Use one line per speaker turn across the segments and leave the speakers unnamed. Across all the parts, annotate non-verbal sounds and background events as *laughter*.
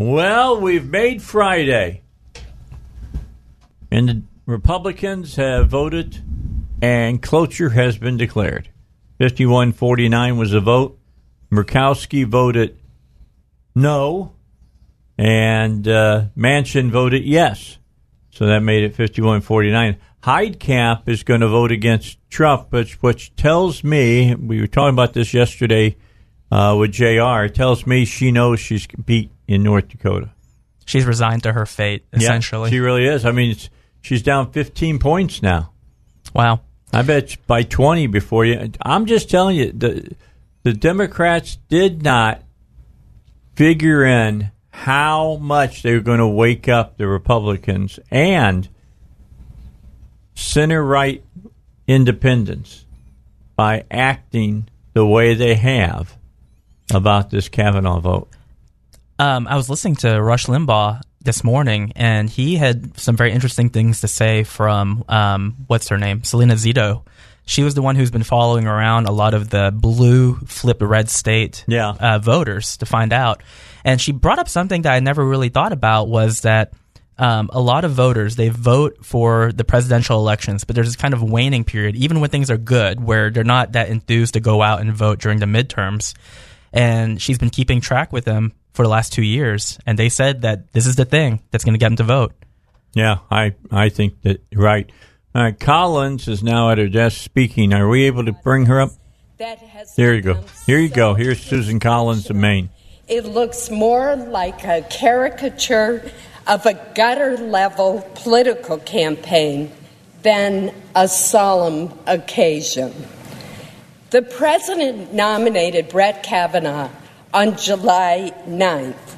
Well, we've made Friday. And the Republicans have voted, and cloture has been declared. 51 49 was the vote. Murkowski voted no, and uh, Manchin voted yes. So that made it 51 49. Heitkamp is going to vote against Trump, which, which tells me, we were talking about this yesterday uh, with JR, tells me she knows she's beat in North Dakota.
She's resigned to her fate, essentially.
Yeah, she really is. I mean, she's down 15 points now.
Wow.
I bet by 20 before you. I'm just telling you, the, the Democrats did not figure in how much they were going to wake up the Republicans and center right independents by acting the way they have about this Kavanaugh vote.
Um, I was listening to Rush Limbaugh this morning, and he had some very interesting things to say from um, what's her name, Salena Zito. She was the one who's been following around a lot of the blue flip red state
yeah.
uh, voters to find out, and she brought up something that I never really thought about was that um, a lot of voters they vote for the presidential elections, but there's this kind of waning period, even when things are good, where they're not that enthused to go out and vote during the midterms. And she's been keeping track with them for the last two years, and they said that this is the thing that's going to get them to vote.
Yeah, I I think that right. All right, Collins is now at her desk speaking. Are we able to bring her up? There you go. Here you go. Here's Susan Collins of Maine.
It looks more like a caricature of a gutter level political campaign than a solemn occasion. The president nominated Brett Kavanaugh on July 9th.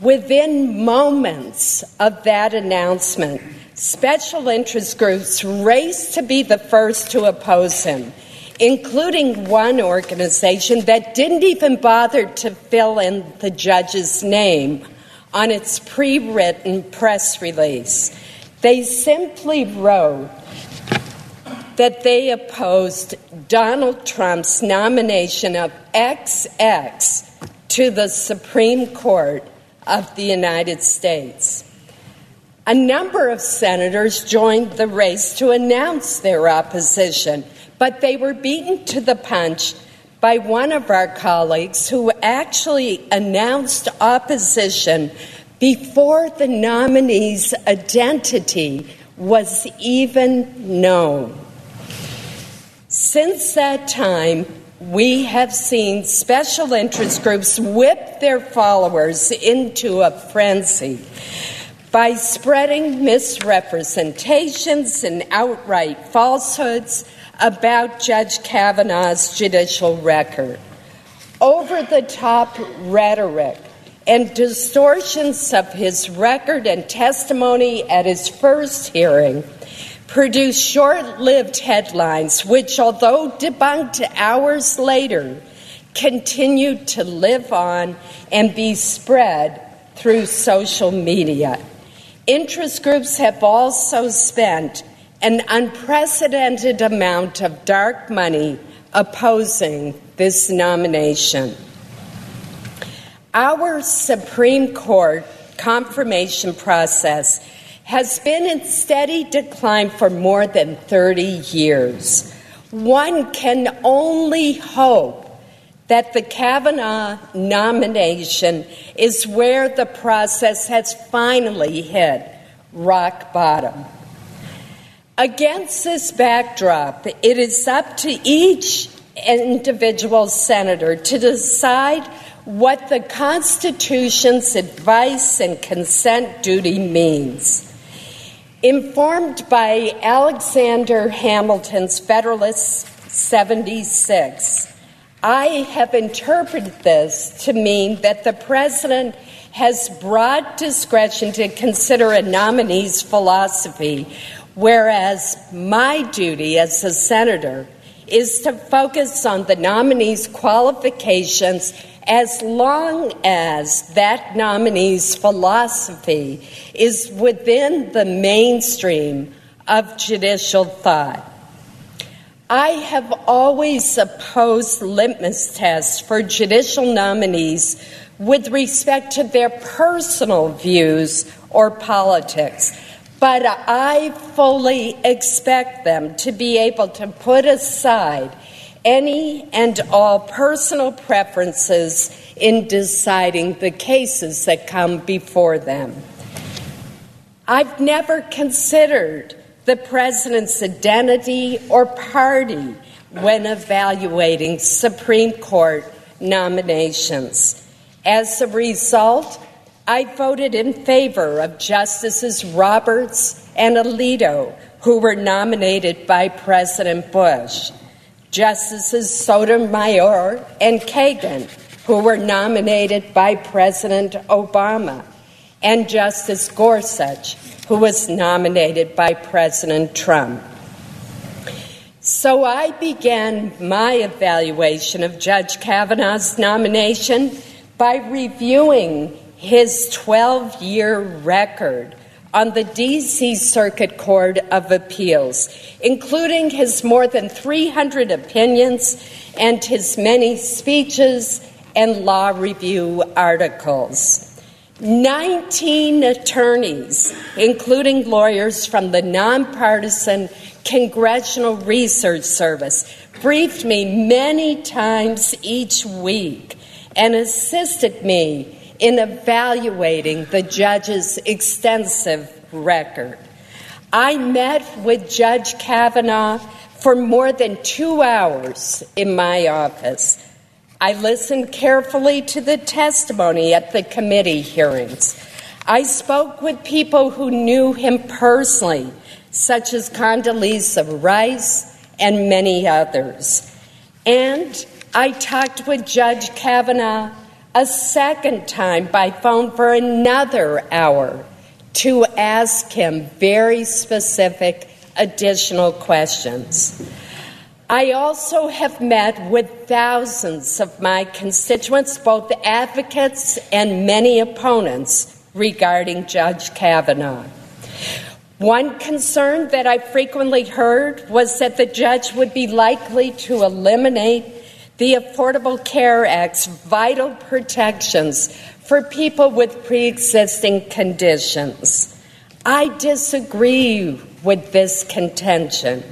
Within moments of that announcement, special interest groups raced to be the first to oppose him, including one organization that didn't even bother to fill in the judge's name on its pre written press release. They simply wrote that they opposed Donald Trump's nomination of XX to the Supreme Court of the United States. A number of senators joined the race to announce their opposition, but they were beaten to the punch by one of our colleagues who actually announced opposition before the nominee's identity was even known. Since that time, we have seen special interest groups whip their followers into a frenzy by spreading misrepresentations and outright falsehoods about Judge Kavanaugh's judicial record. Over the top rhetoric and distortions of his record and testimony at his first hearing produced short lived headlines, which, although debunked hours later, continued to live on and be spread through social media. Interest groups have also spent an unprecedented amount of dark money opposing this nomination. Our Supreme Court confirmation process has been in steady decline for more than 30 years. One can only hope that the Kavanaugh nomination is where the process has finally hit rock bottom. Against this backdrop, it is up to each individual senator to decide what the Constitution's advice and consent duty means. Informed by Alexander Hamilton's Federalist 76, I have interpreted this to mean that the president has broad discretion to consider a nominee's philosophy, whereas my duty as a senator is to focus on the nominee's qualifications as long as that nominee's philosophy is within the mainstream of judicial thought. I have always opposed litmus tests for judicial nominees with respect to their personal views or politics, but I fully expect them to be able to put aside any and all personal preferences in deciding the cases that come before them. I've never considered the president's identity or party when evaluating Supreme Court nominations. As a result, I voted in favor of Justices Roberts and Alito, who were nominated by President Bush, Justices Sotomayor and Kagan, who were nominated by President Obama, and Justice Gorsuch, who was nominated by President Trump. So I began my evaluation of Judge Kavanaugh's nomination by reviewing his 12 year record on the D.C. Circuit Court of Appeals, including his more than 300 opinions and his many speeches and law review articles. 19 attorneys, including lawyers from the nonpartisan Congressional Research Service, briefed me many times each week and assisted me in evaluating the judge's extensive record. I met with Judge Kavanaugh for more than two hours in my office I listened carefully to the testimony at the committee hearings. I spoke with people who knew him personally, such as Condoleezza Rice and many others. And I talked with Judge Kavanaugh a second time by phone for another hour to ask him very specific additional questions. I also have met with thousands of my constituents, both advocates and many opponents, regarding Judge Kavanaugh. One concern that I frequently heard was that the judge would be likely to eliminate the Affordable Care Act's vital protections for people with pre existing conditions. I disagree with this contention.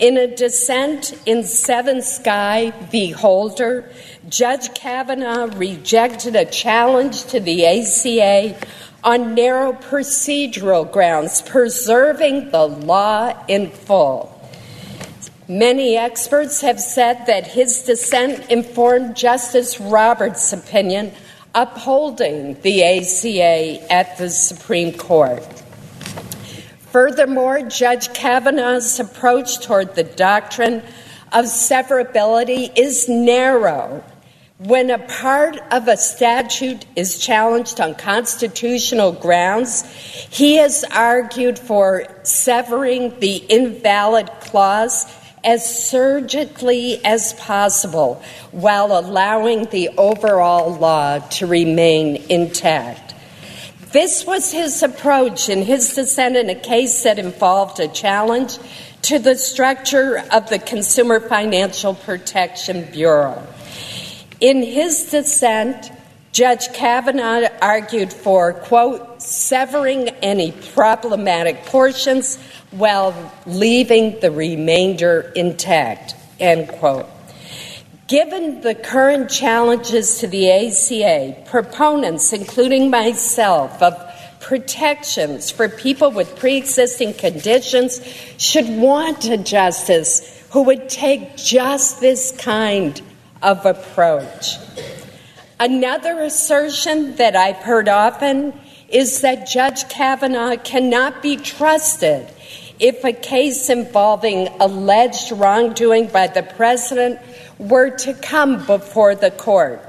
In a dissent in Seven Sky v. Holder, Judge Kavanaugh rejected a challenge to the ACA on narrow procedural grounds, preserving the law in full. Many experts have said that his dissent informed Justice Roberts' opinion upholding the ACA at the Supreme Court. Furthermore, Judge Kavanaugh's approach toward the doctrine of severability is narrow. When a part of a statute is challenged on constitutional grounds, he has argued for severing the invalid clause as surgically as possible while allowing the overall law to remain intact. This was his approach in his dissent in a case that involved a challenge to the structure of the Consumer Financial Protection Bureau. In his dissent, Judge Kavanaugh argued for, quote, severing any problematic portions while leaving the remainder intact, end quote. Given the current challenges to the ACA, proponents, including myself, of protections for people with pre existing conditions should want a justice who would take just this kind of approach. Another assertion that I've heard often is that Judge Kavanaugh cannot be trusted if a case involving alleged wrongdoing by the president were to come before the court.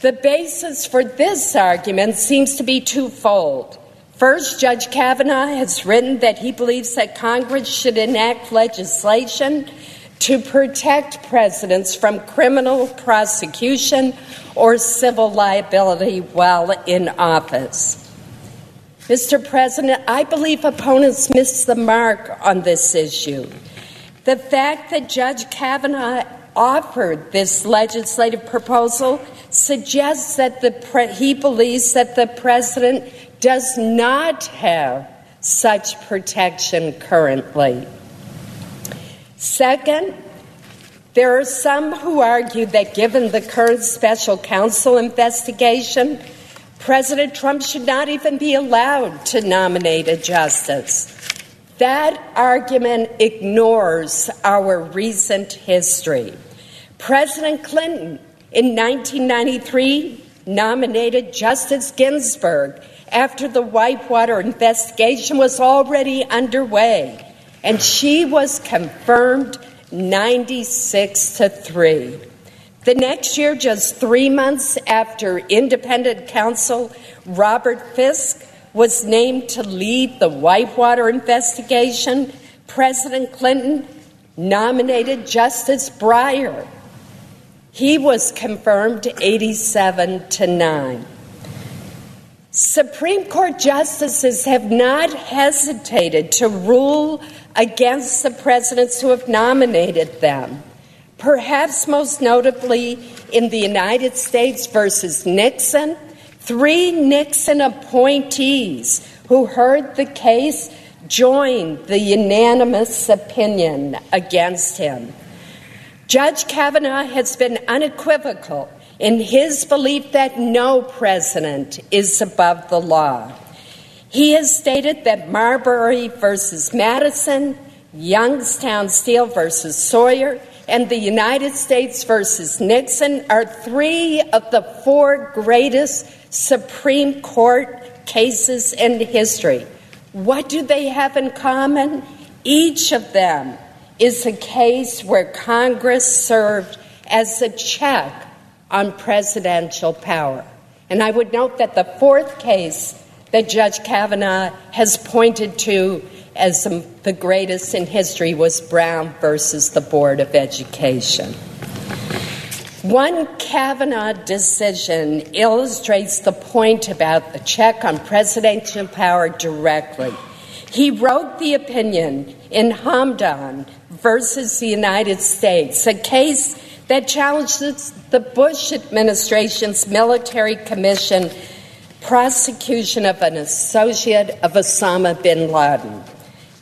The basis for this argument seems to be twofold. First, Judge Kavanaugh has written that he believes that Congress should enact legislation to protect presidents from criminal prosecution or civil liability while in office. Mr. President, I believe opponents miss the mark on this issue. The fact that Judge Kavanaugh offered this legislative proposal suggests that pre- he believes that the president does not have such protection currently. Second, there are some who argue that given the current special counsel investigation, President Trump should not even be allowed to nominate a justice. That argument ignores our recent history. President Clinton in 1993 nominated Justice Ginsburg after the Whitewater investigation was already underway, and she was confirmed 96 to 3. The next year, just three months after independent counsel Robert Fiske was named to lead the Whitewater investigation, President Clinton nominated Justice Breyer. He was confirmed 87 to 9. Supreme Court justices have not hesitated to rule against the presidents who have nominated them. Perhaps most notably in the United States versus Nixon, three Nixon appointees who heard the case joined the unanimous opinion against him. Judge Kavanaugh has been unequivocal in his belief that no president is above the law. He has stated that Marbury versus Madison, Youngstown Steel versus Sawyer, and the United States versus Nixon are three of the four greatest Supreme Court cases in history. What do they have in common? Each of them is a case where Congress served as a check on presidential power. And I would note that the fourth case that Judge Kavanaugh has pointed to as the greatest in history was Brown versus the Board of Education. One Kavanaugh decision illustrates the point about the check on presidential power directly. He wrote the opinion in Hamdan versus the United States, a case that challenges the Bush administration's military commission prosecution of an associate of Osama bin Laden.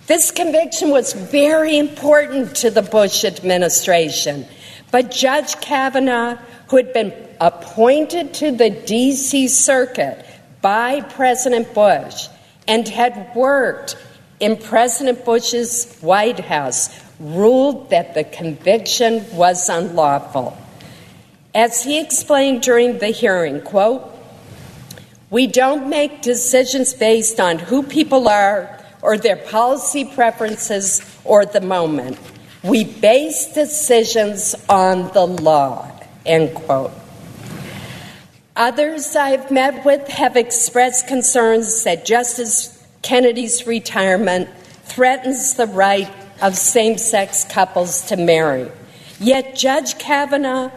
This conviction was very important to the Bush administration, but Judge Kavanaugh, who had been appointed to the D.C. Circuit by President Bush and had worked in President Bush's White House, ruled that the conviction was unlawful. As he explained during the hearing, quote, we don't make decisions based on who people are or their policy preferences or the moment. We base decisions on the law, end quote. Others I've met with have expressed concerns that Justice Kennedy's retirement threatens the right of same sex couples to marry. Yet Judge Kavanaugh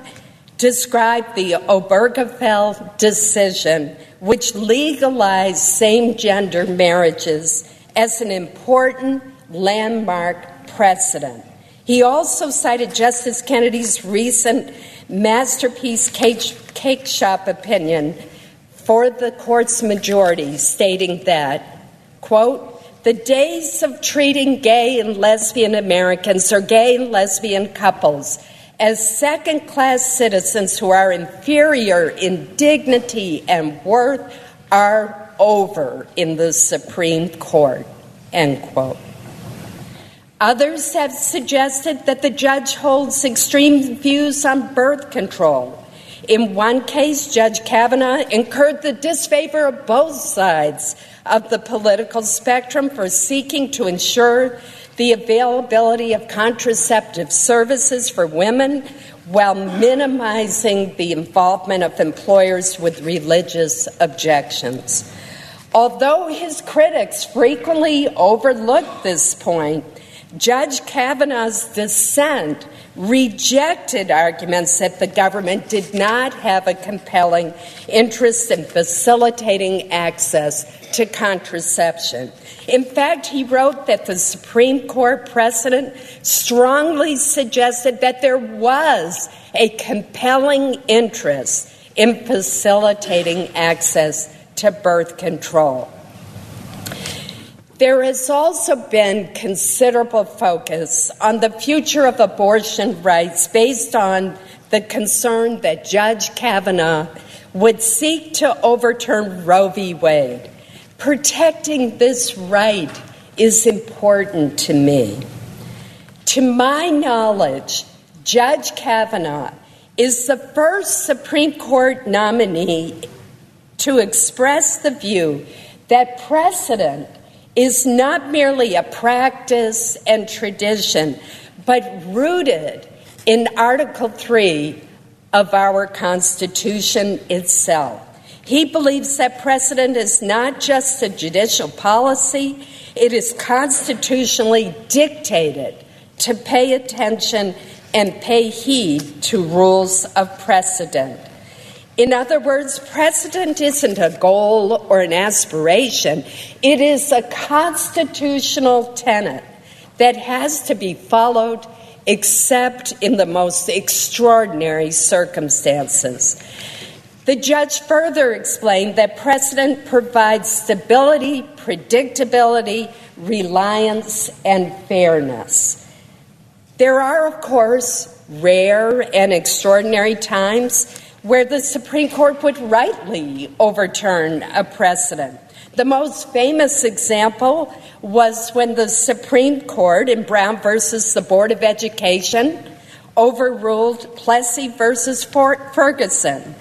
described the Obergefell decision, which legalized same gender marriages, as an important landmark precedent. He also cited Justice Kennedy's recent masterpiece cake, cake shop opinion for the court's majority, stating that, quote, the days of treating gay and lesbian Americans or gay and lesbian couples as second class citizens who are inferior in dignity and worth are over in the Supreme Court. End quote. Others have suggested that the judge holds extreme views on birth control. In one case, Judge Kavanaugh incurred the disfavor of both sides of the political spectrum for seeking to ensure the availability of contraceptive services for women while minimizing the involvement of employers with religious objections. Although his critics frequently overlooked this point, Judge Kavanaugh's dissent rejected arguments that the government did not have a compelling interest in facilitating access to contraception. In fact, he wrote that the Supreme Court precedent strongly suggested that there was a compelling interest in facilitating access to birth control. There has also been considerable focus on the future of abortion rights based on the concern that Judge Kavanaugh would seek to overturn Roe v. Wade. Protecting this right is important to me. To my knowledge, Judge Kavanaugh is the first Supreme Court nominee to express the view that precedent is not merely a practice and tradition, but rooted in Article 3 of our Constitution itself. He believes that precedent is not just a judicial policy, it is constitutionally dictated to pay attention and pay heed to rules of precedent. In other words, precedent isn't a goal or an aspiration, it is a constitutional tenet that has to be followed except in the most extraordinary circumstances. The judge further explained that precedent provides stability, predictability, reliance, and fairness. There are, of course, rare and extraordinary times where the Supreme Court would rightly overturn a precedent. The most famous example was when the Supreme Court in Brown versus the Board of Education overruled Plessy versus Ferguson,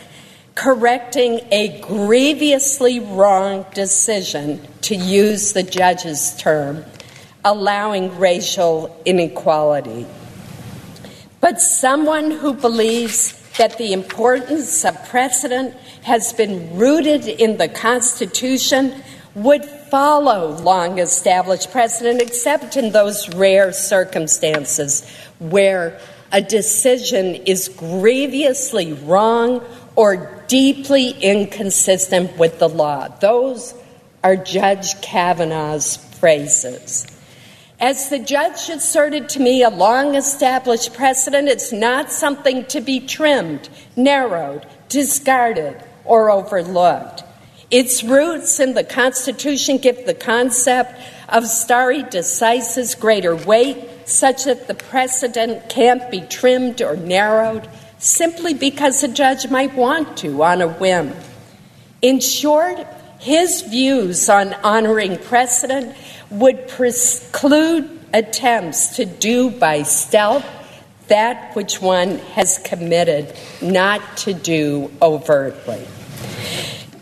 correcting a grievously wrong decision, to use the judge's term, allowing racial inequality. But someone who believes that the importance of precedent has been rooted in the Constitution would follow long established precedent, except in those rare circumstances where a decision is grievously wrong or deeply inconsistent with the law. Those are Judge Kavanaugh's phrases. As the judge asserted to me, a long established precedent is not something to be trimmed, narrowed, discarded, or overlooked. Its roots in the Constitution give the concept of stare decisis greater weight, such that the precedent can't be trimmed or narrowed simply because a judge might want to on a whim. In short, his views on honoring precedent would preclude attempts to do by stealth that which one has committed not to do overtly.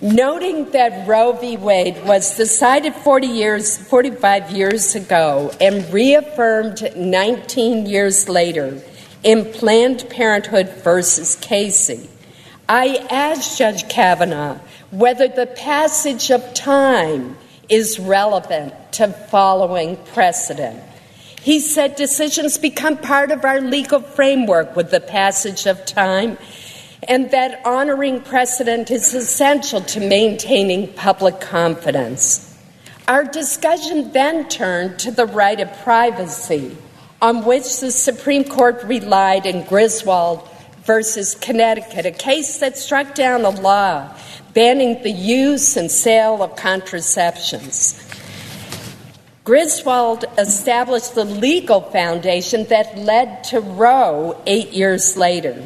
Noting that Roe v. Wade was decided 40 years, 45 years ago and reaffirmed 19 years later in Planned Parenthood versus Casey, I asked Judge Kavanaugh whether the passage of time is relevant to following precedent. He said decisions become part of our legal framework with the passage of time, and that honoring precedent is essential to maintaining public confidence. Our discussion then turned to the right of privacy, on which the Supreme Court relied in Griswold versus Connecticut, a case that struck down a law banning the use and sale of contraceptions. Griswold established the legal foundation that led to Roe eight years later.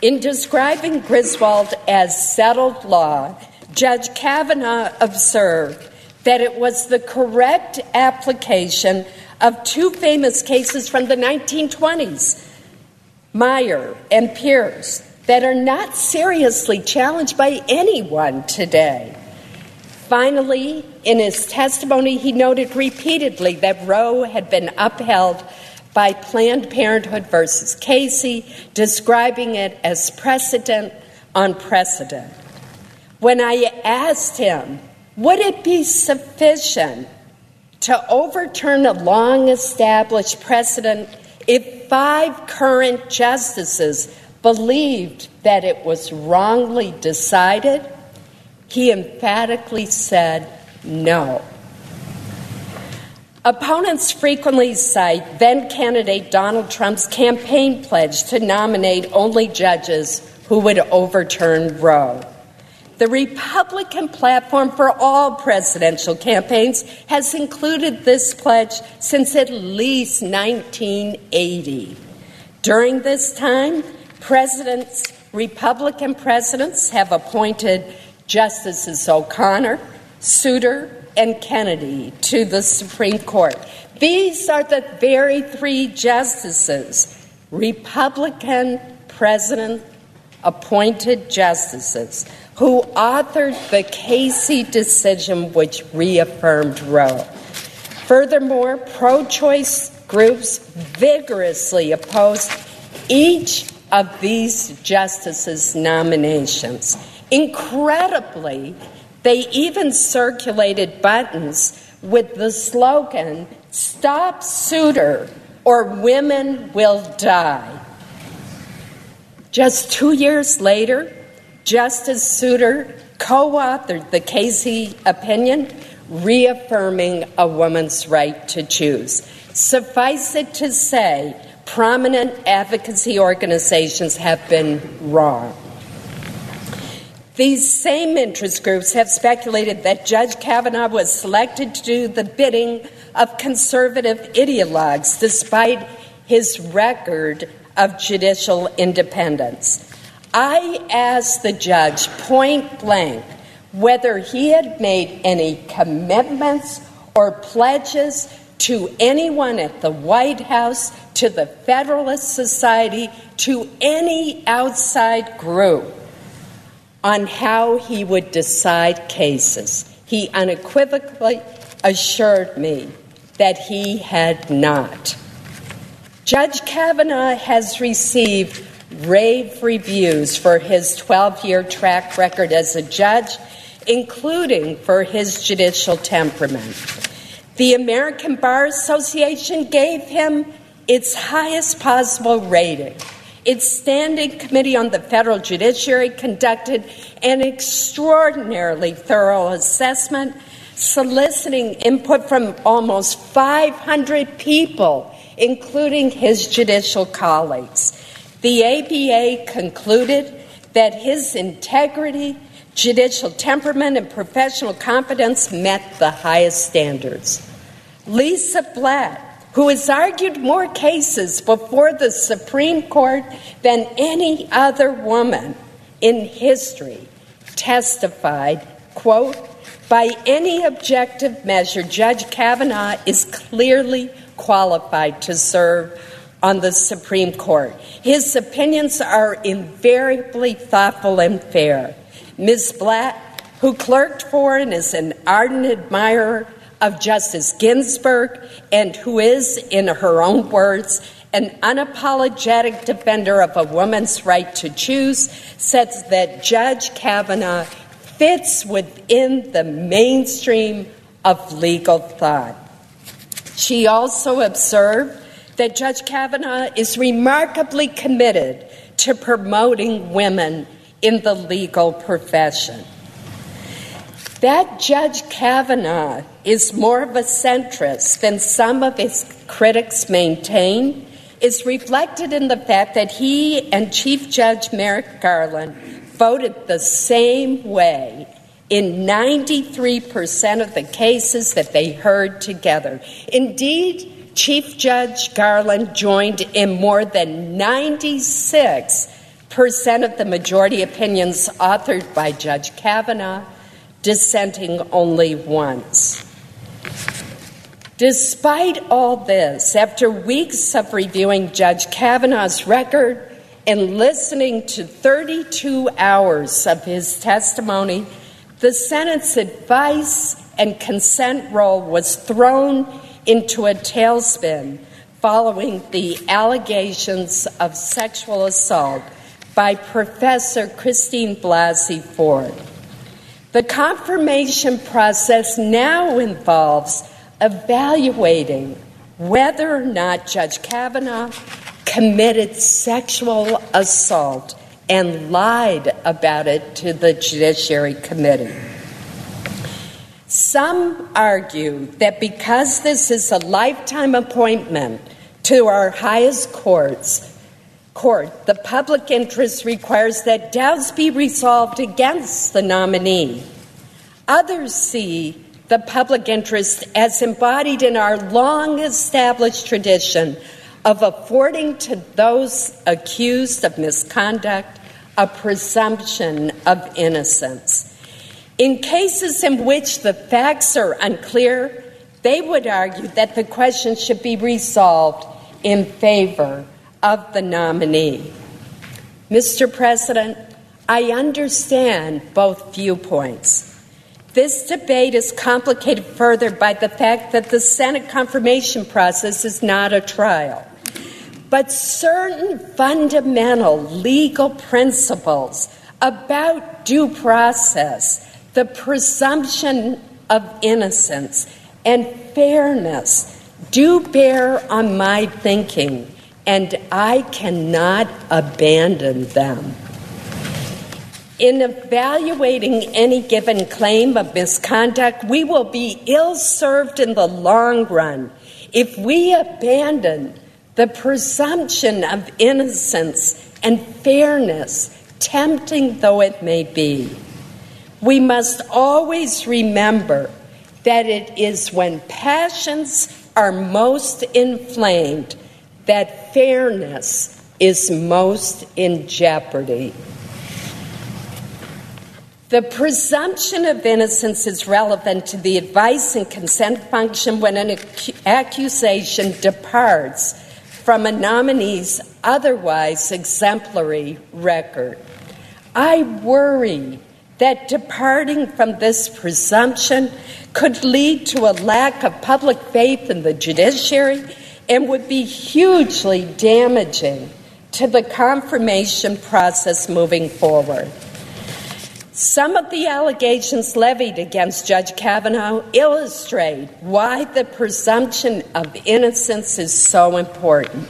In describing Griswold as settled law, Judge Kavanaugh observed that it was the correct application of two famous cases from the 1920s, Meyer and Pierce, that are not seriously challenged by anyone today. Finally, in his testimony, he noted repeatedly that Roe had been upheld by Planned Parenthood versus Casey, describing it as precedent on precedent. When I asked him, would it be sufficient to overturn a long established precedent if five current justices believed that it was wrongly decided? He emphatically said no. Opponents frequently cite then candidate Donald Trump's campaign pledge to nominate only judges who would overturn Roe. The Republican platform for all presidential campaigns has included this pledge since at least 1980. During this time, presidents, Republican presidents have appointed Justices O'Connor, Souter, and Kennedy to the Supreme Court. These are the very three justices, Republican president appointed justices, who authored the Casey decision which reaffirmed Roe. Furthermore, pro choice groups vigorously opposed each of these justices' nominations. Incredibly, they even circulated buttons with the slogan, Stop Souter or Women Will Die. Just two years later, Justice Souter co authored the Casey opinion, reaffirming a woman's right to choose. Suffice it to say, prominent advocacy organizations have been wrong. These same interest groups have speculated that Judge Kavanaugh was selected to do the bidding of conservative ideologues despite his record of judicial independence. I asked the judge point blank whether he had made any commitments or pledges to anyone at the White House, to the Federalist Society, to any outside group on how he would decide cases. He unequivocally assured me that he had not. Judge Kavanaugh has received rave reviews for his 12 year track record as a judge, including for his judicial temperament. The American Bar Association gave him its highest possible rating. Its Standing Committee on the Federal Judiciary conducted an extraordinarily thorough assessment, soliciting input from almost 500 people, including his judicial colleagues. The ABA concluded that his integrity, judicial temperament, and professional competence met the highest standards. Lisa Blatt, who has argued more cases before the Supreme Court than any other woman in history, testified, quote, by any objective measure, Judge Kavanaugh is clearly qualified to serve on the Supreme Court. His opinions are invariably thoughtful and fair. Ms. Blatt, who clerked for and is an ardent admirer of Justice Ginsburg, and who is, in her own words, an unapologetic defender of a woman's right to choose, says that Judge Kavanaugh fits within the mainstream of legal thought. She also observed that Judge Kavanaugh is remarkably committed to promoting women in the legal profession. That Judge Kavanaugh is more of a centrist than some of his critics maintain is reflected in the fact that he and Chief Judge Merrick Garland voted the same way in 93% of the cases that they heard together. Indeed, Chief Judge Garland joined in more than 96% of the majority opinions authored by Judge Kavanaugh, dissenting only once. Despite all this, after weeks of reviewing Judge Kavanaugh's record and listening to 32 hours of his testimony, the Senate's advice and consent role was thrown into a tailspin following the allegations of sexual assault by Professor Christine Blasey Ford. The confirmation process now involves evaluating whether or not Judge Kavanaugh committed sexual assault and lied about it to the Judiciary Committee. Some argue that because this is a lifetime appointment to our highest courts, court, the public interest requires that doubts be resolved against the nominee. Others see the public interest as embodied in our long established tradition of affording to those accused of misconduct a presumption of innocence. In cases in which the facts are unclear, they would argue that the question should be resolved in favor of the nominee. Mr. President, I understand both viewpoints. This debate is complicated further by the fact that the Senate confirmation process is not a trial. But certain fundamental legal principles about due process, the presumption of innocence, and fairness do bear on my thinking, and I cannot abandon them. In evaluating any given claim of misconduct, we will be ill served in the long run if we abandon the presumption of innocence and fairness, tempting though it may be. We must always remember that it is when passions are most inflamed that fairness is most in jeopardy. The presumption of innocence is relevant to the advice and consent function when an accusation departs from a nominee's otherwise exemplary record. I worry that departing from this presumption could lead to a lack of public faith in the judiciary and would be hugely damaging to the confirmation process moving forward. Some of the allegations levied against Judge Kavanaugh illustrate why the presumption of innocence is so important.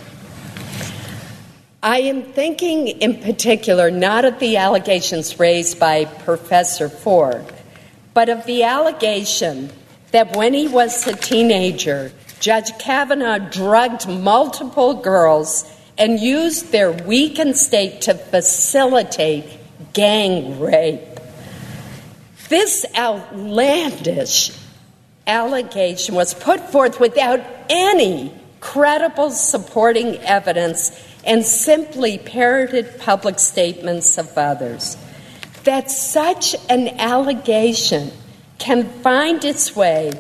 I am thinking in particular not of the allegations raised by Professor Ford, but of the allegation that when he was a teenager, Judge Kavanaugh drugged multiple girls and used their weakened state to facilitate gang rape. This outlandish allegation was put forth without any credible supporting evidence and simply parroted public statements of others. That such an allegation can find its way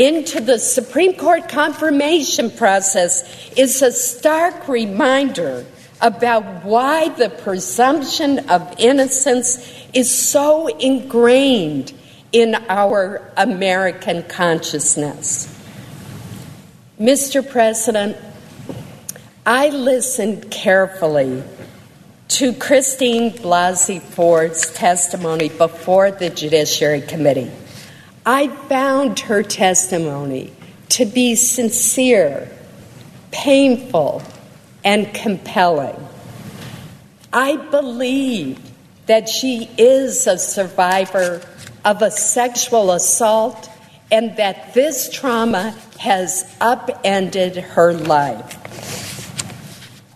into the Supreme Court confirmation process is a stark reminder about why the presumption of innocence is so ingrained in our American consciousness. Mr. President, I listened carefully to Christine Blasey Ford's testimony before the Judiciary Committee. I found her testimony to be sincere, painful, and compelling. I believe that she is a survivor of a sexual assault and that this trauma has upended her life.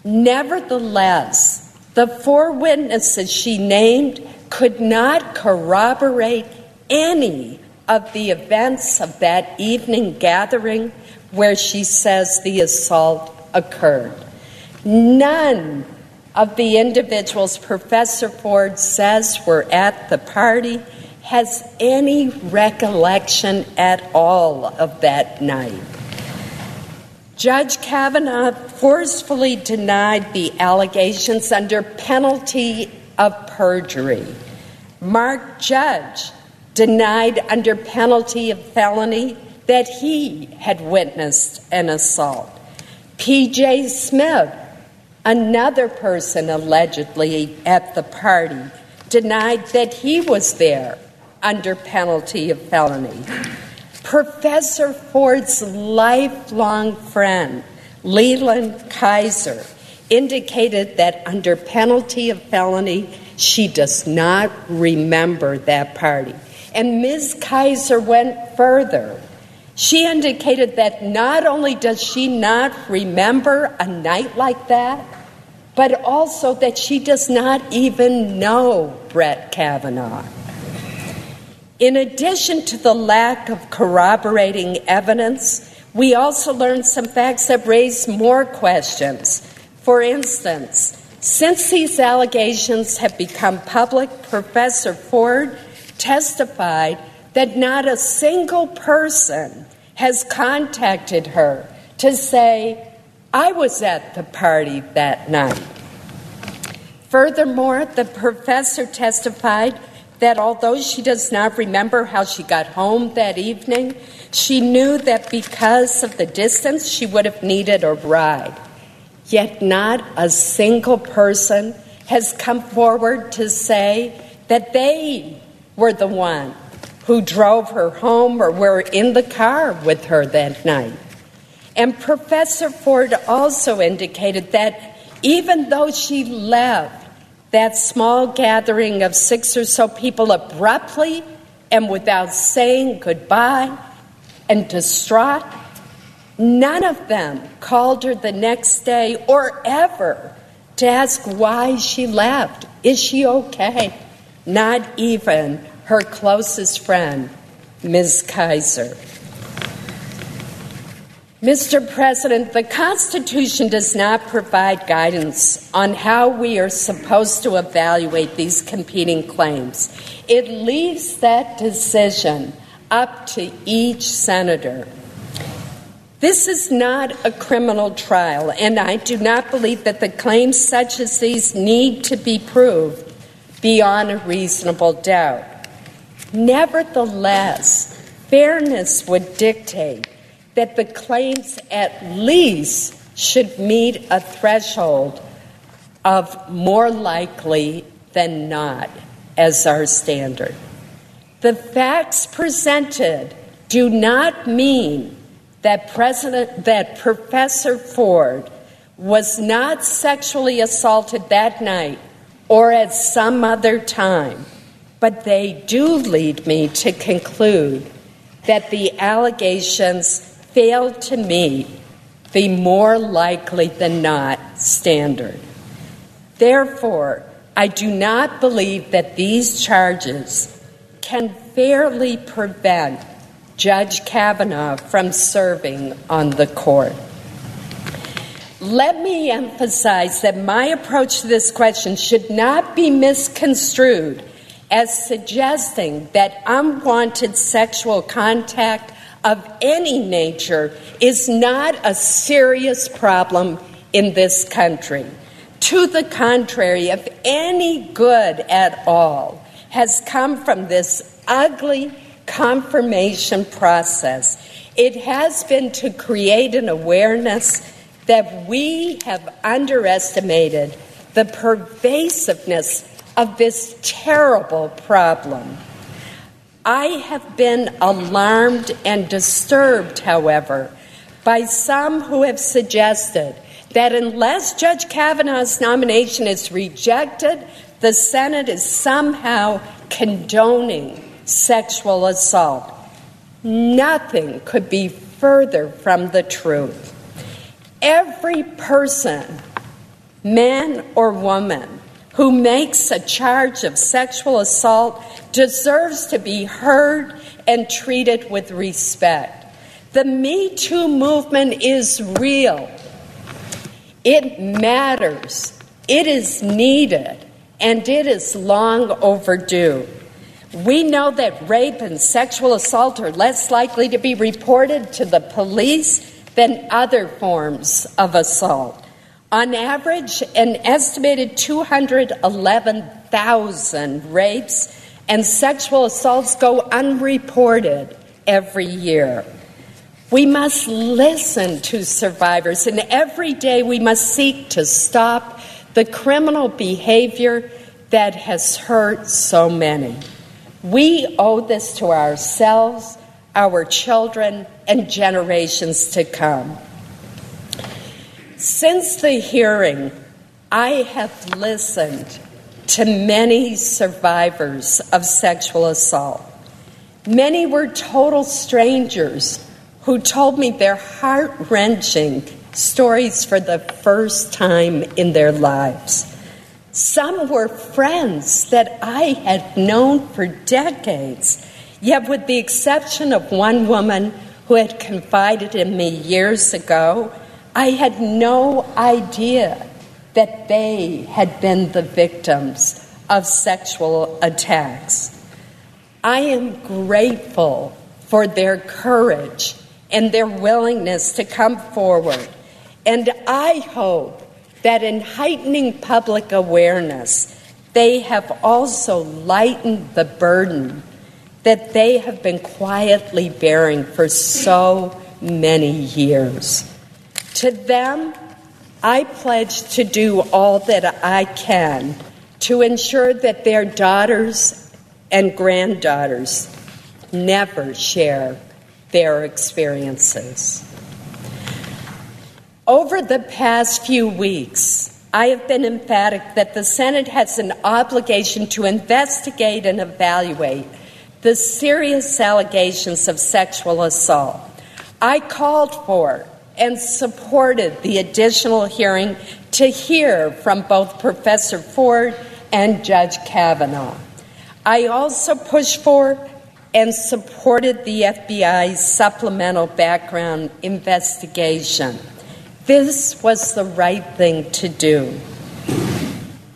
Nevertheless, the four witnesses she named could not corroborate any of the events of that evening gathering where she says the assault occurred. None of the individuals Professor Ford says were at the party has any recollection at all of that night. Judge Kavanaugh forcefully denied the allegations under penalty of perjury. Mark Judge denied under penalty of felony that he had witnessed an assault. P.J. Smith, another person allegedly at the party, denied that he was there under penalty of felony. Professor Ford's lifelong friend, Leland Keyser, indicated that under penalty of felony, she does not remember that party. And Ms. Keyser went further. She indicated that not only does she not remember a night like that, but also that she does not even know Brett Kavanaugh. In addition to the lack of corroborating evidence, we also learned some facts that raise more questions. For instance, since these allegations have become public, Professor Ford testified that not a single person has contacted her to say, I was at the party that night. Furthermore, the professor testified that although she does not remember how she got home that evening, she knew that because of the distance, she would have needed a ride. Yet not a single person has come forward to say that they were the one who drove her home or were in the car with her that night. And Professor Ford also indicated that even though she left that small gathering of six or so people abruptly and without saying goodbye and distraught, none of them called her the next day or ever to ask why she left. Is she okay? Not even her closest friend, Ms. Keyser. Mr. President, the Constitution does not provide guidance on how we are supposed to evaluate these competing claims. It leaves that decision up to each senator. This is not a criminal trial, and I do not believe that the claims such as these need to be proved beyond a reasonable doubt. Nevertheless, fairness would dictate that the claims at least should meet a threshold of more likely than not as our standard. The facts presented do not mean that President that Professor Ford was not sexually assaulted that night or at some other time but they do lead me to conclude that the allegations fail to meet the more likely than not standard. Therefore, I do not believe that these charges can fairly prevent Judge Kavanaugh from serving on the court. Let me emphasize that my approach to this question should not be misconstrued as suggesting that unwanted sexual contact of any nature is not a serious problem in this country. To the contrary, if any good at all has come from this ugly confirmation process, it has been to create an awareness that we have underestimated the pervasiveness of this terrible problem. I have been alarmed and disturbed, however, by some who have suggested that unless Judge Kavanaugh's nomination is rejected, the Senate is somehow condoning sexual assault. Nothing could be further from the truth. Every person, man or woman, who makes a charge of sexual assault deserves to be heard and treated with respect. The Me Too movement is real. It matters. It is needed. And it is long overdue. We know that rape and sexual assault are less likely to be reported to the police than other forms of assault. On average, an estimated 211,000 rapes and sexual assaults go unreported every year. We must listen to survivors, and every day we must seek to stop the criminal behavior that has hurt so many. We owe this to ourselves, our children, and generations to come. Since the hearing, I have listened to many survivors of sexual assault. Many were total strangers who told me their heart wrenching stories for the first time in their lives. Some were friends that I had known for decades, yet, with the exception of one woman who had confided in me years ago, I had no idea that they had been the victims of sexual attacks. I am grateful for their courage and their willingness to come forward, and I hope that in heightening public awareness, they have also lightened the burden that they have been quietly bearing for so many years. To them, I pledge to do all that I can to ensure that their daughters and granddaughters never share their experiences. Over the past few weeks, I have been emphatic that the Senate has an obligation to investigate and evaluate the serious allegations of sexual assault. I called for and supported the additional hearing to hear from both Professor Ford and Judge Kavanaugh. I also pushed for and supported the FBI's supplemental background investigation. This was the right thing to do.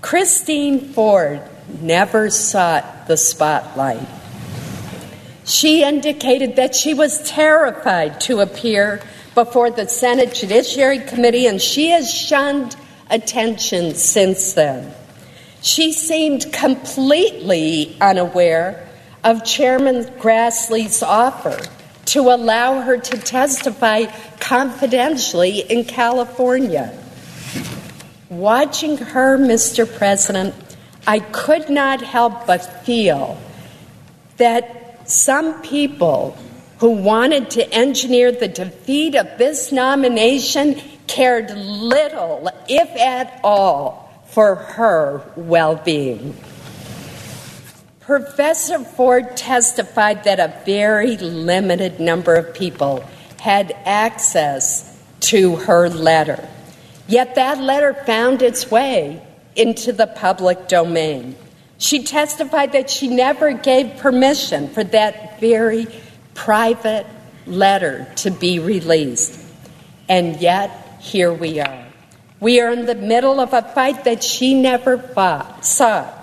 Christine Ford never sought the spotlight. She indicated that she was terrified to appear before the Senate Judiciary Committee, and she has shunned attention since then. She seemed completely unaware of Chairman Grassley's offer to allow her to testify confidentially in California. Watching her, Mr. President, I could not help but feel that some people who wanted to engineer the defeat of this nomination cared little, if at all, for her well being. Professor Ford testified that a very limited number of people had access to her letter. Yet that letter found its way into the public domain. She testified that she never gave permission for that very private letter to be released. And yet, here we are. We are in the middle of a fight that she never fought, sought,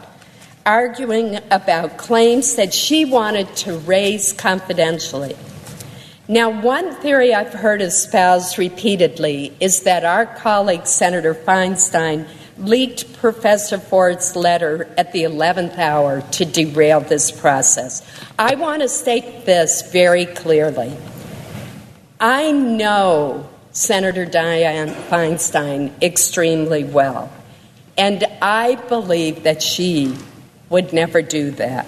arguing about claims that she wanted to raise confidentially. Now, one theory I've heard espoused repeatedly is that our colleague, Senator Feinstein, leaked Professor Ford's letter at the 11th hour to derail this process. I want to state this very clearly. I know Senator Dianne Feinstein extremely well, and I believe that she would never do that.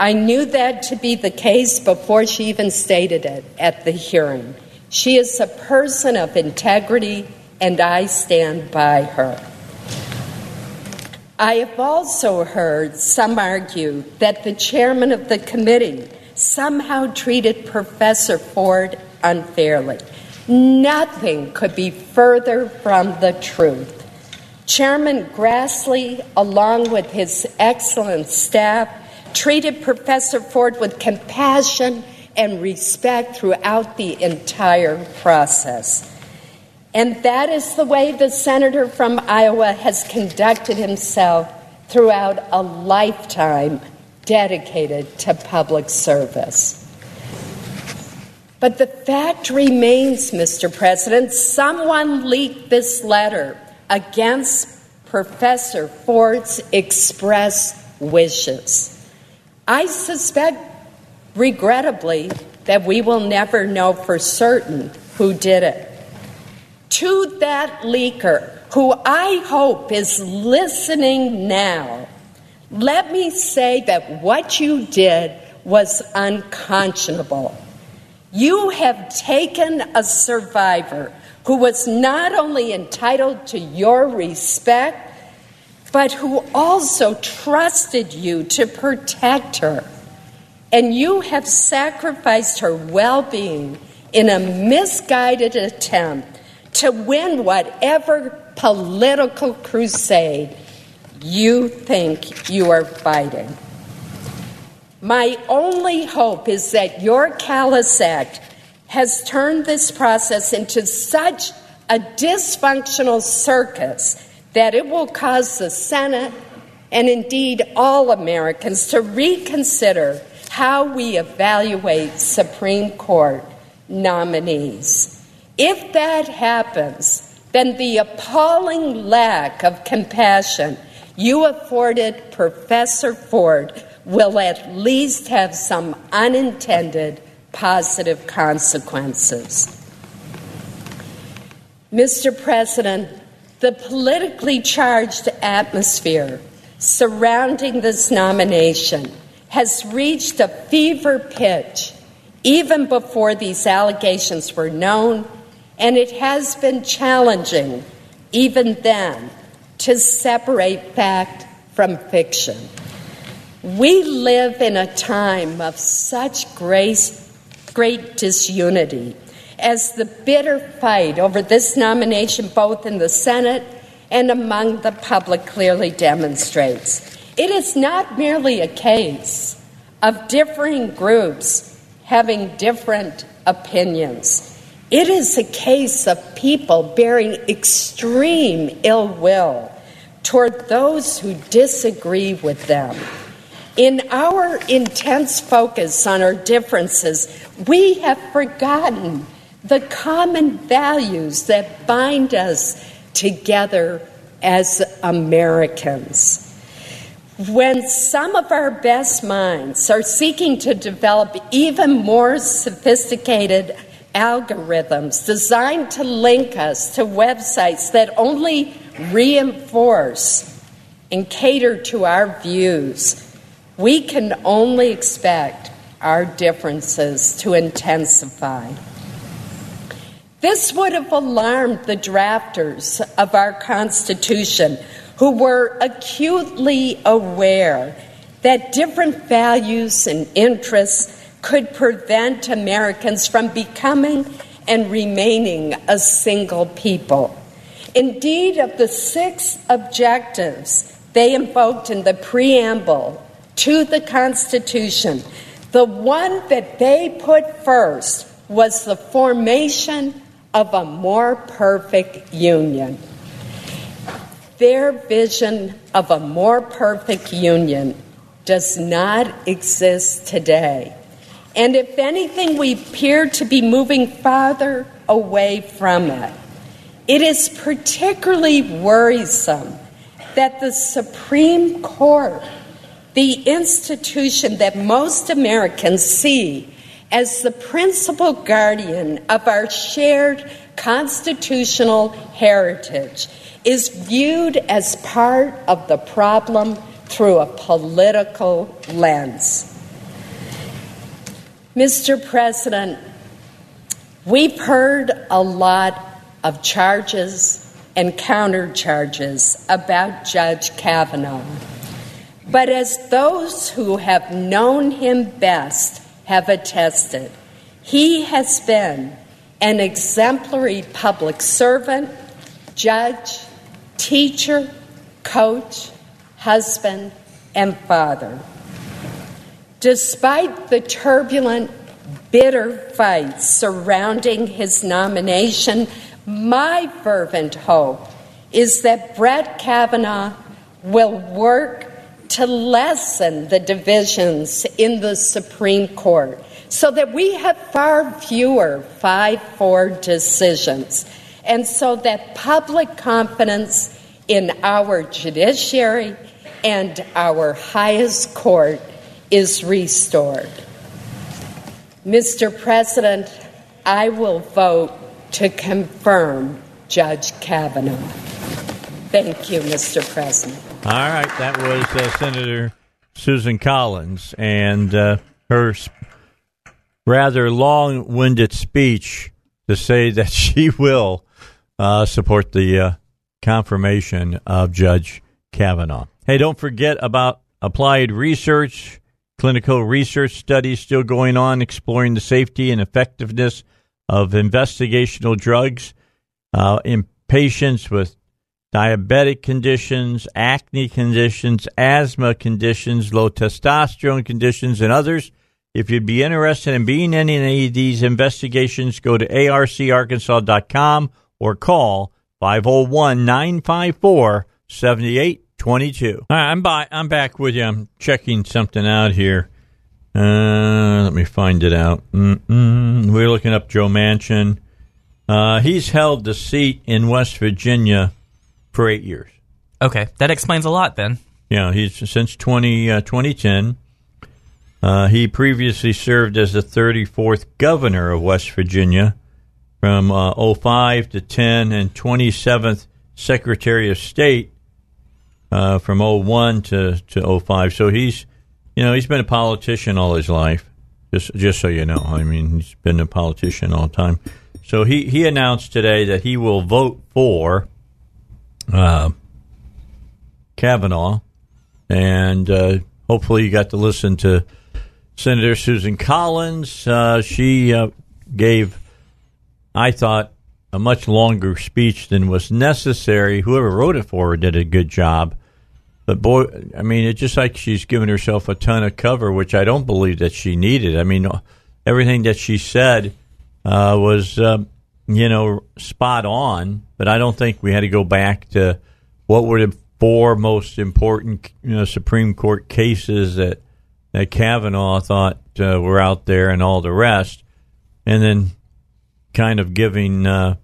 I knew that to be the case before she even stated it at the hearing. She is a person of integrity and I stand by her. I have also heard some argue that the chairman of the committee somehow treated Professor Ford unfairly. Nothing could be further from the truth. Chairman Grassley, along with his excellent staff, treated Professor Ford with compassion and respect throughout the entire process. And that is the way the senator from Iowa has conducted himself throughout a lifetime dedicated to public service. But the fact remains, Mr. President, someone leaked this letter against Professor Ford's express wishes. I suspect, regrettably, that we will never know for certain who did it. To that leaker, who I hope is listening now, let me say that what you did was unconscionable. You have taken a survivor who was not only entitled to your respect, but who also trusted you to protect her. And you have sacrificed her well being in a misguided attempt to win whatever political crusade you think you are fighting. My only hope is that your callous act has turned this process into such a dysfunctional circus that it will cause the Senate and indeed all Americans to reconsider how we evaluate Supreme Court nominees. If that happens, then the appalling lack of compassion you afforded Professor Ford will at least have some unintended positive consequences. Mr. President, the politically charged atmosphere surrounding this nomination has reached a fever pitch even before these allegations were known, and it has been challenging even then to separate fact from fiction. We live in a time of such grace, great disunity as the bitter fight over this nomination, both in the Senate and among the public, clearly demonstrates. It is not merely a case of differing groups having different opinions. It is a case of people bearing extreme ill will toward those who disagree with them. In our intense focus on our differences, we have forgotten the common values that bind us together as Americans. When some of our best minds are seeking to develop even more sophisticated algorithms designed to link us to websites that only reinforce and cater to our views, we can only expect our differences to intensify. This would have alarmed the drafters of our Constitution, who were acutely aware that different values and interests could prevent Americans from becoming and remaining a single people. Indeed, of the six objectives they invoked in the preamble to the Constitution, the one that they put first was the formation of a more perfect union. Their vision of a more perfect union does not exist today. And if anything, we appear to be moving farther away from it. It is particularly worrisome that the Supreme Court, the institution that most Americans see as the principal guardian of our shared constitutional heritage, is viewed as part of the problem through a political lens. Mr. President, we've heard a lot of charges and countercharges about Judge Kavanaugh. But as those who have known him best have attested. He has been an exemplary public servant, judge, teacher, coach, husband, and father. Despite the turbulent, bitter fights surrounding his nomination, my fervent hope is that Brett Kavanaugh will work to lessen the divisions in the Supreme Court so that we have far fewer 5 4 decisions, and so that public confidence in our judiciary and our highest court is restored. Mr. President, I will vote to confirm Judge Kavanaugh. Thank you, Mr. President.
All right, that was uh, Senator Susan Collins and uh, her rather long winded speech to say that *laughs* she will uh, support the uh, confirmation of Judge Kavanaugh. Hey, don't forget about applied research, clinical research studies still going on exploring the safety and effectiveness of investigational drugs uh, in patients with diabetic conditions, acne conditions, asthma conditions, low testosterone conditions, and others. If you'd be interested in being in any of these investigations, go to arcarkansas.com or call 501 954 7822. I'm, by, I'm back with you. I'm checking something out here. Uh, let me find it out. Mm-mm. We're looking up Joe Manchin. Uh, he's held the seat in West Virginia for eight years.
Okay, that explains a lot then.
Yeah, he's since 20, uh, 2010. Uh, he previously served as the 34th governor of West Virginia from uh, 05 to 10 and 27th secretary of state uh, from 01 to, to 05. So he's, you know, he's been a politician all his life. Just, just so you know, I mean, he's been a politician all the time. So he, he announced today that he will vote for uh, Kavanaugh, and uh, hopefully you got to listen to Senator Susan Collins. Uh, she uh, gave, I thought, a much longer speech than was necessary. Whoever wrote it for her did a good job. But boy, I mean, it's just like she's given herself a ton of cover, which I don't believe that she needed. I mean, everything that she said uh, was, uh, you know, spot on. But I don't think we had to go back to what were the four most important you know, Supreme Court cases that that Kavanaugh thought uh, were out there, and all the rest, and then kind of giving uh,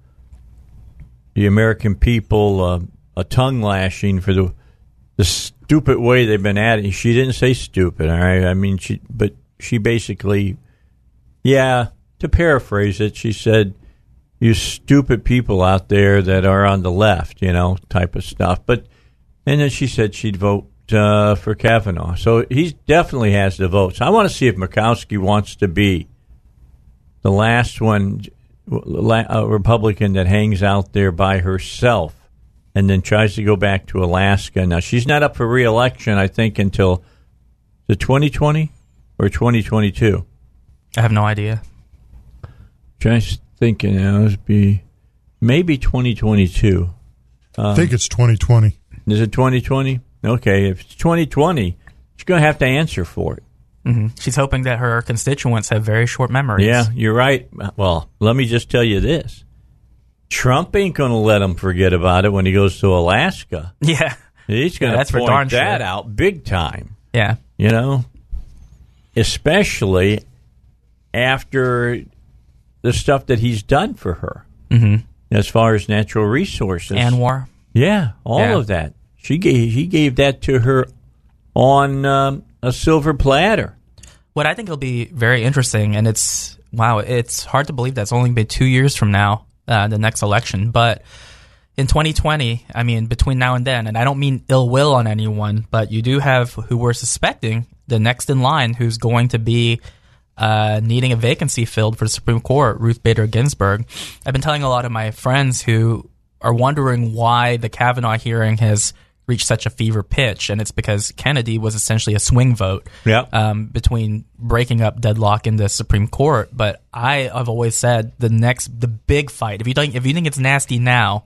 the American people uh, a tongue lashing for the the stupid way they've been at it. She didn't say stupid, all right. I mean, she but she basically, yeah. To paraphrase it, she said, "You stupid people out there that are on the left, you know, type of stuff." But and then she said she'd vote uh, for Kavanaugh. So he definitely has the votes. I want to see if Murkowski wants to be the last one, a Republican that hangs out there by herself and then tries to go back to Alaska. Now, she's not up for reelection, I think, until the 2020 or 2022.
I have no idea.
Just thinking, it would be maybe 2022.
Um, I think it's 2020.
Is it 2020? Okay, if it's 2020, she's going to have to answer for it.
Mm-hmm. She's hoping that her constituents have very short memories.
Yeah, you're right. Well, let me just tell you this Trump ain't going to let them forget about it when he goes to Alaska. *laughs*
Yeah.
He's going
yeah,
to point that sure. out big time.
Yeah.
You know, especially after the stuff that he's done for her
mm-hmm.
as far as natural resources
and war.
Yeah, all yeah. of that. She gave he gave that to her on um, a silver platter.
What I think will be very interesting, and it's wow, it's hard to believe that's only been two years from now, uh, the next election. But in 2020, I mean, between now and then, and I don't mean ill will on anyone, but you do have who we're suspecting the next in line who's going to be uh, needing a vacancy filled for the Supreme Court, Ruth Bader Ginsburg. I've been telling a lot of my friends who are wondering why the Kavanaugh hearing has reached such a fever pitch, and it's because Kennedy was essentially a swing vote
yeah.
um, between breaking up deadlock in the Supreme Court. But I have always said the next, the big fight. If you think if you think it's nasty now,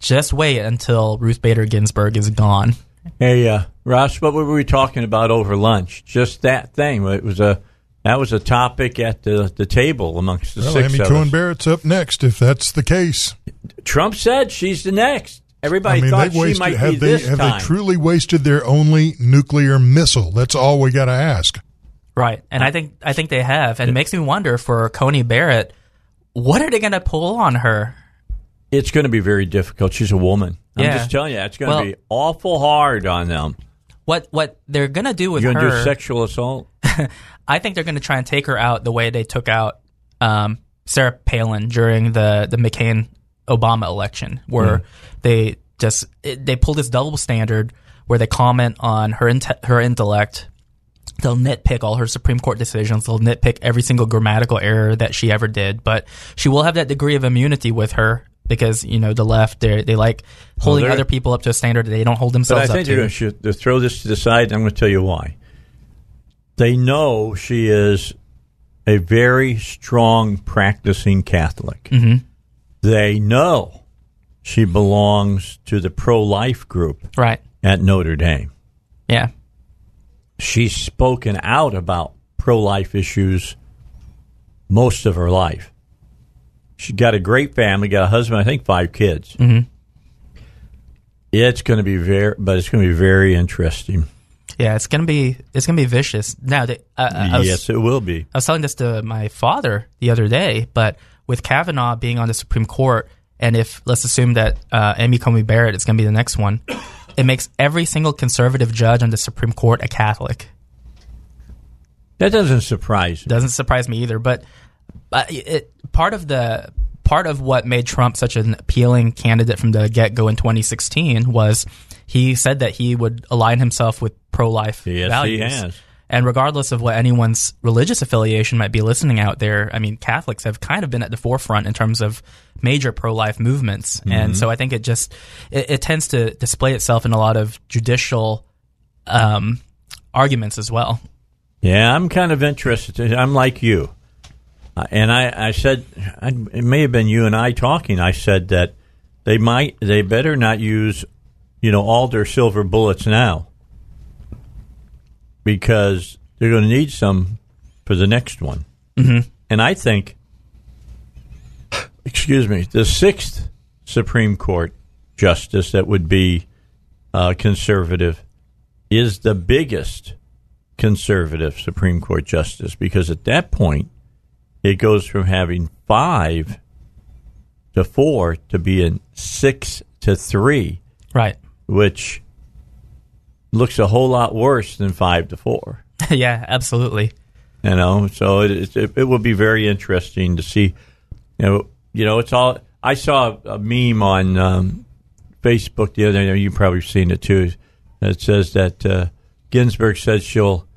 just wait until Ruth Bader Ginsburg is gone.
Hey, uh, Ross, what were we talking about over lunch? Just that thing. It was a that was a topic at the, the table amongst the
well,
six
Amy
of
Coney
us.
Barrett's up next, if that's the case.
Trump said she's the next. Everybody
I mean,
thought
wasted,
she might
have
be
they,
this
Have
time.
they truly wasted their only nuclear missile? That's all we got to ask.
Right, and I think I think they have, and it makes me wonder for Coney Barrett, what are they going to pull on her?
It's going to be very difficult. She's a woman. I'm just telling you, it's going to
Well-
be awful hard on them.
what what they're gonna do with
You're going to
her?
do sexual assault? *laughs*
I think they're gonna try and take her out the way they took out um, Sarah Palin during the the McCain Obama election, where they just it, they pull this double standard where they comment on her inte- her intellect. They'll nitpick all her Supreme Court decisions. They'll nitpick every single grammatical error that she ever did. But she will have that degree of immunity with her because you know the left they they like holding
they're-
other people up to a standard that they don't hold
But I
themselves up
think they're
to.
going to throw this to the side. I'm going to tell you why. They know she is a very strong practicing Catholic.
Mm-hmm.
They know she belongs to the pro life group
right?
at Notre Dame.
Yeah.
She's spoken out about pro life issues most of her life. She's got a great family, got a husband, I think five kids.
Mhm.
It's going to be very, but it's going to be very interesting.
Yeah, it's gonna be it's gonna be vicious. Now, they, uh, was,
yes, it will be.
I was telling this to my father the other day, but with Kavanaugh being on the Supreme Court, and if let's assume that uh, Amy Coney Barrett is going to be the next one, *coughs* it makes every single conservative judge on the Supreme Court a Catholic.
That doesn't surprise me.
Doesn't surprise me either. But uh, it, part of the part of what made Trump such an appealing candidate from the get go in 2016 was he said that he would align himself with pro life
Yes, he
values.
has.
And regardless of what anyone's religious affiliation might be listening out there, I mean, Catholics have kind of been at the forefront in terms of major pro-life movements,
Mm-hmm.
and so I think it just it, it tends to display itself in a lot of judicial um, arguments as well.
Yeah, I'm kind of interested. I'm like you. Uh, and I, I said, I, it may have been you and I talking. I said that they might, they better not use, you know, all their silver bullets now because they're going to need some for the next one. Mm-hmm. And I think, excuse me, the sixth Supreme Court justice that would be uh, conservative is the biggest conservative Supreme Court justice because at that point it goes from having five to four to being six to three,
Right.
which looks a whole lot worse than five to four. *laughs*
yeah, absolutely.
You know, so it, it it will be very interesting to see. You know, you know, it's all. I saw a meme on um, Facebook the other day. You've probably seen it too. It says that uh, Ginsburg says she'll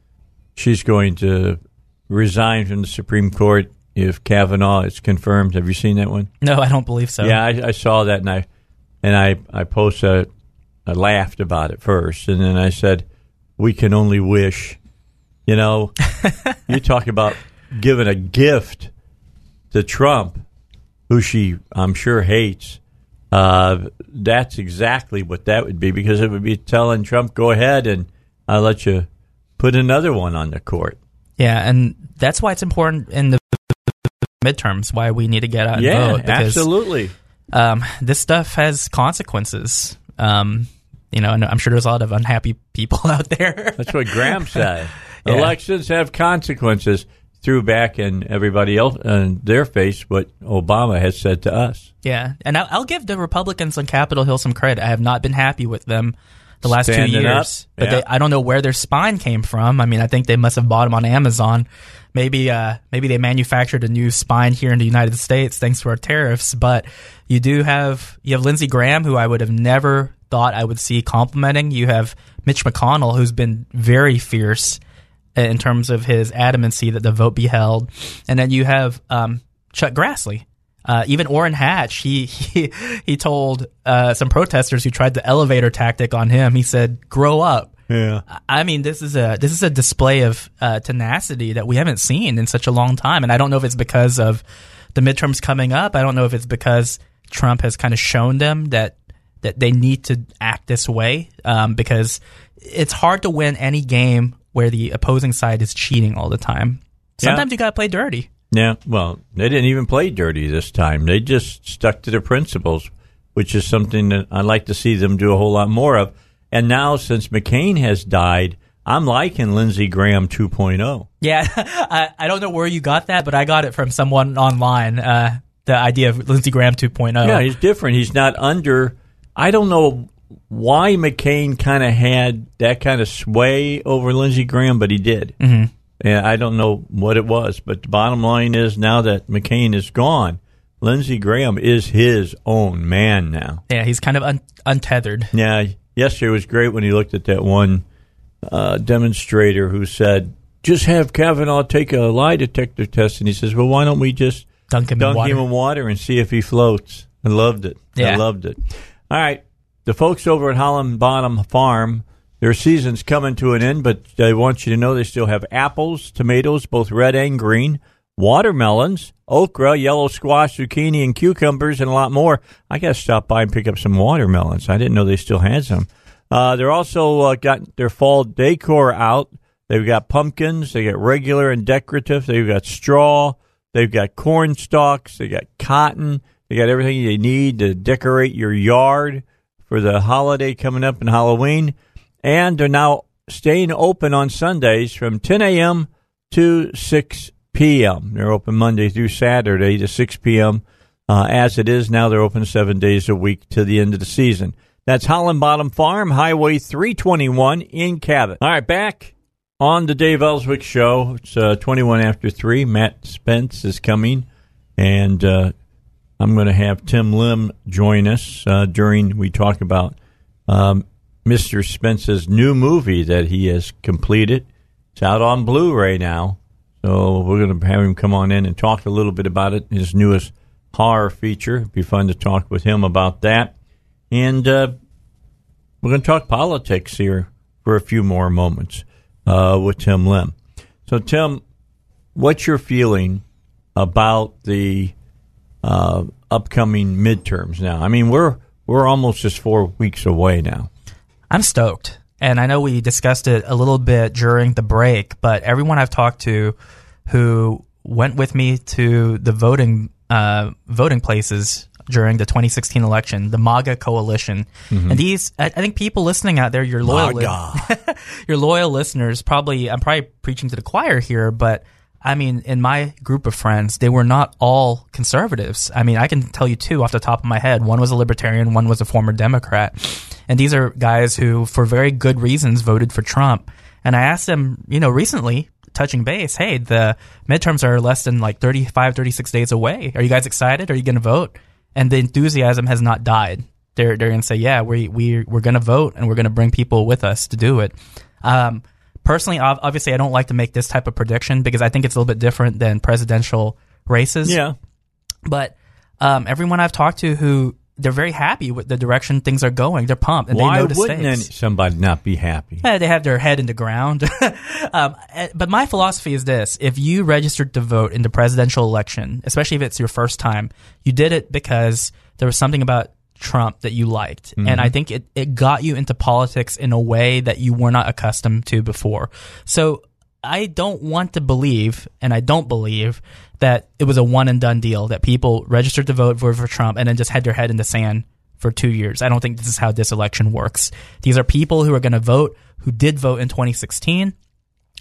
she's going to resign from the Supreme Court if Kavanaugh is confirmed. Have you seen that one?
No, I don't believe so.
Yeah, I, I saw that, and I and I I posted. I laughed about it first, and then I said, "We can only wish." You know, *laughs* you talk about giving a gift to Trump, who she I'm sure hates. Uh, that's exactly what that would be because it would be telling Trump, "Go ahead, and I'll let you put another one on the court."
Yeah, and that's why it's important in the midterms. Why we need to get out and
yeah,
vote because
absolutely.
um, this stuff has consequences. Um, you know, and I'm sure there's a lot of unhappy people *laughs* out there.
That's what Graham *laughs* said.
Yeah.
Elections have consequences. Threw back in everybody else in their face what Obama has said to us.
yeah, and I'll, I'll give the Republicans on Capitol Hill some credit. I have not been happy with them the last
Standing
two
up.
years, but
Yeah.
they, I don't know where their spine came from. I mean, I think they must have bought them on Amazon. Maybe, uh, maybe they manufactured a new spine here in the United States thanks to our tariffs. But you do have you have Lindsey Graham, who I would have never thought I would see complimenting. You have Mitch McConnell, who's been very fierce in terms of his adamancy that the vote be held, and then you have um, Chuck Grassley. Uh, even Orrin Hatch, he *laughs* he, he told uh, some protesters who tried the elevator tactic on him. He said, "Grow up."
Yeah.
I mean, this is a this is a display of uh, tenacity that we haven't seen in such a long time, and I don't know if it's because of the midterms coming up. I don't know if it's because Trump has kind of shown them that that they need to act this way um, because it's hard to win any game where the opposing side is cheating all the time.
Yeah.
Sometimes you got to play dirty.
Yeah, well, they didn't even play dirty this time. They just stuck to their principles, which is something that I'd like to see them do a whole lot more of. And now, since McCain has died, I'm liking Lindsey Graham oh. 2.0.
Yeah, *laughs* I, I don't know where you got that, but I got it from someone online. Uh, the idea of Lindsey Graham 2.0.
Yeah, he's different. He's not under. I don't know why McCain kind of had that kind of sway over Lindsey Graham, but he did. Mm-hmm. And I don't know what it was, but the bottom line is now that McCain is gone, Lindsey Graham is his own man now.
Yeah, he's kind of un- untethered.
Yeah, yesterday was great when he looked at that one uh, demonstrator who said, "Just have Kavanaugh take a lie detector test," and he says, "Well, why don't we just
Dunk him in water."
him in water and see if he floats?" I loved it. I
Yeah.
loved it. All right, the folks over at Holland Bottom Farm, their season's coming to an end, but they want you to know they still have apples, tomatoes, both red and green, watermelons, okra, yellow squash, zucchini, and cucumbers, and a lot more. I got to stop by and pick up some watermelons. I didn't know they still had some. Uh, they're also uh, got their fall decor out. They've got pumpkins. They got regular and decorative. They've got straw. They've got corn stalks. They got cotton. They got everything you need to decorate your yard for the holiday coming up in Halloween. And they're now staying open on Sundays from 10 a.m. to 6 p.m. They're open Monday through Saturday to 6 p.m. Uh, as it is now, they're open seven days a week to the end of the season. That's Holland Bottom Farm, Highway 321 in Cabot. All right, back on the Dave Elswick Show. It's uh, 21 after 3. Matt Spease is coming, and uh, I'm going to have Tim Lim join us uh, during we talk about um, Mr. Spease's new movie that he has completed. It's out on Blu-ray now, so we're going to have him come on in and talk a little bit about it. His newest horror feature. It'd be fun to talk with him about that, and uh, we're going to talk politics here for a few more moments uh, with Tim Lim. So, Tim, what's your feeling about the uh, upcoming midterms now? I mean, we're we're almost just four weeks away now.
I'm stoked. And I know we discussed it a little bit during the break, but everyone I've talked to who went with me to the voting uh, voting places during the 2016 election, the MAGA coalition, and these, I, I think people listening out there, your loyal, li- *laughs* your loyal listeners, probably, I'm probably preaching to the choir here, but I mean, in my group of friends, they were not all conservatives. I mean, I can tell you two off the top of my head. One was a libertarian, one was a former Democrat. And these are guys who, for very good reasons, voted for Trump. And I asked them, you know, recently, touching base, hey, the midterms are less than like 35, 36 days away. Are you guys excited? Are you going to vote? And the enthusiasm has not died. They're, they're going to say, yeah, we, we, we're going to vote and we're going to bring people with us to do it. Um, personally, obviously, I don't like to make this type of prediction because I think it's a little bit different than presidential races.
Yeah,
But um, everyone I've talked to who they're very happy with the direction things are going. They're pumped and
why
they know the
wouldn't any, somebody not be happy?
Eh, they have their head in the ground. *laughs* um, eh, but my philosophy is this: if you registered to vote in the presidential election, especially if it's your first time, you did it because there was something about Trump that you liked, and mm-hmm. I think it it got you into politics in a way that you were not accustomed to before. So. I don't want to believe, and I don't believe that it was a one and done deal. That people registered to vote for, for Trump and then just had their head in the sand for two years. I don't think this is how this election works. These are people who are going to vote, who did vote in 2016.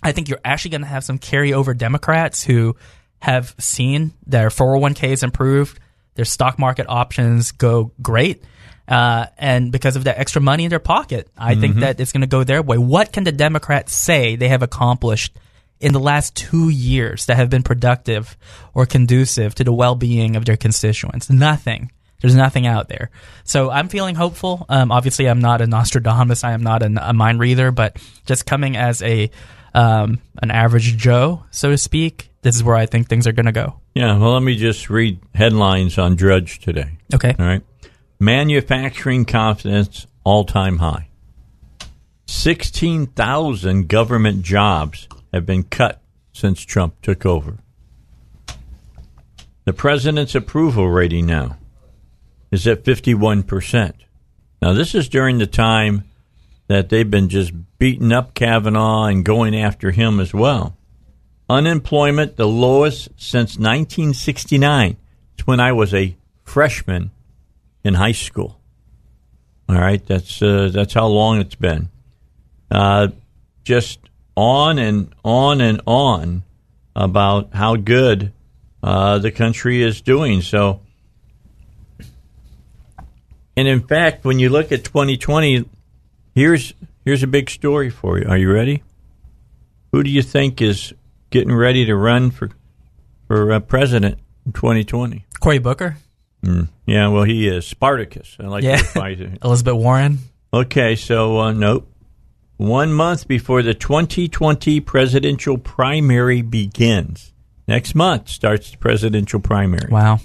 I think you're actually going to have some carryover Democrats who have seen their 401ks improved, their stock market options go great. Uh, and because of that extra money in their pocket, I think that it's going to go their way. What can the Democrats say they have accomplished in the last two years that have been productive or conducive to the well-being of their constituents? Nothing. There's nothing out there. So I'm feeling hopeful. Um, obviously, I'm not a Nostradamus. I am not a, a mind reader, but just coming as a um, an average Joe, so to speak, this is where I think things are going to go.
Yeah, well, let me just read headlines on Drudge today.
Okay.
All right. Manufacturing confidence all time high. 16,000 government jobs have been cut since Trump took over. The president's approval rating now is at 51%. Now, this is during the time that they've been just beating up Kavanaugh and going after him as well. Unemployment, the lowest since 1969. It's when I was a freshman in high school. All right, that's uh, that's how long it's been. Uh, just on and on and on about how good uh, the country is doing. So And in fact, when you look at 2020, here's here's a big story for you. Are you ready? Who do you think is getting ready to run for for uh, president in 2020?
Cory Booker,
Mm. Yeah, well, he is Spartacus. I like
Yeah.
to fight it.
Elizabeth Warren.
Okay, so uh, nope. One month before the 2020 presidential primary begins. Next month starts the presidential primary.
Wow.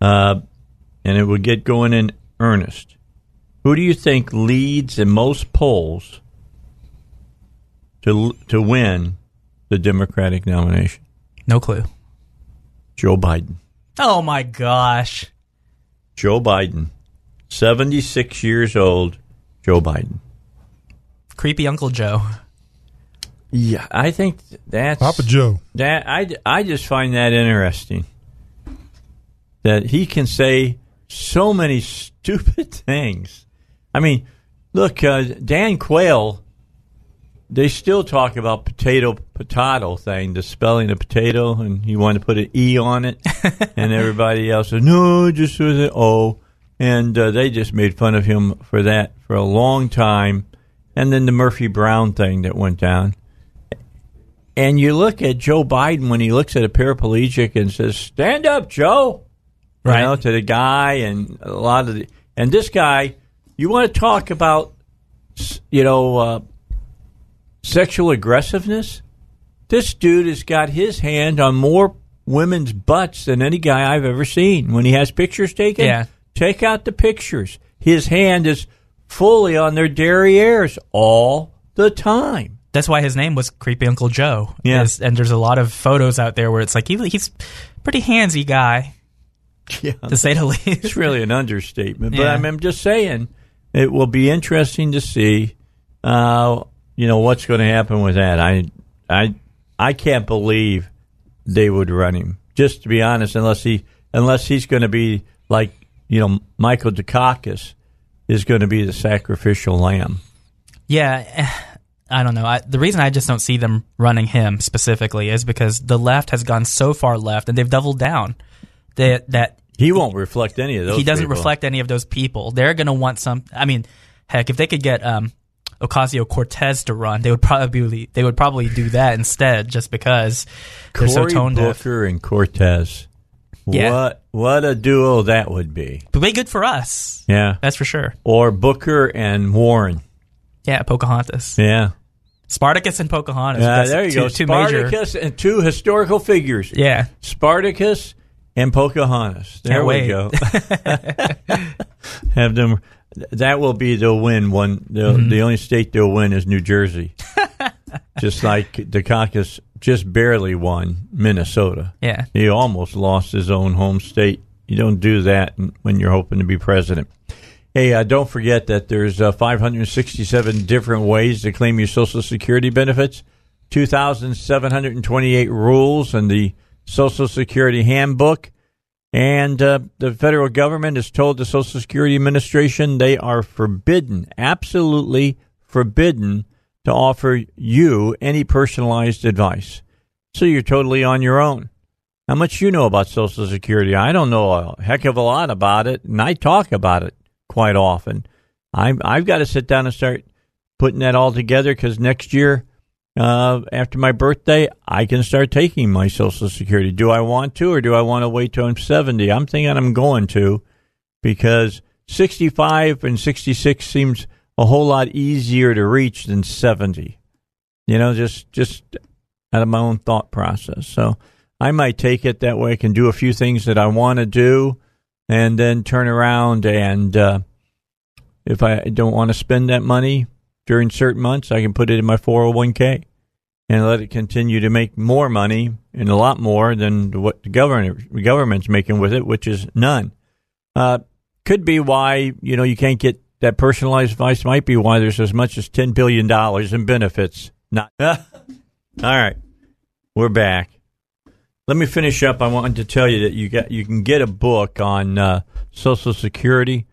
Uh, and it will get going in earnest. Who do you think leads in most polls to to win the Democratic nomination?
No clue.
Joe Biden.
Oh my gosh.
Joe Biden, 76 years old. Joe Biden.
Creepy Uncle Joe.
Yeah, I think that's
Papa Joe.
That I, I just find that interesting that he can say so many *laughs* stupid things. I mean, look, uh, Dan Quayle. They still talk about potato potato thing, the spelling of potato, and he wanted to put an e on it, *laughs* and everybody else said no, just with an o, and uh, they just made fun of him for that for a long time, and then the Murphy Brown thing that went down. And you look at Joe Biden when he looks at a paraplegic and says, "Stand up, Joe," you
Right.
know, to the guy, and a lot of the, and this guy, you want to talk about, you know, uh, sexual aggressiveness? This dude has got his hand on more women's butts than any guy I've ever seen. When he has pictures taken,
Yeah.
take out the pictures. His hand is fully on their derrieres all the time.
That's why his name was Creepy Uncle Joe.
Yeah.
And there's a lot of photos out there where it's like he, he's pretty handsy guy, *laughs*
Yeah.
to say the least.
It's really an understatement, but
Yeah.
I'm, I'm just saying it will be interesting to see, uh, you know, what's going to happen with that. I, I, I can't believe they would run him. Just to be honest, unless he, unless he's going to be like, you know, Michael Dukakis is going to be the sacrificial lamb.
Yeah, I don't know. I, the reason I just don't see them running him specifically is because the left has gone so far left, and they've doubled down. That that
He won't reflect any of those.
he doesn't
people.
reflect any of those people. They're going to want some. I mean, heck, if they could get um, Ocasio Cortez to run, they would probably they would probably do that instead, just because they're so
Cory
tone deaf.
Booker and Cortez.
Yeah.
What what a duo that would be.
But way good for us.
Yeah.
That's for sure.
Or Booker and Warren.
Yeah, Pocahontas,
Yeah.
Spartacus, and Pocahontas.
Uh,
That's
there you
two,
go.
Two major.
And two historical figures.
Yeah,
Spartacus and Pocahontas. There
Can't
we
wait.
go. *laughs* *laughs* Have them. That will be they'll win one.
Mm-hmm.
The only state they'll win is New Jersey. *laughs* just like Dukakis just barely won Minnesota.
yeah.
He almost lost his own home state. You don't do that when you're hoping to be president. Hey, uh, don't forget that there's uh, 567 different ways to claim your Social Security benefits, 2,728 rules in the Social Security Handbook, and uh, the federal government has told the Social Security Administration they are forbidden, absolutely forbidden, to offer you any personalized advice. So you're totally on your own. How much you know about Social Security? I don't know a heck of a lot about it, and I talk about it quite often. I've I've got to sit down and start putting that all together because next year, uh, after my birthday, I can start taking my Social Security. Do I want to, or do I want to wait till I'm seventy? I'm thinking I'm going to because sixty-five and sixty-six seems a whole lot easier to reach than seventy. You know, just just out of my own thought process. So I might take it that way. I can do a few things that I want to do, and then turn around and uh, if I don't want to spend that money during certain months, I can put it in my 401k and let it continue to make more money and a lot more than what the government government's making with it, which is none. Uh, could be why you know you can't get that personalized advice. Might be why there's as much as ten billion dollars in benefits. Not *laughs* all right. We're back. Let me finish up. I wanted to tell you that you got you can get a book on uh, Social Security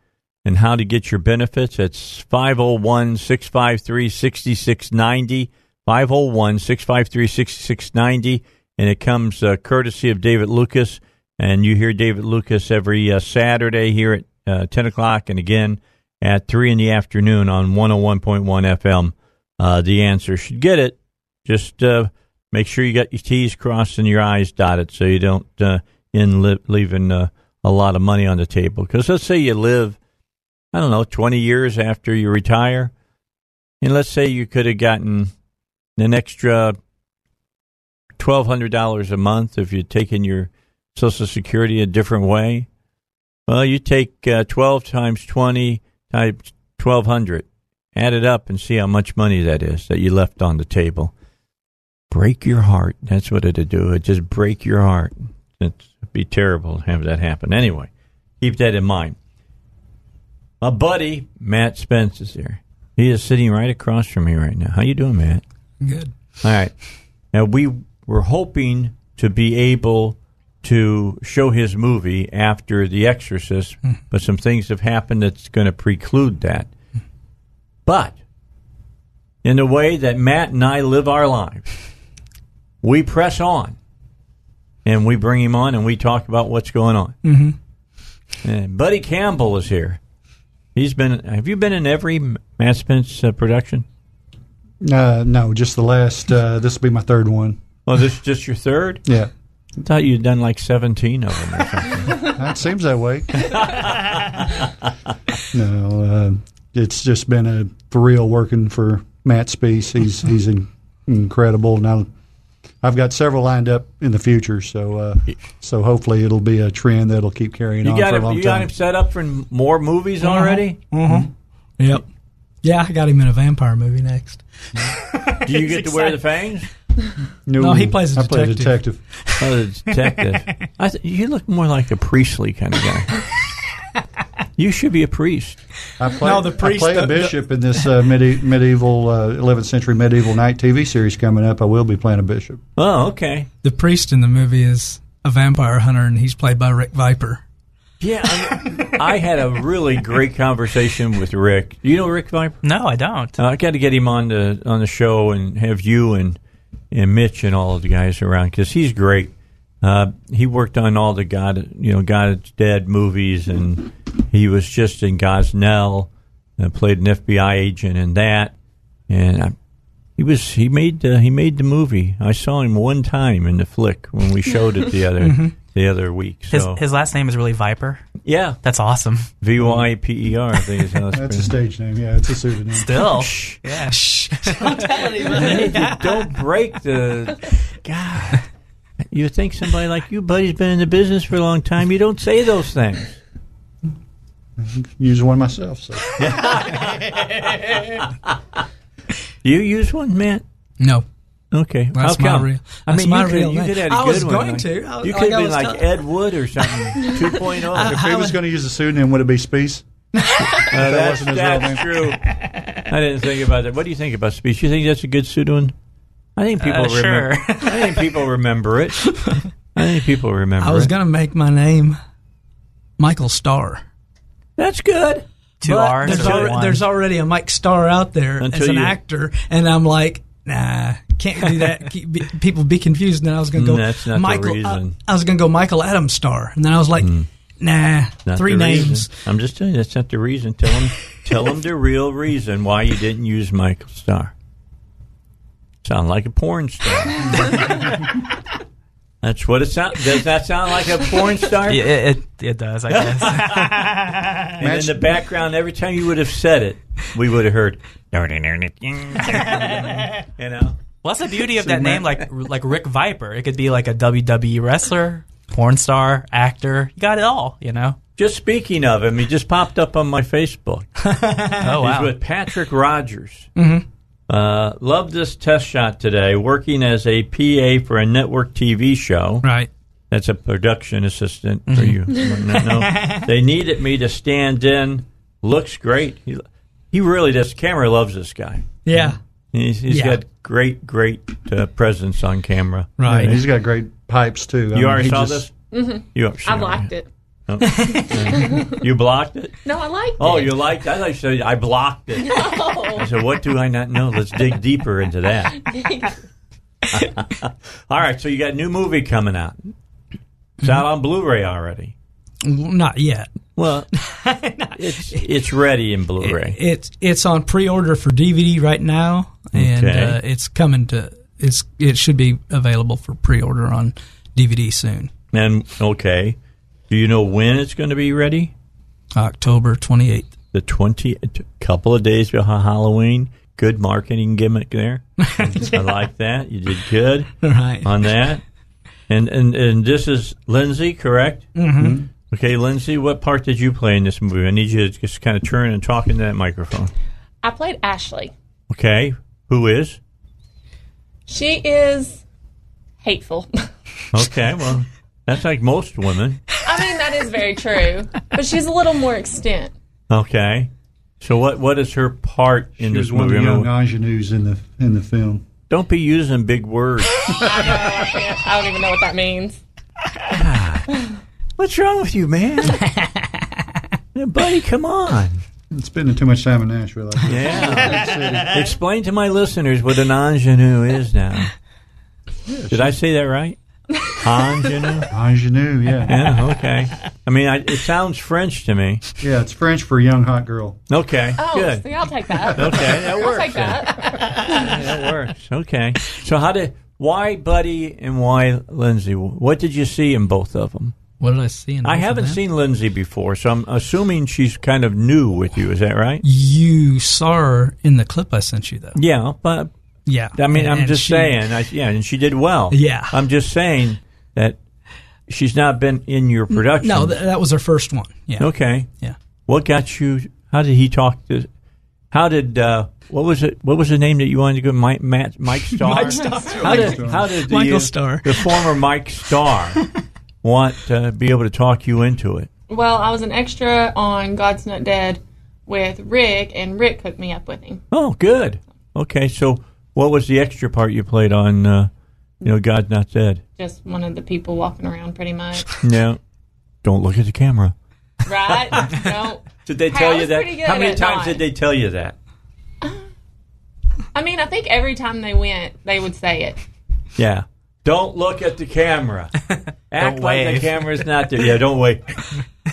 and how to get your benefits. It's 501 653 6690. 501 653 6690. And it comes uh, courtesy of David Lucas. And you hear David Lucas every uh, Saturday here at uh, 10 o'clock and again at 3 in the afternoon on 101.1 FM. Uh, the answer should get it. Just uh, make sure you got your T's crossed and your I's dotted so you don't uh, end li- leaving a lot of money on the table. Because let's say you live, I don't know, 20 years after you retire, and let's say you could have gotten an extra $1,200 a month if you'd taken your Social Security a different way. Well, you take uh, 12 times 20 times 1200, add it up and see how much money that is that you left on the table. Break your heart. That's what it'd do. It'd just break your heart. It'd be terrible to have that happen. Anyway, keep that in mind. My buddy, Matt Spease, is here. He is sitting right across from me right now. How you doing, Matt?
Good.
All right. Now we were hoping to be able to show his movie after The Exorcist, but some things have happened that's going to preclude that. But in the way that Matt and I live our lives, we press on and we bring him on and we talk about what's going on. Mm-hmm. And Buddy Campbell is here. He's been. Have you been in every Matt Spease uh, production?
Uh, no, just the last. Uh, this will be my third one.
Oh, this is just your third?
Yeah,
I thought you'd done like 17 of them or something. *laughs*
that seems that way. *laughs* no, uh, it's just been a thrill working for Matt Spease. He's he's in, incredible. Now, I've got several lined up in the future, so uh, so hopefully it'll be a trend that'll keep carrying
You
on for a
him,
long
you got
time.
him set up for more movies already?
Yep. Yeah, I got him in a vampire movie next.
Do you get to wear the fangs?
No, he plays a
I play a
detective.
detective.
Oh, the detective. *laughs* I th- you look more like a priestly kind of guy. *laughs* you should be a priest.
I play,
No, the priest-
I play
the-
a
the-
bishop in this uh, medi- medieval, uh, 11th century medieval night TV series coming up. I will be playing a bishop.
Oh, okay.
The priest in the movie is a vampire hunter, and he's played by Rick Vyper.
Yeah, I, I had a really great conversation with Rick. Do you know Rick Vyper?
No, I don't.
Uh, I got to get him on the on the show and have you and and Mitch and all of the guys around because he's great. Uh, he worked on all the God, you know, God's Dead movies, and he was just in Gosnell. and played an FBI agent in that, and I, he was he made uh, he made the movie. I saw him one time in the flick when we showed it the *laughs* other the other week.
His
So
his last name is really Vyper.
yeah,
That's awesome.
V Y P E R. I think it's
That's a stage name. Yeah, it's a pseudonym.
Still, *laughs* yeah.
You don't break the *laughs* God. You think somebody like you, buddy's been in the business for a long time. You don't say those things.
Use one myself. So. *laughs*
You use one, Matt?
No,
Okay,
That's
How
my
come?
real-
I
that's
mean,
my
you could,
real
you
name.
could have a
I was
one.
going
like-
to. I-
you could have
I
been
was
like
telling-
Ed Wood or something. *laughs* oh. 2.0.
if he was going to use a pseudonym, would it be Spease? *laughs*
Uh, that's
wasn't his real
that's true. I didn't think about that. What do you think about speech? You think that's a good pseudonym? I think people
Uh,
remember.
sure.
I think people remember it. *laughs* I think people remember.
I was
it.
going to make my name Michael Starr.
That's good.
Two
But
R's
There's,
or
already, there's already a Mike Starr out there
Until
as an
you-
actor, and I'm like, nah, can't do that. *laughs* People be confused. And then I was going to go
Mm, That's not the
Michael.
reason. Hmm.
I, I was going to go Michael Adam Starr, and then I was like, nah,
Not
three names.
reason. I'm just telling you that's not the reason. Tell them, tell them the real reason why you didn't use Michael Starr. Sound like a porn star. *laughs* that's what it sounds. Does that sound like a porn star?
Yeah, it, it, it does, I guess. *laughs*
And in the background, every time you would have said it, we would have heard. *laughs* you know.
What's the beauty of that name? Like like Rick Vyper. It could be like a WWE wrestler, porn star, actor. You got it all, you know.
Just speaking of him, he just popped up on my Facebook.
Oh
He's
wow.
with Patrick Rogers. Mm-hmm. Uh, love this test shot today. Working as a PA for a network TV show.
Right.
That's a production assistant for you. no, no. *laughs* They needed me to stand in. Looks great. He, he really does. Camera loves this guy.
Yeah.
He's, he's
Yeah.
got great, great uh, presence on camera.
Right.
Yeah, he's got great pipes too. I
You
mean,
already saw
just-
this? Mm-hmm. You,
I blocked it. *laughs*
You blocked it?
No, I liked
Oh,
it.
you liked? I thought you said I blocked it. I said, what do I not know? Let's dig deeper into that. *laughs* *laughs* All right, so you got a new movie coming out. It's out on Blu-ray already.
Not yet.
Well, it's it's ready in Blu-ray.
It's it's on pre-order for DVD right now, and
Okay.
uh, it's coming to it's it should be available for pre-order on DVD soon,
And okay, do you know when it's going to be ready?
October twenty eighth.
The twenty, a couple of days before Halloween. Good marketing gimmick there. *laughs* I like that. You did good
Right.
on that. And and and this is Lindsey, correct?
Mhm.
Okay, Lindsey, what part did you play in this movie? I need you to just kind of turn and talk into that microphone.
I played Ashley.
Okay, who is?
She is hateful.
Okay, well, *laughs* that's like most women.
I mean, that is very true, but she's a little more extent.
Okay, so what what is her part in
She
this
was one of the
I
young ingenues in the in the film.
don't be using big words.
I know. I, I don't even know what that means. Ah.
What's wrong with you, man? *laughs* Yeah, buddy, come on.
Spending too much time in Nashville. I guess.
Yeah. *laughs* Explain to my listeners what an ingenue is now. Did I say that right? Ingenue?
Ingenue, yeah.
Yeah, okay. I mean, I, it sounds French to me.
Yeah, it's French for young hot girl.
Okay,
Oh,
good.
see, I'll take that. *laughs*
Okay, that
I'll
works.
take that.
That works. Okay. So how did why Buddy and why Lindsey? What did you see in both of them?
What did I see? In
I haven't seen Lindsey before, so I'm assuming she's kind of new with you. Is that right?
You saw her in the clip I sent you, though.
Yeah, but
Yeah,
I mean,
And-
I'm
and
just
she-
saying. I, yeah, and she did well.
Yeah.
I'm just saying that she's not been in your production.
No, th- that was her first one. Yeah.
okay.
Yeah.
What got you? How did he talk to? How did? Uh, what was it? What was the name that you wanted to go? Mike, Matt, *laughs* Mike Starr.
Mike Starr.
How did? How did the,
Michael Starr.
the former Mike Starr, *laughs* want to be able to talk you into it?
Well, I was an extra on God's Not Dead with Rick, and Rick hooked me up with him.
Oh, good. Okay, so what was the extra part you played on? Uh, you know, God's Not Dead.
Just one of the people walking around, pretty much. *laughs*
No, don't look at the camera.
Right? *laughs* no.
Did they tell
I
you that? How many times
not.
did they tell you that?
I mean, I think every time they went, they would say it.
Yeah. Don't look at the camera. *laughs* Act like the
wave.
camera's not there. Yeah, don't wait.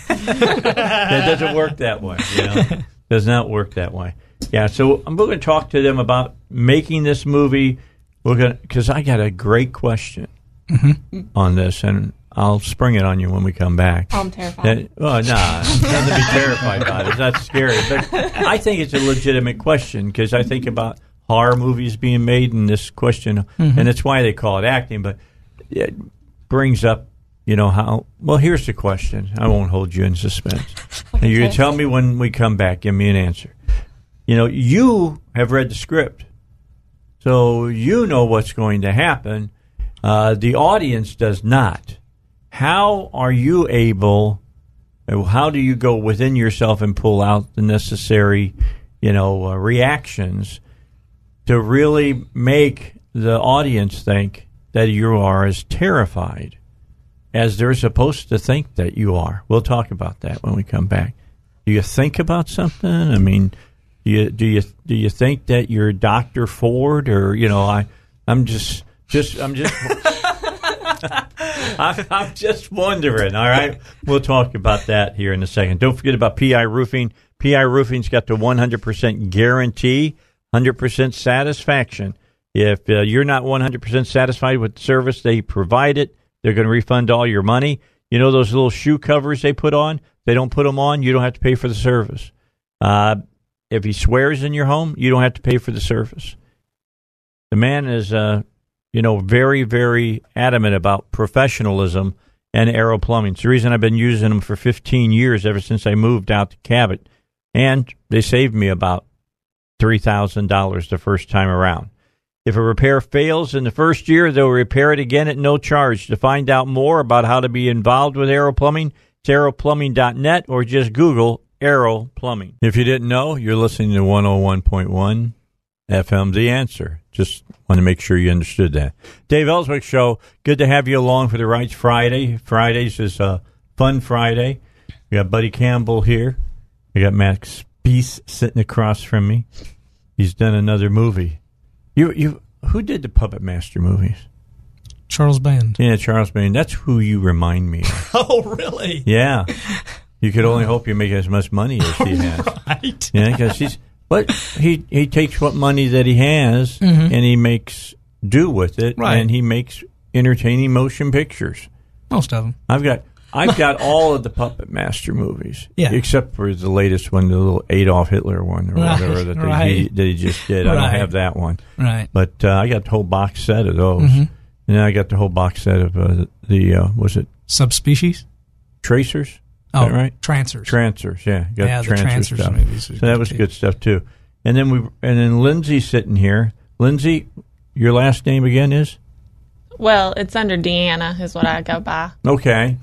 it doesn't work that way. You know? Does not work that way. Yeah, so I'm going to talk to them about making this movie. We're going because I got a great question mm-hmm. on this, and I'll spring it on you when we come back.
Oh, I'm terrified.
That, well, nah, nothing to be terrified about. It's not scary, but I think it's a legitimate question because I think about horror movies being made, and this question, mm-hmm. and it's why they call it acting. But it brings up, you know, how. Well, here's the question. I won't hold you in suspense. *laughs*
Like
You're tell me when we come back. Give me an answer. You know, you have read the script, so you know what's going to happen. Uh, the audience does not. How are you able? uh, How do you go within yourself and pull out the necessary, you know, uh, reactions to really make the audience think that you are as terrified as they're supposed to think that you are? We'll talk about that when we come back. Do you think about something? I mean, do you do you do you think that you're Doctor Ford or you know I I'm just just I'm just *laughs* I'm, I'm just wondering. All right, we'll talk about that here in a second. Don't forget about PI Roofing. PI Roofing's got the 100% guarantee, 100% satisfaction. If uh, you're not 100% satisfied with the service they provide it, they're going to refund all your money. You know those little shoe covers they put on? They don't put them on. You don't have to pay for the service. Uh, if he swears in your home, you don't have to pay for the service. The man is, uh, you know, very, very adamant about professionalism and Aero Plumbing. It's the reason I've been using them for 15 years, ever since I moved out to Cabot. And they saved me about $3,000 the first time around. If a repair fails in the first year, they'll repair it again at no charge. To find out more about how to be involved with Aero Plumbing, it's aeroplumbing.net or just Google Aero Plumbing. If you didn't know, you're listening to 101.1 FM The Answer. Just want to make sure you understood that. Dave Elswick Show, good to have you along for the Rights Friday. Fridays is a fun Friday. We got Buddy Campbell here. We got Max Spease sitting across from me. He's done another movie. You, you, who did the Puppet Master movies?
Charles Band.
Yeah, Charles Band. That's who you remind me of. *laughs*
Oh, really?
Yeah. *laughs* You could only hope you make as much money as *laughs* he has. *laughs*
Right.
Yeah, because he's. But he he takes what money that he has
Mhm.
and he makes do with it,
Right.
and he makes entertaining motion pictures.
Most of them.
I've got I've got *laughs* all of the Puppet Master movies,
Yeah.
except for the latest one, the little Adolf Hitler one or
Right,
whatever that, they,
right.
he, that he just did. I don't have that one,
Right.
But uh, I got the whole box set of those,
Mhm.
and then I got the whole box set of uh, the uh, was it
Subspecies?
Tracers? Is
Oh,
that right?
Trancers.
Trancers, yeah. Got
Yeah,
the
the
Trancers
Trancers
stuff.
movies
So that was
too.
good stuff too. And then we and then Lindsey's sitting here. Lindsay, your last name again is
Well, it's under DeAnna, is what I go by.
okay.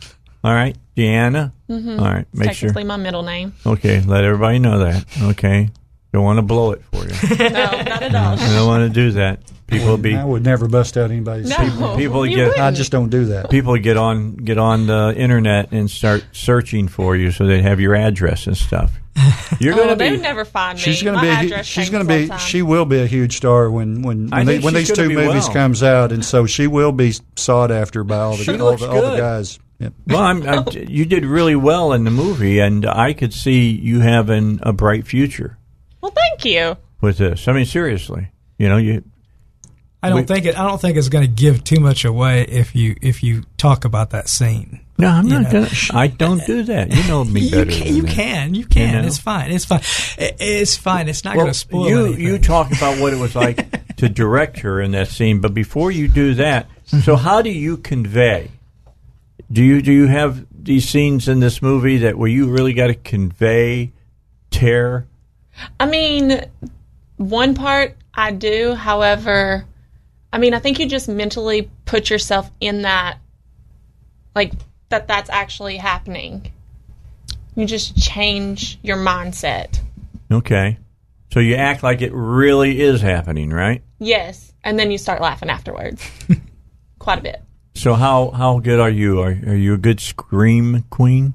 All right, DeAnna.
Mm-hmm.
All right, make sure.
Technically, my middle name.
Okay, let everybody know that. Okay, don't want to blow it for you. *laughs*
no, not at *laughs* all.
I don't want to do that. People will be
I would never bust out anybody's.
No,
people, people
you
get
wouldn't.
I just don't do that.
people get on get on the internet and start searching for you, so they have your address and stuff. *laughs* You're
oh,
going to
they
be
would never find me.
She's going to
My
be. A, she's going to be.
the time.
She will be a huge star when when when, they, when these two movies
well.
comes out, and so she will be sought after by all the
She
all
looks
the, all the guys. Yep.
Well, I'm, I'm, you did really well in the movie, and I could see you having a bright future
Well, thank you.
with this. I mean, seriously, you know, you
I don't
We-
think it. I don't think it's going to give too much away if you if you talk about that scene.
no, I'm
You
not gonna. I don't do that. You know me *laughs*
You
better.
can,
than
you
that.
can, you can.
You know?
It's fine. It's fine. It's fine. It's not
Well,
going to spoil
you
anything.
you talk about what it was like to *laughs* direct her in that scene, but before you do that, so mm-hmm. how do you convey? Do you do you have these scenes in this movie that where you really got to convey terror?
I mean, one part I do. However, I mean, I think you just mentally put yourself in that, like that. That's actually happening. You just change your mindset.
Okay, so you act like it really is happening, right?
Yes, and then you start laughing afterwards. *laughs* Quite a bit.
So how how good are you? Are are you a good scream queen?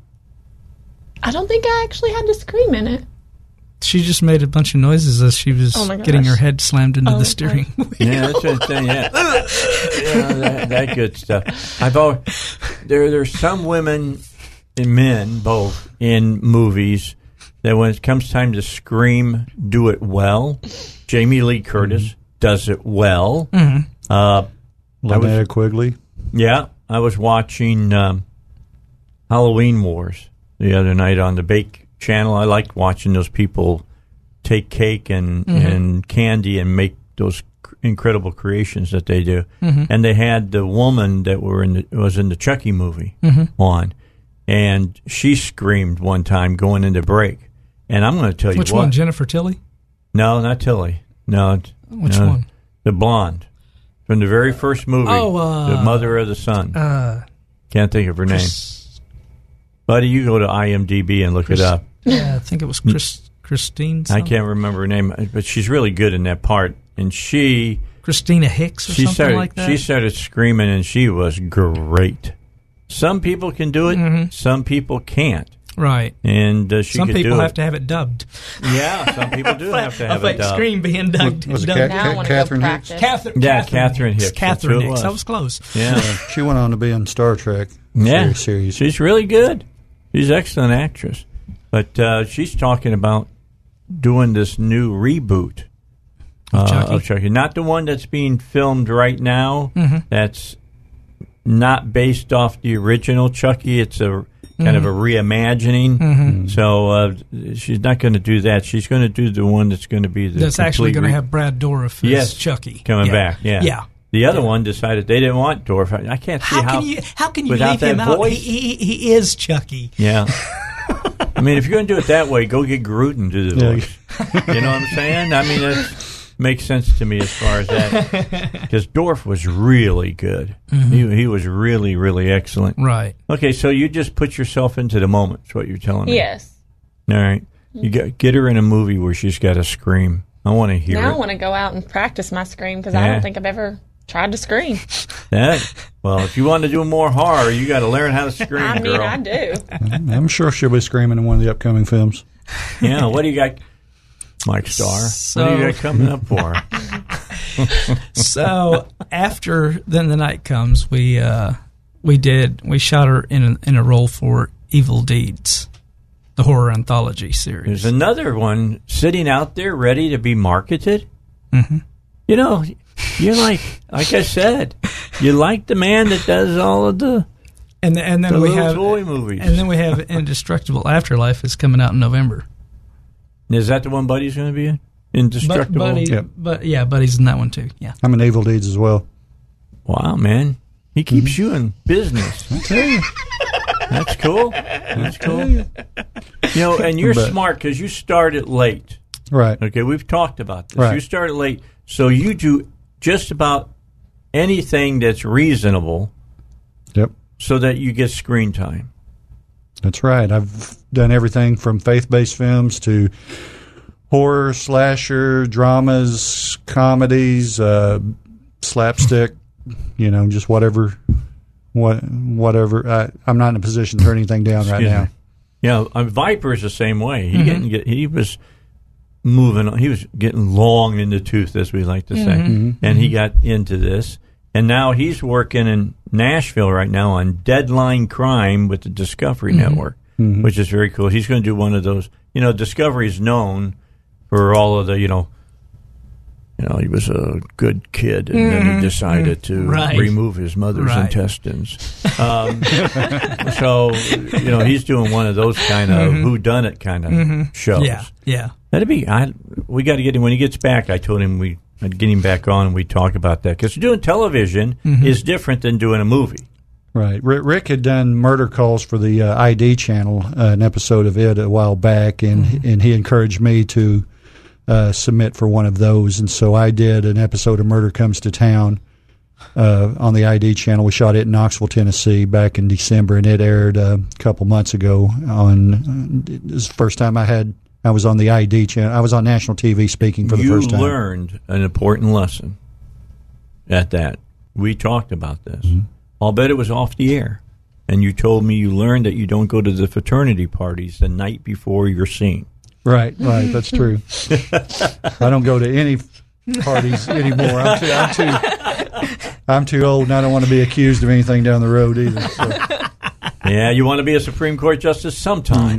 I don't think I actually had to scream in it.
She just made a bunch of noises as she was
Oh
getting her head slammed into
Oh,
the steering wheel.
Yeah, that's what I'm saying. Yeah, *laughs* yeah that, that good stuff. I've always there. There's some women and men both in movies that when it comes time to scream, do it well. Jamie Lee Curtis does it well.
Mhm.
Uh, I was-
Quigley.
yeah, I was watching um, Halloween Wars the other night on the Bake Channel. I liked watching those people take cake and, and candy and make those incredible creations that they do. And they had the woman that were in the, was in the Chucky movie on, and she screamed one time going into break. And I'm going to tell you
Which
what.
one, Jennifer Tilly?
No, not Tilly. No,
Which
no,
one?
The blonde from the very first movie.
Oh, uh,
the mother of the son.
Uh,
Can't think of her name. Buddy, you go to IMDb and look
Chris-
it up.
Yeah, I think it was Chris, Christine.
I can't remember her name, but she's really good in that part. And she
Christina Hicks or
she
something
started
like that.
she started screaming, and she was great. Some people can do it.
Mhm.
Some people can't.
right.
And uh, she
Some
could
people
do
have
it.
to have it dubbed.
Yeah, some people do *laughs* have to have
a
a
fake scream being dubbed.
Was it
dubbed.
Cat-
Now I
Cat-
want to go
Catherine Hicks?
Catherine,
Yeah, Catherine Hicks. That's
Catherine
who
Hicks.
was.
That was close.
Yeah.
She went on to be on Star Trek.
Yeah,
series.
she's really good. She's an excellent actress, but uh, she's talking about doing this new reboot uh,
Chucky?
of Chucky. Not the one that's being filmed right now.
Mhm.
That's not based off the original Chucky. It's a kind of a reimagining.
Mhm.
So uh, she's not going to do that. She's going to do the one that's going to be the
That's actually going to
re-
have Brad Dourif as
yes
Chucky
coming
Yeah.
back. Yeah,
yeah.
The other one decided they didn't want Dorf. I can't see
How
how.
can you? How can you leave him
that
out?
voice?
He, he, he is Chucky.
Yeah. *laughs* I mean, if you're going to do it that way, go get Gruden to do the
Yeah.
you know what I'm saying? I mean, that makes sense to me as far as that. *laughs* Because Dorf was really good. Mm-hmm. He, he was really, really excellent.
Right.
Okay, so you just put yourself into the moment, is what you're telling me.
Yes.
All right. You get, get her in a movie where she's got to scream. I want to hear
Now I want to go out and practice my scream because I don't think I've ever tried to scream.
That, well, if you want to do more horror, you got to learn how to *laughs* scream,
I mean,
girl.
I do.
I'm sure she'll be screaming in one of the upcoming films.
Yeah, what do you got, Mike Starr? what do you got coming up for her? *laughs*
so after then the night comes, we uh, we did we shot her in a, in a role for Evil Deeds, the horror anthology series.
There's another one sitting out there ready to be marketed.
Mm-hmm.
You know, you're like, like I said, you like the man that does all of the
and and then
the
we have
toy movies.
and then we have Indestructible Afterlife is coming out in November.
Is that the one Buddy's going to be in?
But,
Indestructible.
Buddy,
Yep.
but yeah, Buddy's in that one too. Yeah.
I'm in Evil Deeds as well.
Wow, man, he keeps mm-hmm. you in business.
I tell you.
That's cool. That's cool. You know, and you're
But-
smart because you started late.
Right.
Okay, we've talked about this.
Right.
You started late, so you do just about anything that's reasonable,
Yep.
so that you get screen time.
That's right. I've done everything from faith-based films to horror, slasher, dramas, comedies, uh, slapstick. You know, just whatever, what, whatever. I, I'm not in a position to turn anything down right
Excuse
now.
me. Yeah, uh, Vyper's the same way.
Mm-hmm.
He getting get, he was moving. on. He was getting long in the tooth, as we like to say,
Mm-hmm.
and he got into this. And now he's working in Nashville right now on Deadline Crime with the Discovery
Mm-hmm.
Network, which is very cool. He's going to do one of those. You know, Discovery's known for all of the you know. You know, he was a good kid, and then he decided to
Right.
remove his mother's
Right.
intestines. *laughs* Um, so you know he's doing one of those kind of who done it kind of shows.
Yeah. Yeah.
That'd be. I we got to get him when he gets back. I told him we I'd get him back on and we talk about that because doing television is different than doing a movie.
Right. Rick, Rick had done murder calls for the uh, ID channel, uh, an episode of it a while back, and and he encouraged me to uh, submit for one of those, and so I did an episode of Murder Comes to Town uh, on the ID channel. We shot it in Knoxville, Tennessee, back in December, and it aired uh, a couple months ago. On it was the first time I had I was on the ID channel. I was on national TV speaking for the
you
first time.
You learned an important lesson at that. We talked about this. I'll bet it was off the air, and you told me you learned that you don't go to the fraternity parties the night before you're seen.
Right, right. That's true. I don't go to any parties anymore. I'm too, I'm too, I'm too old, and I don't want to be accused of anything down the road either. So.
Yeah, you want to be a Supreme Court justice sometime.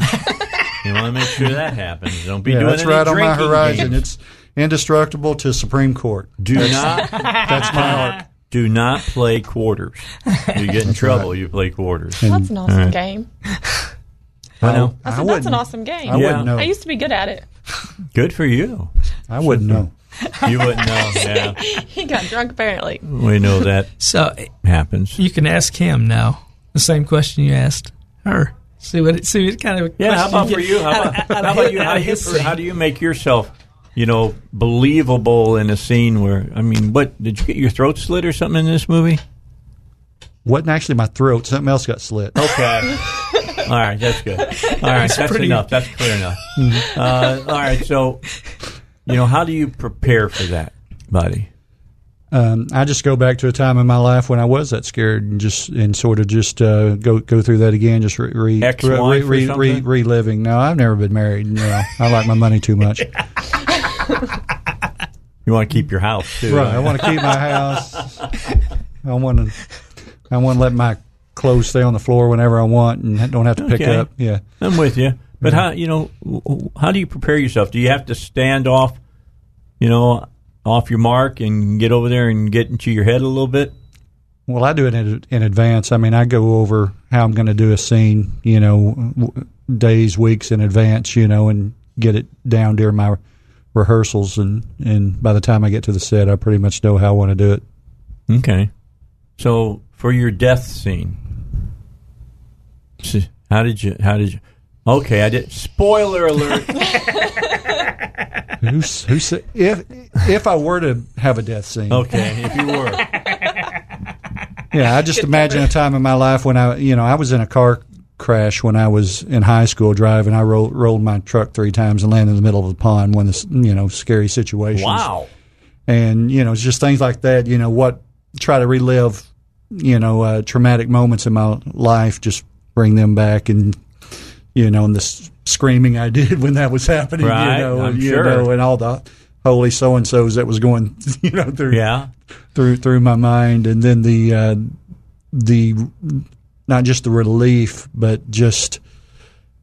you want to make sure that happens. Don't be
Yeah,
doing
that's
any
right on my horizon.
games.
It's indestructible to Supreme Court.
Do not
That's my arc.
do not play quarters. You get in trouble. You play quarters.
That's an awesome game.
I know.
I
I
that's an awesome game.
I
Yeah.
wouldn't know.
I used to be good at it. *laughs*
Good for you.
I wouldn't know. *laughs*
You wouldn't know. Yeah, *laughs*
He got drunk apparently.
we know that
So it
happens.
you can ask him now the same question you asked her. See what it, see what kind of
Yeah. How
question
about for
get
you? How
out
about,
out
how
of
about
his-
you? How
out
do
of
you?
his
How do you make yourself, you know, believable in a scene where? I mean, what did you get your throat slit or something in this movie?
Wasn't actually my throat. Something else got slit.
Okay. All right, that's good. All right, that's
pretty-
enough. That's clear enough. Uh, all right, so you know, how do you prepare for that, buddy?
Um, I just go back to a time in my life when I was that scared, and just and sort of just uh, go go through that again, just re, re,
Ex-wife or
re, re,
something?
reliving. No, I've never been married. No, I like my money too much.
You want to keep your house too,
Right. I want to keep my *laughs* house. I want to. I want to let my clothes stay on the floor whenever I want and don't have to pick
Okay.
up. Yeah.
I'm with you. But how you know how do you prepare yourself? Do you have to stand off, you know, off your mark and get over there and get into your head a little bit?
Well, I do it in, in advance. I mean, I go over how I'm going to do a scene, you know, w- days, weeks in advance, you know, and get it down during my rehearsals. And, and by the time I get to the set, I pretty much know how I want to do it.
Okay. So for your death scene, how did you? How did you? Okay, I did. Spoiler alert. *laughs*
Who's, who said, if, if I were to have a death scene,
Okay, if you were. *laughs*
Yeah, I just imagine a time in my life when I, you know, I was in a car crash when I was in high school driving. I rolled rolled my truck three times and landed in the middle of the pond. One of the, you know, scary situations.
Wow.
And you know, it's just things like that. You know, what try to relive, you know, uh, traumatic moments in my life. Just bring them back, and you know, and the screaming I did *laughs* when that was happening.
Right,
you know,
I'm
and, you
sure.
know, and all the holy so and so's that was going, *laughs* you know, through
Yeah.
through through my mind, and then the uh, the not just the relief, but just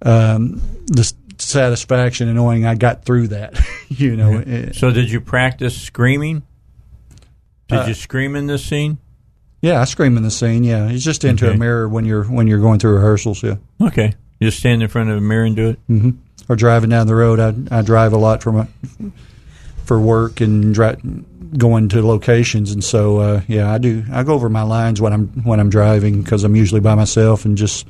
um, the satisfaction in knowing I got through that. *laughs* you know, Eh,
So did you practice screaming? Did
Uh,
you scream in this scene?
Yeah, I scream in the scene. Yeah, it's just into
Okay.
a mirror when you're when you're going through rehearsals. Yeah.
Okay. You just stand in front of a mirror and do it?
hmm Or driving down the road. I I drive a lot for my for work and dri- going to locations, and so uh, yeah, I do. I go over my lines when I'm when I'm driving because I'm usually by myself and just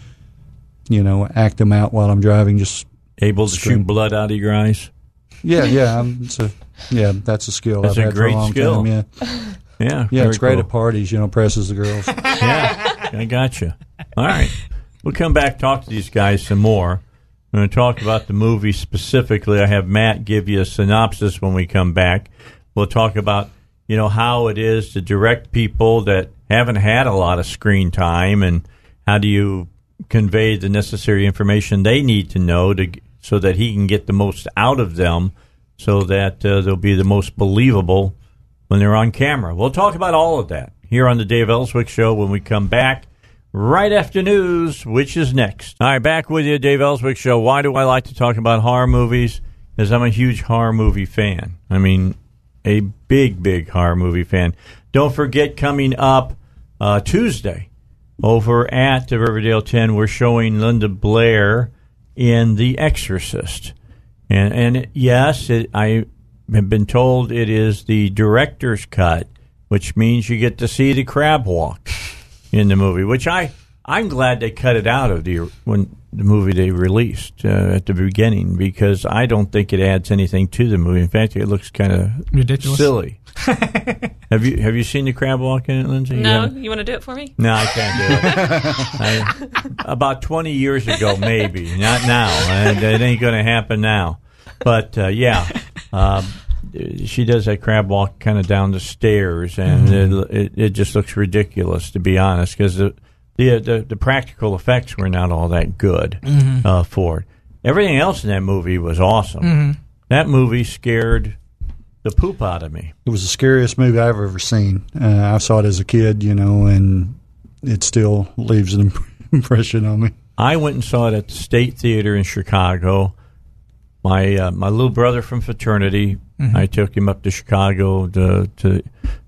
you know act them out while I'm driving. Just
Able to
Scream.
shoot blood out of your eyes?
yeah, yeah. I'm, it's a yeah. That's a skill.
That's
I've
a
had for
great
a long
skill.
Time, yeah,
Yeah.
yeah. It's great
cool.
at parties. You know, presses the girls. *laughs*
yeah, I got you. All right. We'll come back talk to these guys some more. We're going to talk about the movie specifically. I have Matt give you a synopsis when we come back. We'll talk about, you know, how it is to direct people that haven't had a lot of screen time and how do you convey the necessary information they need to know to so that he can get the most out of them so that uh, they'll be the most believable when they're on camera. We'll talk about all of that here on the Dave Elswick Show when we come back right after news, which is next. All right, back with you, Dave Elswick Show. Why do I like to talk about horror movies? Because I'm a huge horror movie fan. I mean, a big, big horror movie fan. Don't forget, coming up uh, Tuesday over at the Riverdale 10, we're showing Linda Blair in The Exorcist. And, and yes, it, I been told it is the director's cut, which means you get to see the crab walk in the movie, which I I'm glad they cut it out of the when the movie they released uh, at the beginning because I don't think it adds anything to the movie. In fact, it looks kind of
Ridiculous.
silly. *laughs* have you have you seen the crab walk in it, Lindsey? You
No,
haven't?
you want to do it for me?
No, I can't do it. *laughs* I, about 20 years ago, maybe. Not now. It ain't going to happen now. But uh, yeah, um, she does that crab walk kind of down the stairs, and it, it, it just looks ridiculous, to be honest, because the, the, the the practical effects were not all that good
Mhm.
uh, for it. Everything else in that movie was awesome.
Mhm.
That movie scared the poop out of me.
It was the scariest movie I've ever seen. Uh, I saw it as a kid, you know, and it still leaves an *laughs* impression on me.
I went and saw it at the State Theater in Chicago. My uh, my little brother from fraternity,
Mhm.
I took him up to Chicago to to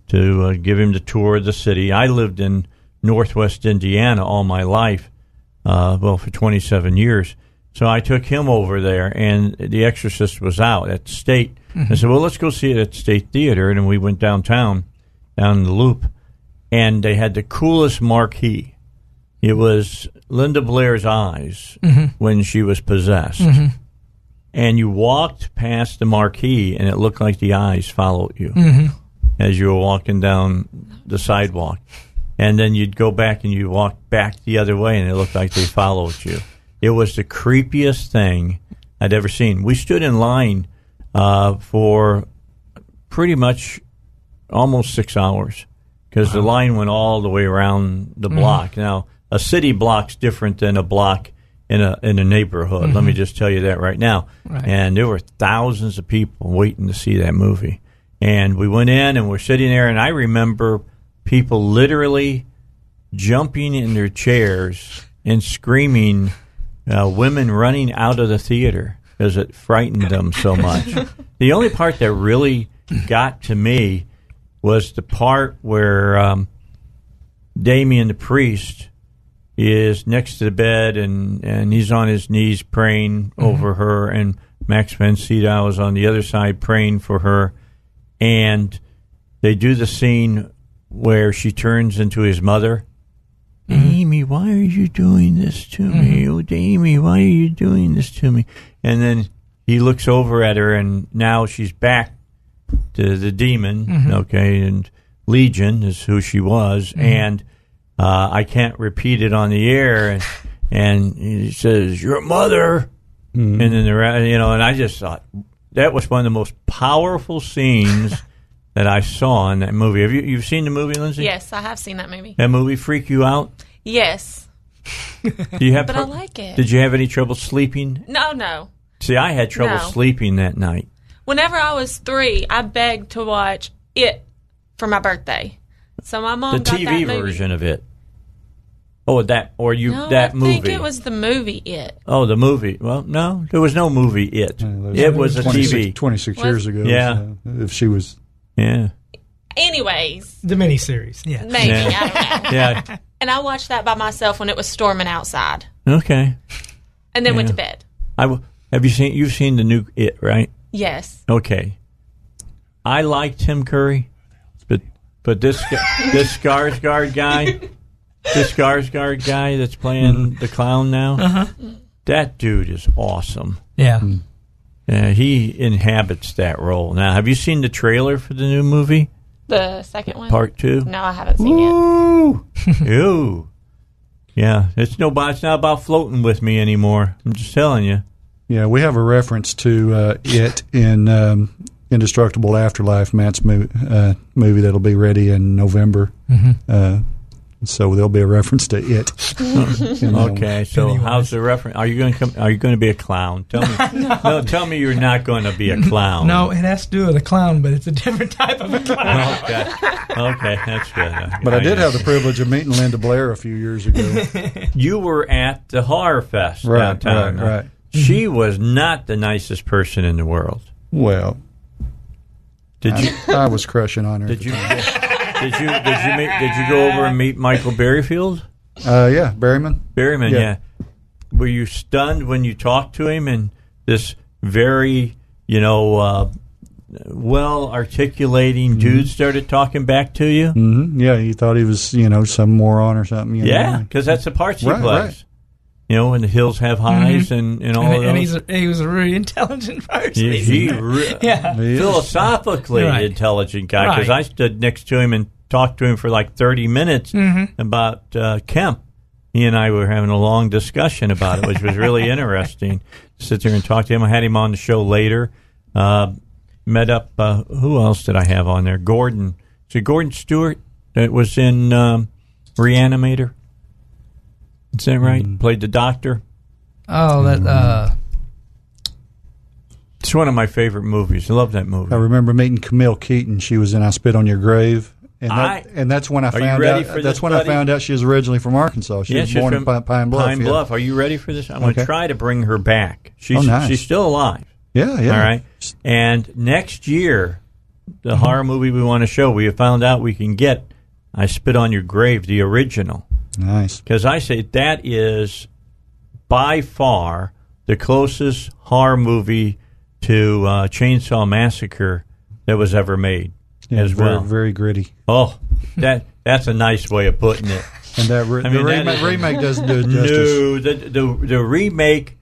to uh, give him the tour of the city. I lived in Northwest Indiana all my life, uh, well for 27 years. So I took him over there, and The Exorcist was out at State. I
Mhm.
said, "Well, let's go see it at State Theater," and we went downtown, down the Loop, and they had the coolest marquee. It was Linda Blair's eyes
Mhm.
when she was possessed. And you walked past the marquee, and it looked like the eyes followed you
Mhm.
as you were walking down the sidewalk. And then you'd go back and you'd walk back the other way, and it looked like they followed you. It was the creepiest thing I'd ever seen. We stood in line uh, for pretty much almost six hours because the line went all the way around the
Mhm.
block. Now, a city block's different than a block in a in a neighborhood. Let me
Mhm.
just tell you that right now.
Right.
And there were thousands of people waiting to see that movie. And we went in and we're sitting there, and I remember people literally jumping in their chairs and screaming, uh, women running out of the theater because it frightened them so *laughs* much. the only part that really got to me was the part where um, Damien the priest is next to the bed and, and he's on his knees praying over her, and Max von Sydow is on the other side praying for her. And they do the scene where she turns into his mother. Amy, why are you doing this to me? Oh, Amy, why are you doing this to me? And then he looks over at her, and now she's back to the demon.
Mhm.
Okay, and Legion is who she was,
Mhm.
and uh, I can't repeat it on the air. And, and he says, "Your mother," and then the re- you know, and I just thought that was one of the most powerful scenes *laughs* that I saw in that movie. Have you you've seen the movie, Lindsey?
Yes, I have seen that movie.
That movie freak you out?
Yes.
Do you have?
But I like it.
Did you have any trouble sleeping?
No, no.
See, I had trouble
No.
sleeping that night.
whenever I was three, I begged to watch it for my birthday. So my mom
the
got
TV
that movie.
version of it. Oh, that or you
No,
that
I
movie?
I think it was the movie It.
oh, the movie. Well, no, there was no movie. It.
Uh,
it was a
26
TV.
26 years ago.
Yeah.
so if she was.
Yeah.
Anyways,
The miniseries. Yeah.
maybe
Yeah.
I don't know. *laughs*
Yeah.
And I watched that by myself when it was storming outside,
Okay.
and then went to bed.
I w- have you seen you've seen the new It right?
Yes.
Okay. I like Tim Curry, but but this guy- *laughs* this Skarsgård guy, this Skarsgård guy that's playing the clown now,
Uh-huh.
that dude is awesome.
Yeah.
Yeah, he inhabits that role. Now, have you seen the trailer for the new movie,
The second one.
Part Two?
No, I haven't seen it.
Ooh, *laughs* Ew. Yeah, it's no, it's not about floating with me anymore. I'm just telling you.
Yeah, we have a reference to uh, it in um, Indestructible Afterlife, Matt's mo- uh, movie that'll be ready in November.
Mhm.
So there'll be a reference to it. *laughs* You know.
Okay, so how's the reference? Are you going to come? Are you going to be a clown? Tell me. *laughs* no. tell me you're not going to be a clown.
No, it has to do with a clown, but it's a different type of a *laughs* clown.
Okay. Okay, that's good.
But I did have the privilege of meeting Linda Blair a few years ago.
You were at the Horror Fest
Right,
downtown.
right, right.
She mm-hmm. was not the nicest person in the world.
well,
Did you?
I, I was crushing on her.
Did you? Did you? Did you meet? Did you go over and meet Michael Berryfield?
Uh, yeah, Berryman.
Berryman,
Yeah.
yeah. Were you stunned when you talked to him and this very, you know, uh, well articulating dude started talking back to you?
hmm Yeah, he thought he was, you know, some moron or something.
Yeah, because that's the parts he
Right,
plays.
right.
You know, and the hills have eyes and, and all
and,
of
and he's a, he was a really intelligent *laughs* person.
He-
He's
he
a-
re- *laughs*
yeah.
Philosophically
Right.
intelligent guy because
Right.
I stood next to him and talked to him for like 30 minutes
Mm-hmm.
about uh, Kemp. He and I were having a long discussion about it, which was really *laughs* interesting. Sit there and talk to him. I had him on the show later. Uh, met up. Uh, who else did I have on there? Gordon. Is it Gordon Stewart that was in um, Reanimator? Is that right?
Mm-hmm.
Played the doctor.
Oh, that. Uh,
It's one of my favorite movies. I love that movie.
I remember meeting Camille Keaton. She was in I Spit on Your Grave. And, that,
I-
and that's when I found out. That's
this,
when I found out she was originally from Arkansas. She
Yeah,
was
she's
born in Pine, Pine Bluff.
Pine
yeah.
Bluff. Are you ready for this? I'm going to try to bring her back. She's
Oh, nice.
she's still alive.
Yeah, yeah.
All right. And next year, the horror movie we want to show, we have found out we can get I Spit on Your Grave, the original.
Nice.
Because I say that is by far the closest horror movie to uh, Chainsaw Massacre that was ever made
Yeah,
as
very,
well.
very gritty.
Oh, that that's a nice way of putting it.
And that re-
I
the
mean, that
remake,
is-
remake doesn't do it justice.
No, the, the the remake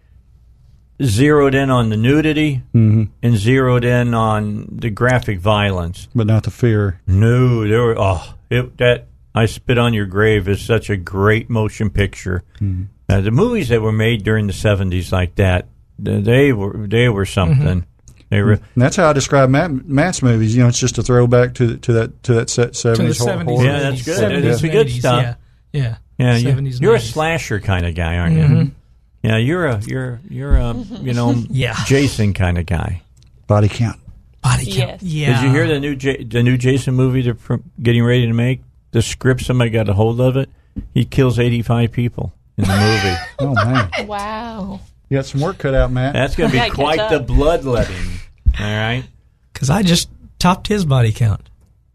zeroed in on the nudity
Mm-hmm.
and zeroed in on the graphic violence.
But not the fear.
No, there were oh it, that I spit on your grave is such a great motion picture.
Mm-hmm.
Uh, the movies that were made during the seventies like that, they were they were something. They were.
And that's how I describe Matt, Matt's movies. You know, it's just a throwback to to that to that
to
seventies horror. horror.
Yeah, that's good.
70s,
That's the good
80s,
stuff.
Yeah. Yeah.
Yeah, you,
70s,
you're a slasher kind of guy, aren't you? Yeah, you're a you're you're a you know *laughs*
Yeah.
Jason kind of guy.
Body count.
Body
Yes.
count. Yeah.
Did you hear the new J- the new Jason movie they're pr- getting ready to make? The script somebody got a hold of it. He kills eighty five people in the movie. *laughs*
Oh man,
Wow.
you got some work cut out, Matt.
That's going to be quite
up.
the bloodletting. All right.
Because I just topped his body count.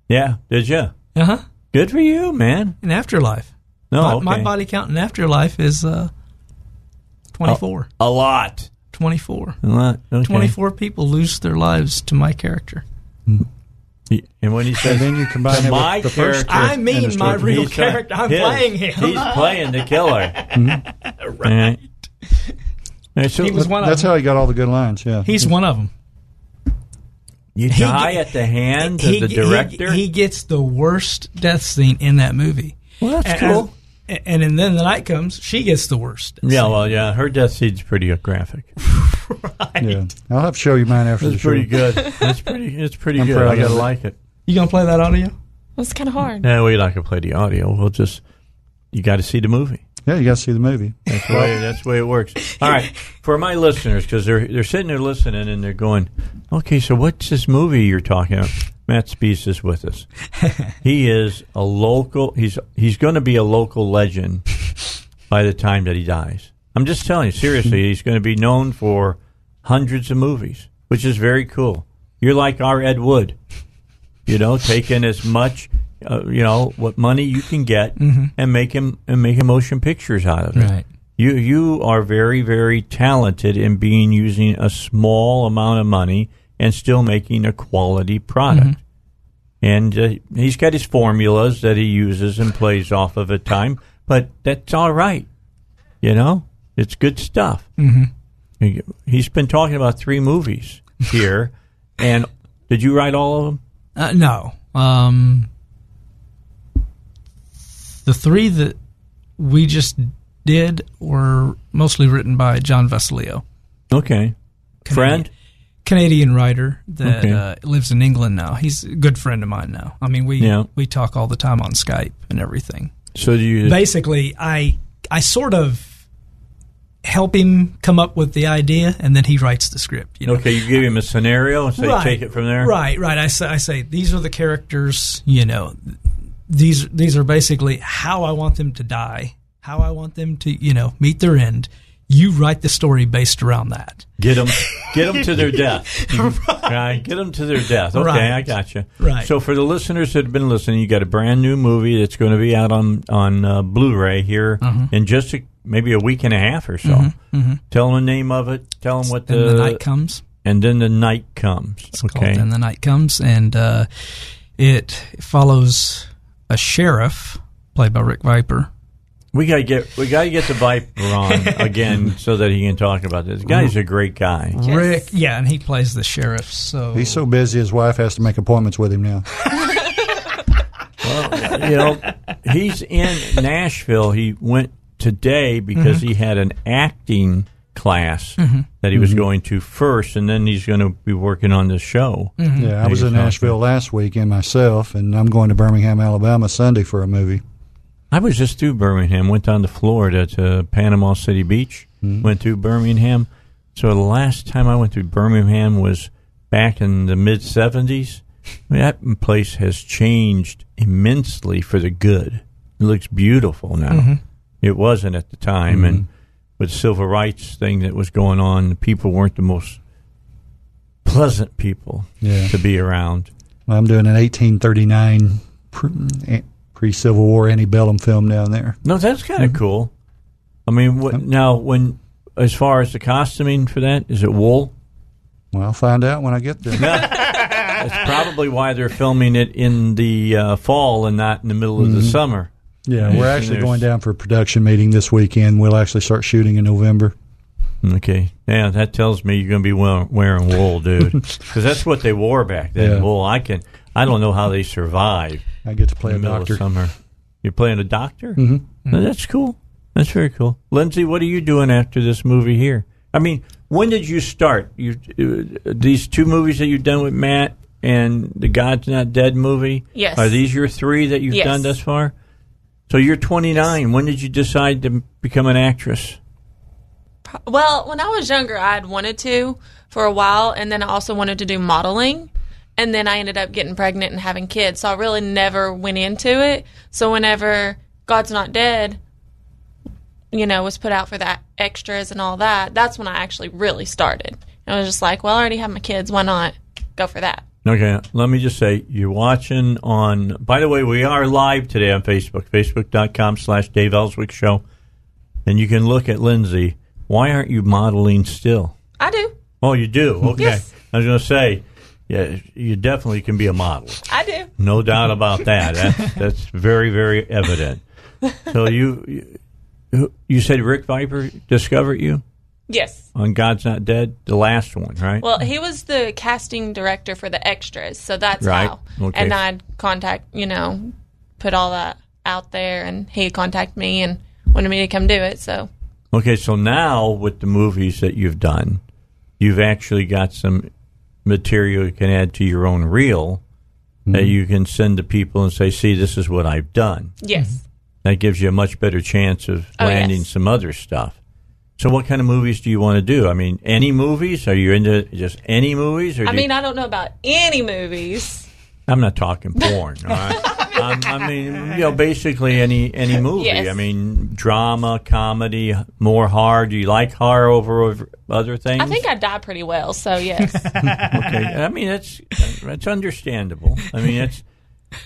Yeah. Did you?
Uh huh.
Good for you, man.
In Afterlife.
No,
my,
okay.
my body count in Afterlife is uh, 24.
a lot.
24.
A lot. Okay.
24 people lose their lives to my character.
He- And when he says
then you combine
to
it
my
with the first.
character,
I mean my real
he's uh,
character. I'm
his.
playing him.
He's playing the killer. *laughs* Mm-hmm. right. *laughs* so
He was one
That's
them.
how he got all the good lines. Yeah,
He's one of them.
you die
ge-
at the hands
he,
of the
he-
director.
He, gets the worst death scene in that movie.
well, that's
And-
cool.
And, and then the night comes, she gets the worst. death
Yeah,
scene.
well, yeah, her death scene's pretty graphic. *laughs*
yeah. I'll have to show you mine after
It's
the show.
pretty good. *laughs* It's pretty. It's pretty
I'm
good.
proud
I gotta
of it.
like it.
You gonna play that audio?
That's kind of hard.
No, we not gonna play the audio. We'll just. You got to see the movie.
Yeah, you got to see the movie.
That's the way. That's the way it works. All right, for my listeners, because they're they're sitting there listening and they're going, "Okay, so what's this movie you're talking about?" Matt Spease is with us. *laughs* he is a local. He's he's going to be a local legend by the time that he dies. I'm just telling you, seriously, he's going to be known for hundreds of movies, which is very cool. You're like our Ed Wood, you know, taking as much, uh, you know, what money you can get and make him and making motion pictures out of it.
Right.
You you are very very talented in being using a small amount of money and still making a quality product. And uh, he's got his formulas that he uses and plays off of at time, but that's all right. You know, it's good stuff. Mm-hmm. He's been talking about three movies here, *laughs* and did you write all of them?
Uh, no. Um, the three that we just did were mostly written by John Vasilio,
Okay, friend.
Canadian writer that
Okay.
uh, lives in England now. He's a good friend of mine now. I mean, we
Yeah.
we talk all the time on Skype and everything.
So do you?
Basically, I I sort of help him come up with the idea, and then he writes the script. You know,
okay, you give him a scenario and say take it from there.
Right, right. I say, I say these are the characters. You know, these these are basically how I want them to die, how I want them to you know meet their end. You write the story based around that.
Get them, get them to their *laughs* death. right. Get them to their death. Okay,
Right.
I got you.
Right.
So for the listeners that have been listening, you got a brand new movie that's going to be out on on uh, Blu-ray here
Mm-hmm.
in just a, maybe a week and a half or so. Tell them the name of it. Tell them what the,
the night comes.
and then the night comes.
It's
okay.
Then the night comes, and uh, it follows a sheriff played by Rick Vyper.
We gotta get we gotta get the Vyper on *laughs* again so that he can talk about this. The guy's a great guy.
Rick, yeah, and he plays the sheriff. So
He's so busy, his wife has to make appointments with him now. *laughs*
well, you know, he's in Nashville. He went today because he mm-hmm. had an acting class mm-hmm. Mm-hmm. that he was going to first, and then he's going to be working on the show.
Yeah, I was in Nashville last weekend myself, and I'm going to Birmingham, Alabama Sunday for a movie.
I was just through Birmingham. Went down to Florida to Panama City Beach. Went through Birmingham. So the last time I went through Birmingham was back in the mid '70s. that place has changed immensely for the good. It looks beautiful now. It wasn't at the time, and mm-hmm. with the civil rights thing that was going on, people weren't the most pleasant people
Yeah.
to be around.
I'm doing an 1839 pre- eh, pre-Civil War antebellum film down there.
No, that's kind of mm-hmm. cool. I mean, what, now when as far as the costuming for that, is it wool?
Well, I'll find out when I get there. *laughs*
That's probably why they're filming it in the uh, fall and not in the middle of the mm-hmm. summer.
Yeah, we're actually going down for a production meeting this weekend. We'll actually start shooting in November.
Okay, yeah, that tells me you're going to be wearing, wearing wool, dude, *laughs* because that's what they wore back then.
Yeah.
Wool. I can. I don't know how they survived
I get to play
in
a
the
doctor.
of summer. You're playing a doctor. Mm-hmm. that's cool. That's very cool. Lindsey, what are you doing after this movie here? I mean, when did you start? You uh, these two movies that you've done with Matt and the God's Not Dead movie.
Yes.
Are these your three that you've
Yes.
done thus far? So you're 29. When did you decide to become an actress?
Well, when I was younger, I had wanted to for a while, and then I also wanted to do modeling. And then I ended up getting pregnant and having kids, so I really never went into it. So whenever God's Not Dead, you know, was put out for that extras and all that, that's when I actually really started. And I was just like, well, I already have my kids, why not go for that?
Okay, let me just say, you're watching on, by the way, we are live today on Facebook, facebook.com slash Dave Elswick Show. And you can look at Lindsey. Why aren't you modeling still?
I do.
Oh, you do? *laughs* Okay.
Yes.
I was going to say, yeah, you definitely can be a model.
I do.
No doubt about that. *laughs* That's, that's very, very evident. So you, you, you said Rick Vyper discovered you
Yes.
on God's Not Dead, the last one, right?
Well, he was the casting director for the extras, so that's
Right.
how.
Okay.
And I'd contact, you know, put all that out there, and he'd contact me and wanted me to come do it. So
Okay, so now with the movies that you've done, you've actually got some material you can add to your own reel that mm-hmm. you can send to people and say, "See, this is what I've done."
yes,
That gives you a much better chance of
Oh,
landing
yes.
some other stuff. So, what kind of movies do you want to do? I mean, any movies? Are you into just any movies? Or
I
do you-
mean, I don't know about any movies.
I'm not talking *laughs* porn. All right? *laughs* um, I mean, you know, basically any any *laughs* movie.
Yes.
I mean, drama, comedy, more horror. Do you like horror over, over other things?
I think I die pretty well, so yes.
okay. I mean, that's that's understandable. I mean, it's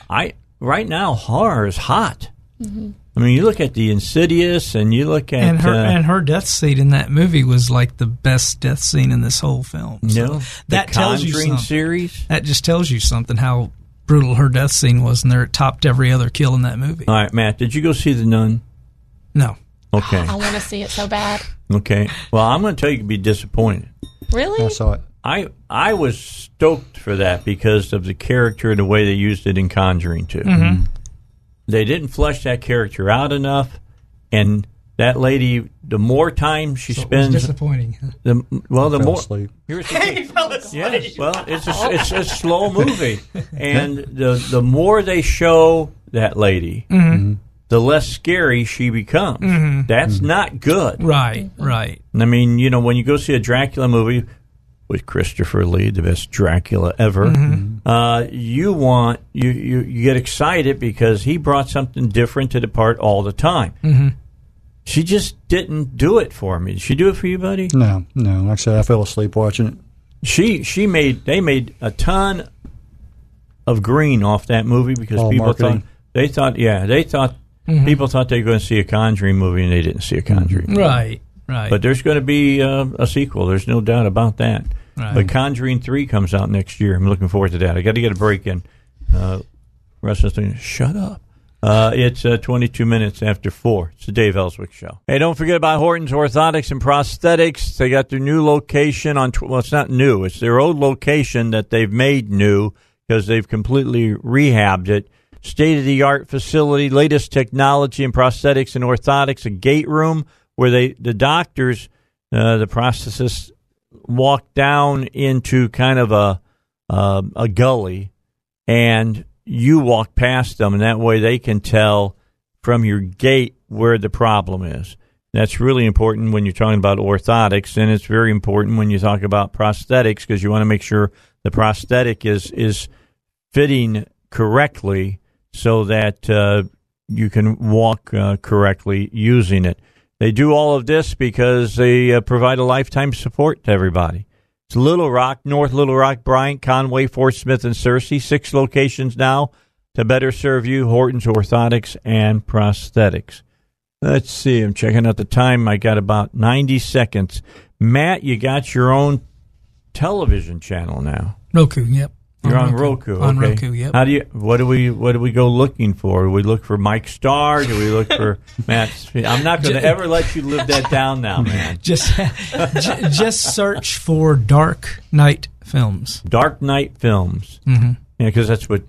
I right now horror is hot. I mean, you look at the Insidious, and you look at
and her
uh,
and her death scene in that movie was like the best death scene in this whole film.
you
So
know,
that
the
tells you
Conjuring
something.
series.
That just tells you something how brutal her death scene was, and there it topped every other kill in that movie.
All right, Matt, did you go see the Nun?
No,
Okay,
I want to see it so bad.
okay. Well, I'm going to tell you, you'd be disappointed.
Really?
I saw it.
I I was stoked for that because of the character and the way they used it in Conjuring too.
Mm-hmm.
They didn't flesh that character out enough, and that lady, the more time she
so it was
spends,
disappointing.
the well, the more
asleep.
here's the thing. Yes, well, it's a it's a *laughs* slow movie, *laughs* and the the more they show that lady,
Mm-hmm.
the less scary she becomes. That's not good.
Right, right.
I mean, you know, when you go see a Dracula movie with Christopher Lee, the best Dracula ever,
Mm-hmm.
uh, you want you, you you get excited because he brought something different to the part all the time.
Mm-hmm.
She just didn't do it for me. Did she do it for you, buddy?
No, no. Like I said, I fell asleep watching it.
She she made they made a ton of green off that movie because
All
people
marketing.
thought they thought yeah they thought
Mm-hmm.
people thought they were going to see a Conjuring movie and they didn't see a Conjuring. movie.
Right, right.
But there's going to be uh, a sequel. There's no doubt about that.
Right.
But Conjuring Three comes out next year. I'm looking forward to that. I got to get a break in. Uh, Russell's thinking, shut up. Uh, it's uh, 22 minutes after four. It's the Dave Elswick Show. Hey, don't forget about Horton's Orthotics and Prosthetics. They got their new location on. Tw- well, it's not new. It's their old location that they've made new because they've completely rehabbed it. State of the art facility, latest technology in prosthetics and orthotics. A gate room where they the doctors, uh, the prosthetists walk down into kind of a uh, a gully, and you walk past them, and that way they can tell from your gait where the problem is. That's really important when you're talking about orthotics, and it's very important when you talk about prosthetics because you want to make sure the prosthetic is is fitting correctly so that uh, you can walk uh, correctly using it. They do all of this because they uh, provide a lifetime support to everybody. It's Little Rock, North Little Rock, Bryant, Conway, Fort Smith, and Searcy. Six locations now to better serve you. Horton's Orthotics and Prosthetics. Let's see. I'm checking out the time. I got about 90 seconds. Matt, you got your own television channel now.
Roku, yep.
You're on Roku.
On
okay.
Roku, yep.
How do you? What do we? What do we go looking for? Do we look for Mike Starr? Do we look for *laughs* Matt? Spe- I'm not going to ever let you live that down now, *laughs* man.
Just, just search for Dark Night films.
Dark Night Films. Mm-hmm. Yeah, because that's what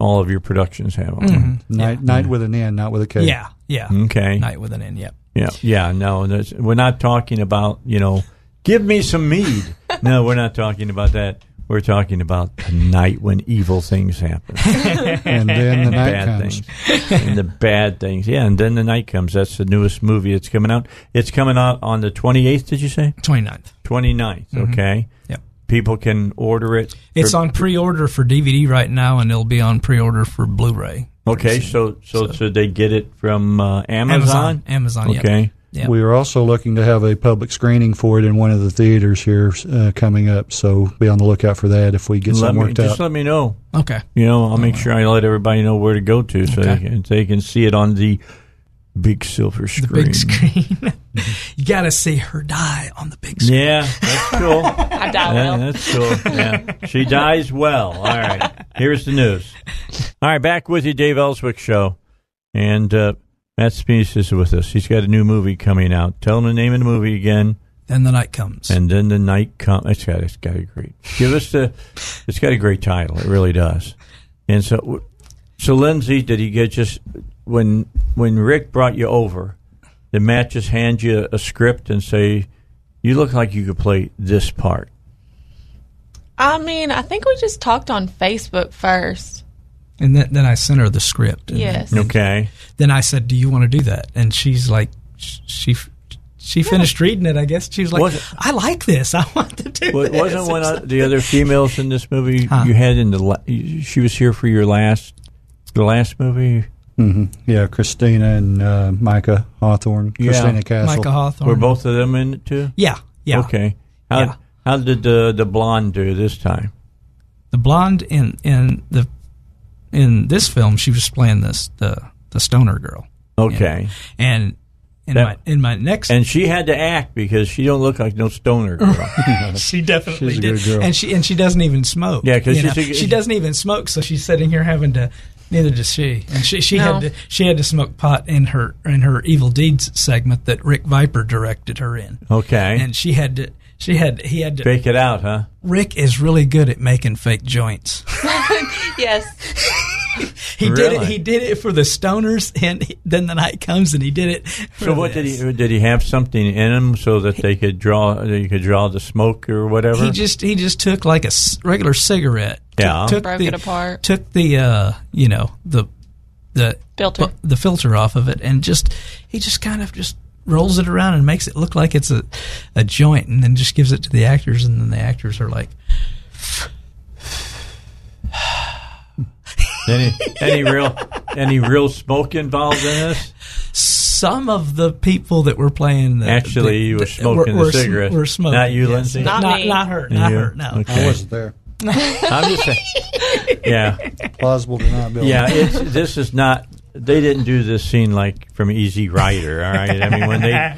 all of your productions have. On. them.
Night, night with an N, not with a K.
Yeah, yeah.
Okay.
Night with an N. Yep.
Yeah, yeah. No, we're not talking about you know, give me some mead. No, we're not talking about that. We're talking about the night when evil things happen. *laughs*
And then the *laughs* night
bad
comes.
things. and the bad things. Yeah, and then the night comes. That's the newest movie that's coming out. It's coming out on the 28th, did you say?
29th.
29th, okay.
Yep.
People can order it.
It's
for-
on pre-order for DVD right now, and it'll be on pre-order for Blu-ray.
Okay, so so so they get it from uh,
Amazon.
Amazon.
Amazon, yep.
Okay.
Yeah.
We are also looking to have a public screening for it in one of the theaters here uh, coming up. So be on the lookout for that if we get
Let
something
me,
worked
just
out.
let me know.
Okay.
You know, I'll make sure I let everybody know where to go to so they, can, they can see it on the big silver screen.
The
screen.
big screen. *laughs* you got to see her die on the big screen.
Yeah, that's cool. *laughs*
I doubt
Yeah,
well.
that's cool. Yeah. She dies well. All right. Here's the news. All right, back with you, Dave Elswick Show. And uh, Matt Spease is with us. He's got a new movie coming out. Tell him the name of the movie again.
Then the night comes.
And then the night comes. It's got, it's got a great. Give us the. It's got a great title. It really does. And so, so Lindsey, did he get just when when Rick brought you over? Did Matt just hand you a script and say, "You look like you could play this part"?
I mean, I think we just talked on Facebook first.
And then, then I sent her the script. And
Yes.
Okay.
Then I said, "Do you want to do that?" And she's like, she she finished reading it. I guess she was like,
Was
"I like this. *laughs* I want to do
Wa-
this."
Wasn't one of the other females in this movie
Huh.
you had in the? La- she was here for your last, the last movie.
hmm Yeah, Christina and uh, Micah Hawthorne.
Yeah.
Christina Castle.
Micah Hawthorne.
Were both of them in it too?
Yeah, yeah.
Okay. How
Yeah.
how did the the blonde do this time?
The blonde in in the in this film, she was playing this the the stoner girl.
Okay.
And in
That-
my in my next
And she had to act because she don't look like no stoner girl. *laughs*
she definitely
She's a
did,
good girl.
and she and she doesn't even smoke.
Yeah, 'cause
you
she's
know?
a-
she doesn't even smoke, so she's sitting here having to. Neither does she, and she she
No.
had to she had to smoke pot in her in her Evil Deeds segment that Rick Vyper directed her in,
Okay.
and she had to she had he had to.
Fake it out, huh?
Rick is really good at making fake joints. *laughs*
Yes.
He did it. He did it for the stoners, and he- then the night comes, and he did it. For
So what did he did he have something in him so that they could draw they could draw the smoke or whatever?
He just he just took like a regular cigarette.
Yeah.
took, took
Broke
the,
it apart.
Took the uh, you know the the
Filter.
the filter off of it, and just he just kind of just rolls it around and makes it look like it's a a joint, and then just gives it to the actors, and then the actors are like, *sighs*
any any real *laughs* any real smoke involved in this?
some of the people that were playing the
Actually,
the,
you were smoking
were,
the
sm-
cigarette.
Were smoking,
Not you,
yes.
Lindsey?
Not,
Not
not,
me.
not her, not
You?
her. No.
Okay.
I wasn't there.
I'm just saying. *laughs* Yeah,
Plausible deniability.
yeah. It's, this is not. They didn't do this scene like from Easy Rider. All right. I mean, when they *laughs*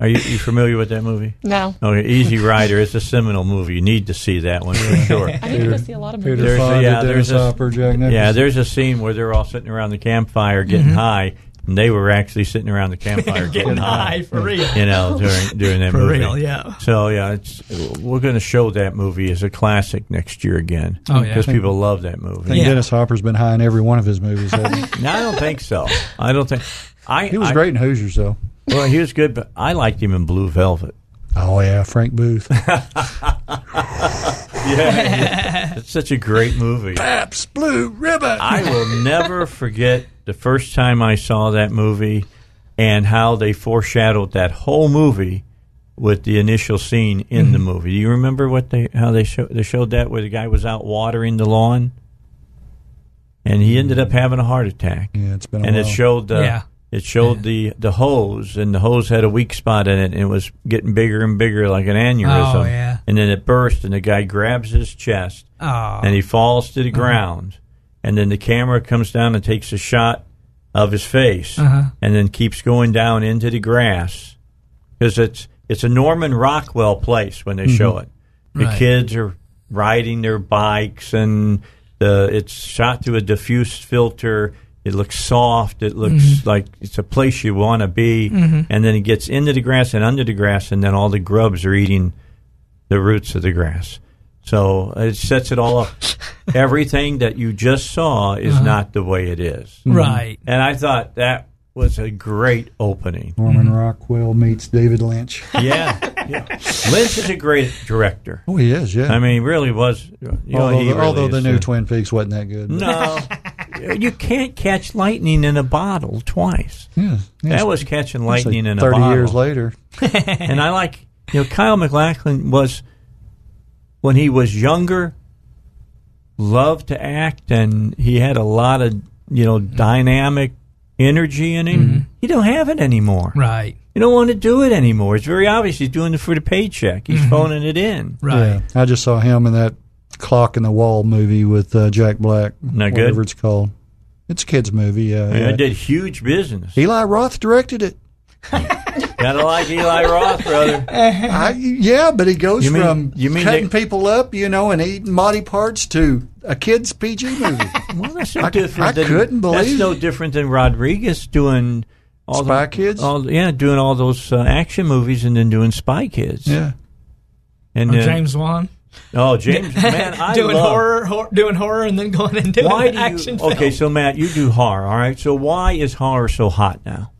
are you, you familiar with that movie?
No.
Okay, Easy Rider. It's a seminal movie. You need to see that one for sure.
I need to go see a lot of
Peter
movies.
There's a-
Fonda,
yeah,
Dennis
a-
Hopper, Jack Nicholson.
Yeah, there's a scene where they're all sitting around the campfire getting mm-hmm. high, and they were actually sitting around the *laughs* campfire
Getting high for real.
You know, during during that *laughs*
For
movie.
real, yeah.
So yeah, it's we're going to show that movie as a classic next year again.
Oh, yeah.
because people love that
I
movie.
think
Yeah.
Dennis Hopper's been high in every one of his movies. hasn't? *laughs*
No, I don't think so. I don't think. I
he was
I-
great in Hoosiers, though.
Well, he was good, but I liked him in Blue Velvet.
Oh yeah, Frank Booth. *laughs*
Yeah, it's such a great movie.
Pabst Blue Ribbon.
I will never forget the first time I saw that movie and how they foreshadowed that whole movie with the initial scene in
Mm-hmm.
the movie. Do you remember what they how they showed they showed that where the guy was out watering the lawn and he ended up having a heart attack.
Yeah, it's been a
and
while.
it showed the
Yeah.
It showed the the hose and the hose had a weak spot in it and it was getting bigger and bigger like an aneurysm.
Oh, yeah.
And then it burst and the guy grabs his chest
Oh.
and he falls to the
Uh-huh.
ground. And then the camera comes down and takes a shot of his face,
Uh-huh.
and then keeps going down into the grass because it's it's a Norman Rockwell place when they show it. The
Mm-hmm. Right.
kids are riding their bikes, and the it's shot through a diffuse filter. It looks soft. It looks
Mm-hmm.
like it's a place you want to be. And then it gets into the grass and under the grass, and then all the grubs are eating the roots of the grass. So it sets it all up. *laughs* Everything that you just saw is
Uh-huh.
not the way it is.
right.
And I thought that was a great opening.
Norman Rockwell meets David Lynch. *laughs*
Yeah. yeah. Lynch is a great director.
Oh, he is. Yeah.
I mean, he really was. You know,
although,
he
the,
really
although the new Twin Peaks wasn't that good. but-
No. *laughs* Uh, you can't catch lightning in a bottle twice.
Yeah, yeah,
That was catching
it's like
lightning in a
Thirty
bottle.
years later. *laughs*
and I like, you know, Kyle MacLachlan was, when he was younger, loved to act, and he had a lot of, you know, dynamic energy in him. Mm-hmm. He don't have it anymore.
Right.
You don't want to do it anymore. It's very obvious he's doing it for the paycheck. He's mm-hmm. phoning it in.
Right.
Yeah, I just saw him in that Clock in the Wall movie with uh, Jack Black.
Not good?
whatever it's called. It's a kids movie. Yeah,
I
yeah.
did huge business.
Eli Roth directed it. *laughs*
Gotta like Eli Roth, brother.
I, yeah, but he goes
You mean-
from
you mean
cutting
they-
people up, you know, and eating body parts to a kids PG movie. *laughs*
Well, that's no
I-
different.
I
than,
couldn't believe That's
no different than Rodriguez doing all
Spy
the,
Kids?
All, yeah, doing all those uh, action movies and then doing Spy Kids.
yeah,
and
Or
then,
James Wan
Oh, James, *laughs* man, I
doing
love.
horror, hor- doing horror, and then going into
Why do
action.
you? Okay,
film.
so Matt, you do horror. All right. So why is horror so hot now?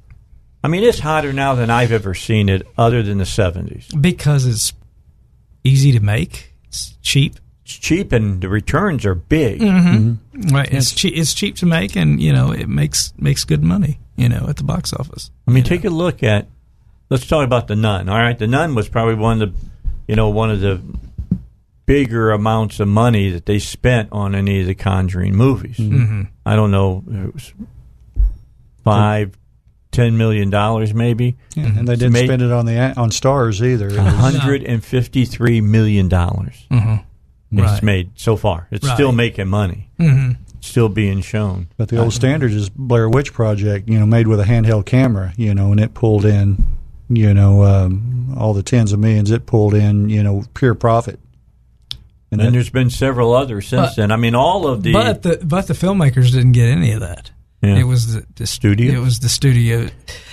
I mean, it's hotter now than I've ever seen it, other than the seventies.
because it's easy to make, it's cheap,
cheap and the returns are big.
Mm-hmm. Right. It's cheap. It's cheap to make, and you know it makes makes good money. You know, at the box office.
I mean, take a look at. Let's talk about the Nun. All right, the Nun was probably one of the, you know, one of the bigger amounts of money that they spent on any of the Conjuring movies.
Mm-hmm.
I don't know, it was five, ten million dollars maybe.
and they didn't
made-
spend it on the on stars either.
Hundred and fifty-three million dollars.
Mhm.
It's
Right.
made so far. It's
Right.
still making money.
Mhm.
Still being shown.
But the old standard is Blair Witch Project, you know, made with a handheld camera, you know, and it pulled in, you know, um, all the tens of millions. It pulled in, you know, pure profit.
And then there's been several others since
But-
then. I mean, all of the
but the but the filmmakers didn't get any of that.
Yeah.
It was the, the
Studio?
It was the studio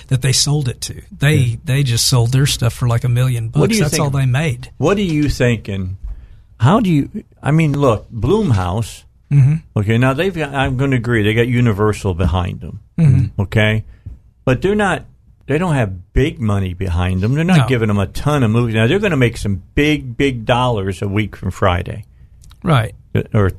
that they sold it to. They they just sold their stuff for like a million bucks.
What do you
That's
think-
all they made.
What are you thinking? How do you? I mean, look, Blumhouse.
Mhm.
Okay, now they've. Got, I'm going to agree. They got Universal behind them.
Mhm.
Okay, but they're not. They don't have big money behind them. They're not
No.
giving them a ton of movies. Now they're going to make some big, big dollars a week from Friday,
Right.
Uh, or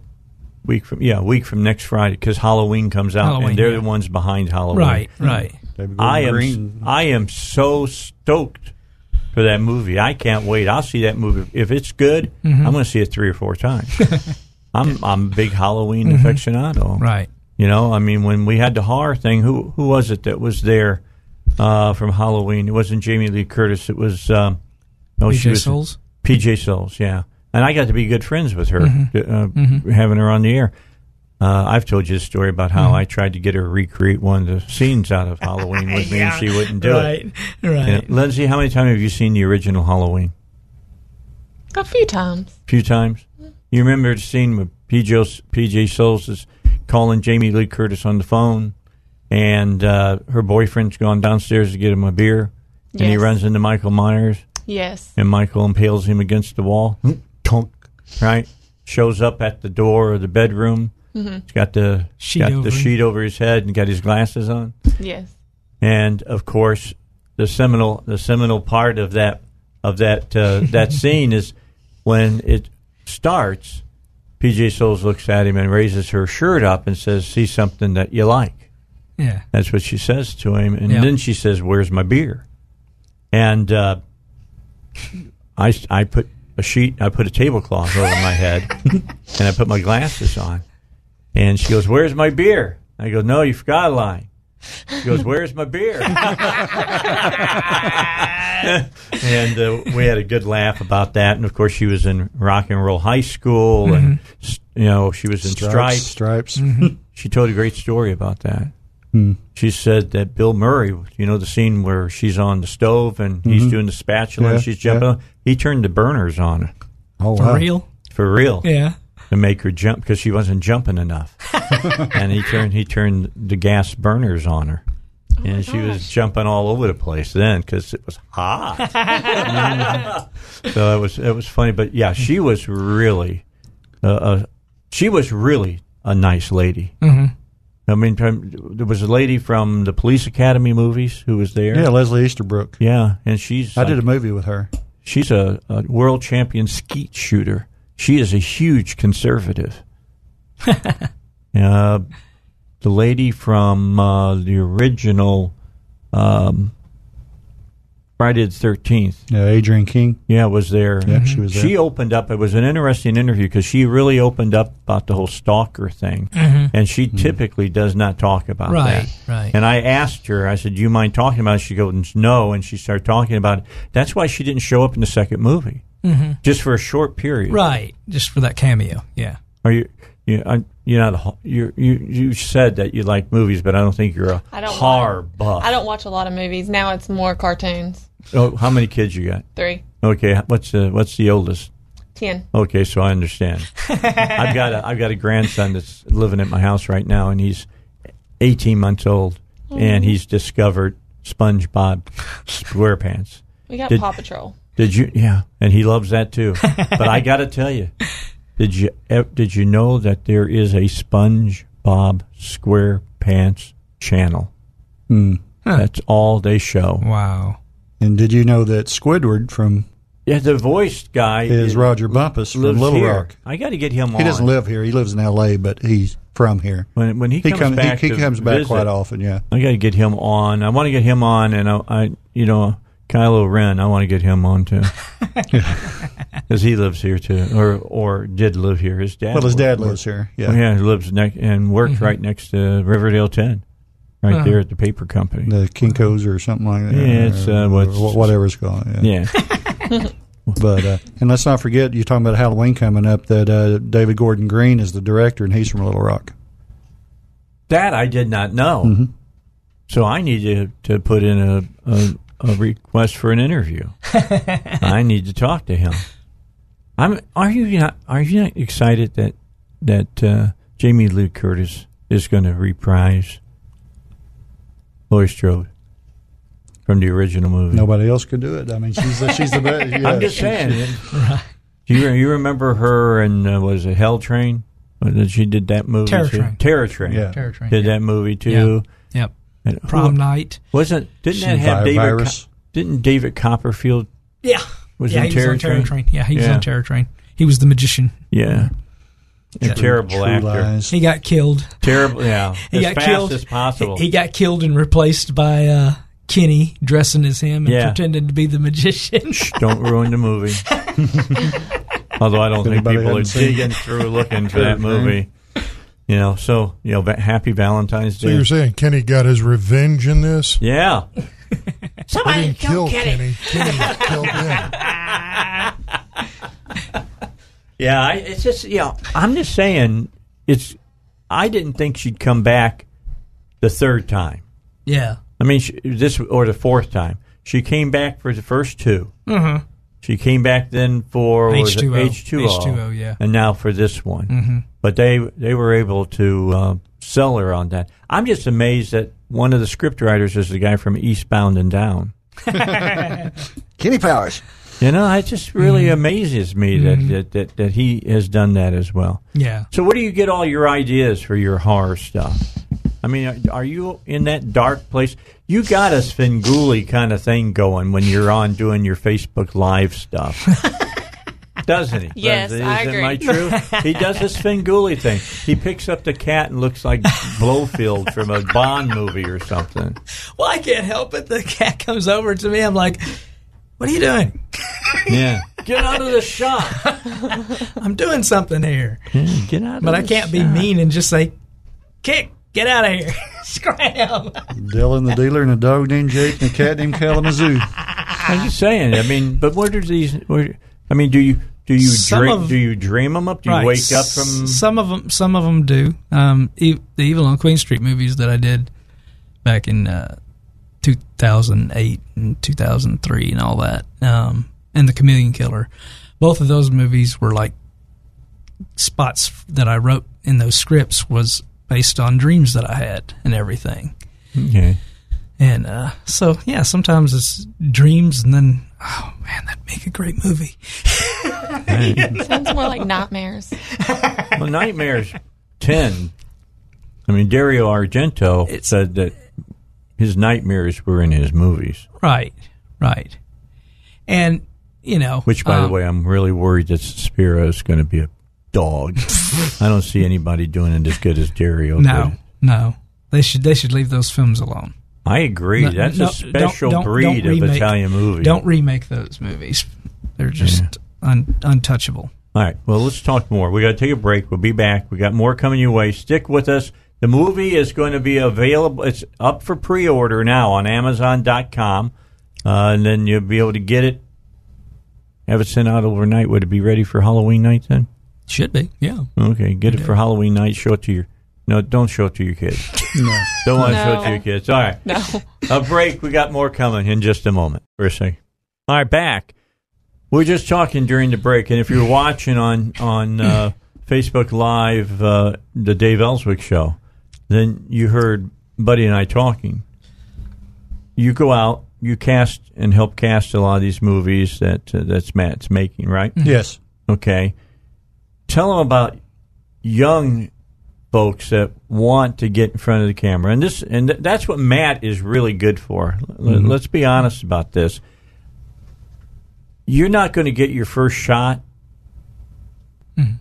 week from yeah, week from next Friday because Halloween comes out,
Halloween,
and they're
yeah.
the ones behind Halloween.
Right. Right.
I am
Green.
I am so stoked for that movie. I can't wait. I'll see that movie if it's good.
Mhm.
I'm going to see it three or four times. *laughs* I'm I'm a big Halloween
Mhm.
aficionado.
Right.
You know, I mean, when we had the horror thing, who who was it that was there uh, from Halloween? It wasn't Jamie Lee Curtis. It was um, no, she
PJ
was
Soles?
PJ Soles, yeah. And I got to be good friends with her,
Mhm.
uh,
Mhm.
having her on the air. Uh, I've told you the story about how
Mhm.
I tried to get her to recreate one of the scenes out of *laughs* Halloween with me, and she wouldn't do
right.
it.
Right.
You know, Lindsey, how many times have you seen the original Halloween?
A few times.
A few times. You remember the scene where PJ, PJ Soles is calling Jamie Lee Curtis on the phone, and uh, her boyfriend's gone downstairs to get him a beer, and he runs into Michael Myers,
Yes.
and Michael impales him against the wall. Tonk, right? Shows up at the door of the bedroom.
Mhm.
He's got the
Sheet
got
over
the sheet over his head and got his glasses on.
Yes.
And of course, the seminal the seminal part of that of that uh, *laughs* that scene is when it starts. PJ Soles looks at him and raises her shirt up and says, "See something that you like."
Yeah.
That's what she says to him, and
Yeah.
then she says, "Where's my beer?" And uh, I I put a sheet, I put a tablecloth over my head, *laughs* and I put my glasses on. And she goes, "Where's my beer?" I go, "No, you forgot a line." She goes, "Where's my beer?" *laughs* and uh, we had a good laugh about that. And of course, she was in rock and roll high school, and s- you know she was in
Stripes.
Stripes.
Stripes.
She told a great story about that.
Hmm.
She said that Bill Murray, you know, the scene where she's on the stove and he's
Mhm.
doing the spatula
Yeah,
and she's jumping,
yeah.
on, he turned the burners on her
Oh,
For real?
for real
Yeah.
to make her jump because she wasn't jumping enough. *laughs* and he turned he turned the gas burners on her. and she was jumping all over the place then because it was hot. *laughs* *laughs* so it was it was funny, but yeah, she was really, uh, uh, she was really a nice lady.
Mhm.
I mean, there was a lady from the Police Academy movies who was there.
Yeah, Leslie Easterbrook.
Yeah, and she's
I did a movie with her.
She's a, a world champion skeet shooter. She is a huge conservative. *laughs* uh, the lady from uh, the original um, Friday the Thirteenth.
Yeah, Adrienne King.
Yeah, was there.
Yeah, she was there.
She opened up. It was an interesting interview because she really opened up about the whole stalker thing,
Mhm.
and she typically does not talk about
Right,
that.
right.
And I asked her. I said, "Do you mind talking about it?" She goes, "No," and she started talking about it. That's why she didn't show up in the second movie,
Mhm.
just for a short period.
Right. Just for that cameo. Yeah.
Are you? You, I- you're not. a You you you said that you like movies, but I don't think you're a
I don't
horror
watch,
buff.
I don't watch a lot of movies. Now it's more cartoons.
Oh, how many kids you got?
Three.
Okay, what's the what's the oldest?
Ten.
Okay, so I understand. *laughs* I've got a I've got a grandson that's living at my house right now, and he's 18 months old, and he's discovered SpongeBob SquarePants.
We got
Did-
Paw Patrol.
Did you? Yeah, and he loves that too. *laughs* but I got to tell you, did you did you know that there is a SpongeBob SquarePants channel?
Hmm.
That's all they show.
Wow.
And did you know that Squidward from
Yeah, the voice guy
is Rodger Bumpass from Little
here.
Rock.
I got to get him on.
He doesn't live here. He lives in L.A., but he's from here.
when when he
He
comes
comes.
back.
he, he comes back
visit,
quite often. Yeah.
I got to get him on. I want to get him on, and I, I you know, Kylo Ren. I want to get him on too, *laughs* *laughs* because he lives here too, or or did live here. His dad.
Well, his dad
worked-
lives here.
Yeah,
Yeah.
he lives next and works right next to Riverdale Ten, right
Uh-huh.
there at the paper company.
The Kinkos or something like that.
Yeah, it's, uh,
or
what's-
wh- whatever it's called. Yeah.
yeah, *laughs*
But uh, and let's not forget, you're talking about Halloween coming up. That uh, David Gordon Green is the director, and he's from Little Rock.
that I did not know.
Mm-hmm.
So I need to to put in a a, a request for an interview. *laughs* I need to talk to him. I'm. Are you not? Are you not excited that that uh, Jamie Lee Curtis is going to reprise Laurie Strode from the original movie?
Nobody else could do it. I mean, she's the, she's the best. *laughs* Yeah,
I'm just
she-
saying.
she-
Do you you remember her and uh, was it Hell Train? Was She did that movie.
Terror
too?
Train.
Terror Train.
Yeah.
Terror Train.
Did
yeah.
that movie too?
Yep.
And who-
Prom night.
Wasn't didn't that have David? Co- didn't David Copperfield?
Yeah.
Was
yeah,
in
he
Terror
was on Terror
Train?
Train. Yeah, he was
Yeah.
on Terror Train. He was the magician.
Yeah, a terrible actor.
Lies.
He got killed.
Terrible. Yeah, *laughs*
He
as
got
fast
killed
as possible.
He, he got killed and replaced by uh, Kenny dressing as him and
Yeah.
pretending to be the magician.
Don't ruin the movie. *laughs* Although I don't think people are digging through looking for that movie. You know, so you know, va- happy Valentine's Day.
So
Day.
you're saying Kenny got his revenge in this?
yeah. *laughs*
They didn't kill Kenny. Kenny killed him. *laughs*
Yeah, I, it's just you know, I'm just saying it's. I didn't think she'd come back the third time.
yeah.
I mean, she, this or the fourth time. She came back for the first 2
Mm-hmm.
She came back then for was it?
H2O.
H2O,
H2O, yeah.
and now for this one.
Mm-hmm.
But they they were able to uh, sell her on that. I'm just amazed that one of the script writers is the guy from Eastbound and Down. *laughs*
Kenny Powers.
You know, it just really
Mm-hmm.
amazes me that, that, that that he has done that as well.
Yeah.
So, where do you get all your ideas for your horror stuff? I mean, are- are you in that dark place? You got a Svengoolie kind of thing going when you're on doing your Facebook Live stuff, *laughs* doesn't he?
Yes,
is,
I
Is
agree.
my true? He does this Svengoolie thing. He picks up the cat and looks like Blofeld from a Bond movie or something.
Well, I can't help it. The cat comes over to me. I'm like, "What are you doing?"
Yeah, *laughs* get out of the shop.
I'm doing something here,
Yeah, get out.
but
of
I
the
can't be mean and just say, "Kick, get out of here, *laughs* scram."
Dylan the dealer and a dog named Jake and a cat named Kalamazoo.
I'm just saying. I mean, but where do these? Where, I mean, do you do you
Some
dream?
of-
do you dream them up? Do you
Right.
wake up from?
Some of them? Some of them do. Um, e- the Evil on Queen Street movies that I did back in uh, 2008 and 2003 and all that, um, and the Chameleon Killer. Both of those movies were like spots that I wrote in those scripts was based on dreams that I had and everything.
Okay.
And uh, so, yeah, sometimes it's dreams, and then, oh man, that'd make a great movie. *laughs*
Sounds more like nightmares.
Well, Nightmares ten. I mean, Dario Argento said that his nightmares were in his movies.
Right, right. And, you know.
Which, by the
um,
way, I'm really worried that Spiro is going to be a dog. *laughs* I don't see anybody doing it as good as Dario.
No,
did.
no. They should they should leave those films alone.
I agree.
No,
That's
no,
a
don't-
special
don't-
breed
don't
of Italian movie.
Don't remake those movies. They're just un, untouchable.
All right. Well, let's talk more. We got to take a break. We'll be back. We got more coming your way. Stick with us. The movie is going to be available. It's up for pre-order now on Amazon.com, uh, and then you'll be able to get it. Have it sent out overnight. Would it be ready for Halloween night then?
Should be, yeah.
Okay, get it for Halloween night. Show it to your. No, don't show it to your kids.
No. *laughs*
Don't want to show it to your kids. All right.
No. *laughs*
a break. We got more coming in just a moment. For a second. All right, back. We are just talking during the break, and if you're watching on on uh, *clears throat* Facebook Live, uh, the Dave Elswick show, then you heard Buddy and I talking. You go out, you cast and help cast a lot of these movies that uh, that's Matt's making, right?
Yes.
Okay. Tell them about young folks that want to get in front of the camera, and this and th- that's what Matt is really good for. L-
Mhm.
Let's be honest about this. you're not going to get your first shot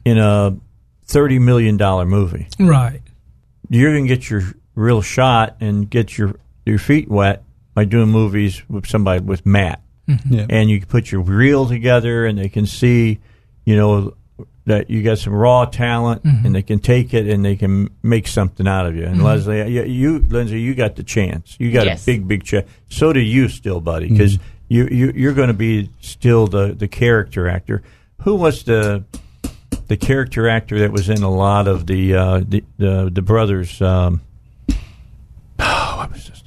in a thirty million dollar movie.
Right.
You're going to get your real shot and get your your feet wet by doing movies with somebody with Matt,
Yeah.
and you can put your reel together, and they can see, you know, that you got some raw talent, and they can take it and they can make something out of you. And Leslie, you, you, Lindsey, you got the chance. You got
Yes.
a big, big chance. So do you, still, buddy, because you, you you're going to be still the the character actor. Who was the the character actor that was in a lot of the uh, the, the the brothers? Um, oh, what was his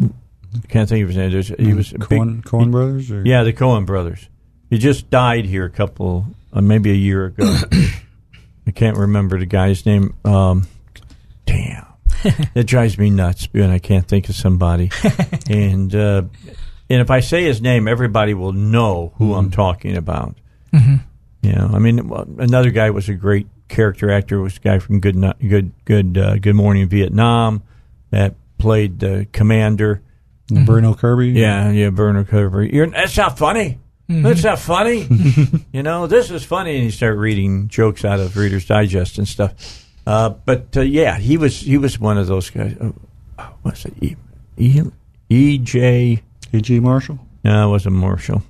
name? I can't think of his name. There's, he was a big-
Coen, Coen Brothers? Or?
yeah, the Coen brothers. He just died here a couple, uh, maybe a year ago. *coughs* I can't remember the guy's name. Um, damn, *laughs* it drives me nuts when I can't think of somebody. *laughs* and uh, and if I say his name, everybody will know who I'm talking about. You know, I mean, another guy was a great character actor. Was a guy from Good Good Good uh, Good Morning Vietnam that played the commander.
Bruno Kirby?
Yeah, yeah, Burner Kirby. You're, that's not funny. That's not funny. *laughs* you know, this is funny, and you start reading jokes out of Reader's Digest and stuff. Uh, but uh, yeah, he was he was one of those guys. Oh, what's it? E, e, e J.
E.G. Marshall?
No, it wasn't Marshall.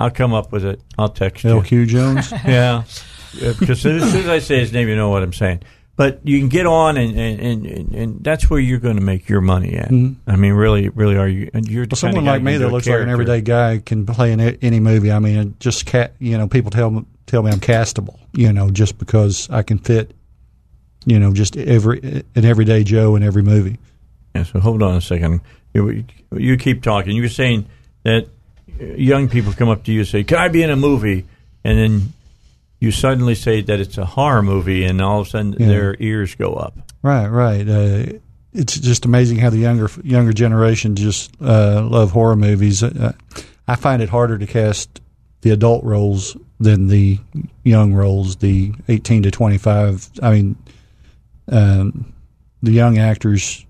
I'll come up with it. I'll text you.
L.Q. Jones? *laughs*
Yeah, because as soon as I say his name, you know what I'm saying. But you can get on, and and, and, and, that's where you're going to make your money at. Mm-hmm. I mean, really, really, are you? And you're
Well, someone
kind of guy
like me that
can do a
looks like an everyday guy can play in any movie. I mean, just cat. You know, people tell me tell me I'm castable. You know, just because I can fit. You know, just every an everyday Joe in every movie.
Yeah, so hold on a second. You, you keep talking. You're saying that young people come up to you and say, "Can I be in a movie?" And then you suddenly say that it's a horror movie, and all of a sudden
Yeah.
their ears go up.
Right, right. Uh, it's just amazing how the younger younger generation just uh, love horror movies. Uh, I find it harder to cast the adult roles than the young roles, the eighteen to twenty five. I mean, um, the young actors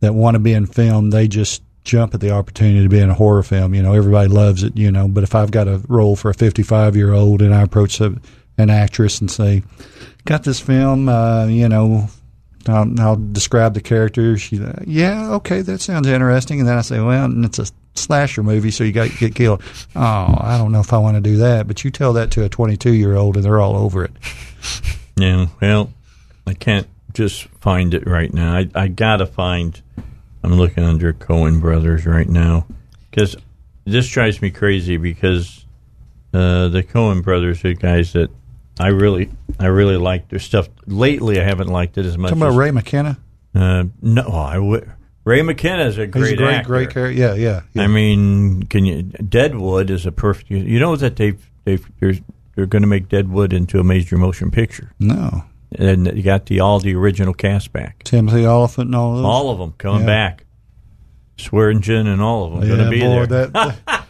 that want to be in film, they just jump at the opportunity to be in a horror film. You know, everybody loves it. You know, but if I've got a role for a fifty five year old and I approach a, an actress and say, "Got this film," uh, you know, I'll, I'll describe the character. She, yeah, okay, that sounds interesting. And then I say, well, it's a slasher movie, so you got to get killed. Oh, I don't know if I want to do that. But you tell that to a 22 year old, and they're all over it.
Yeah, well, I can't just find it right now. I, I gotta find. I'm looking under Coen Brothers right now because this drives me crazy because uh, the Coen Brothers are guys that I really, I really like their stuff. Lately, I haven't liked it as much.
Talking about
as,
Ray McKinnon.
Uh, no, I would. Ray McKinnon is a
He's
great,
a great,
actor.
great character. Yeah, yeah. yeah.
I mean, can you? Deadwood is a perfect. You know that they've they've they're, they're going to make Deadwood into a major motion picture,
no.
And you got the all the original cast back.
Timothy Olyphant and all those.
All of them coming
Yeah.
back. Swearengen and all of them going to be
boy,
there.
That,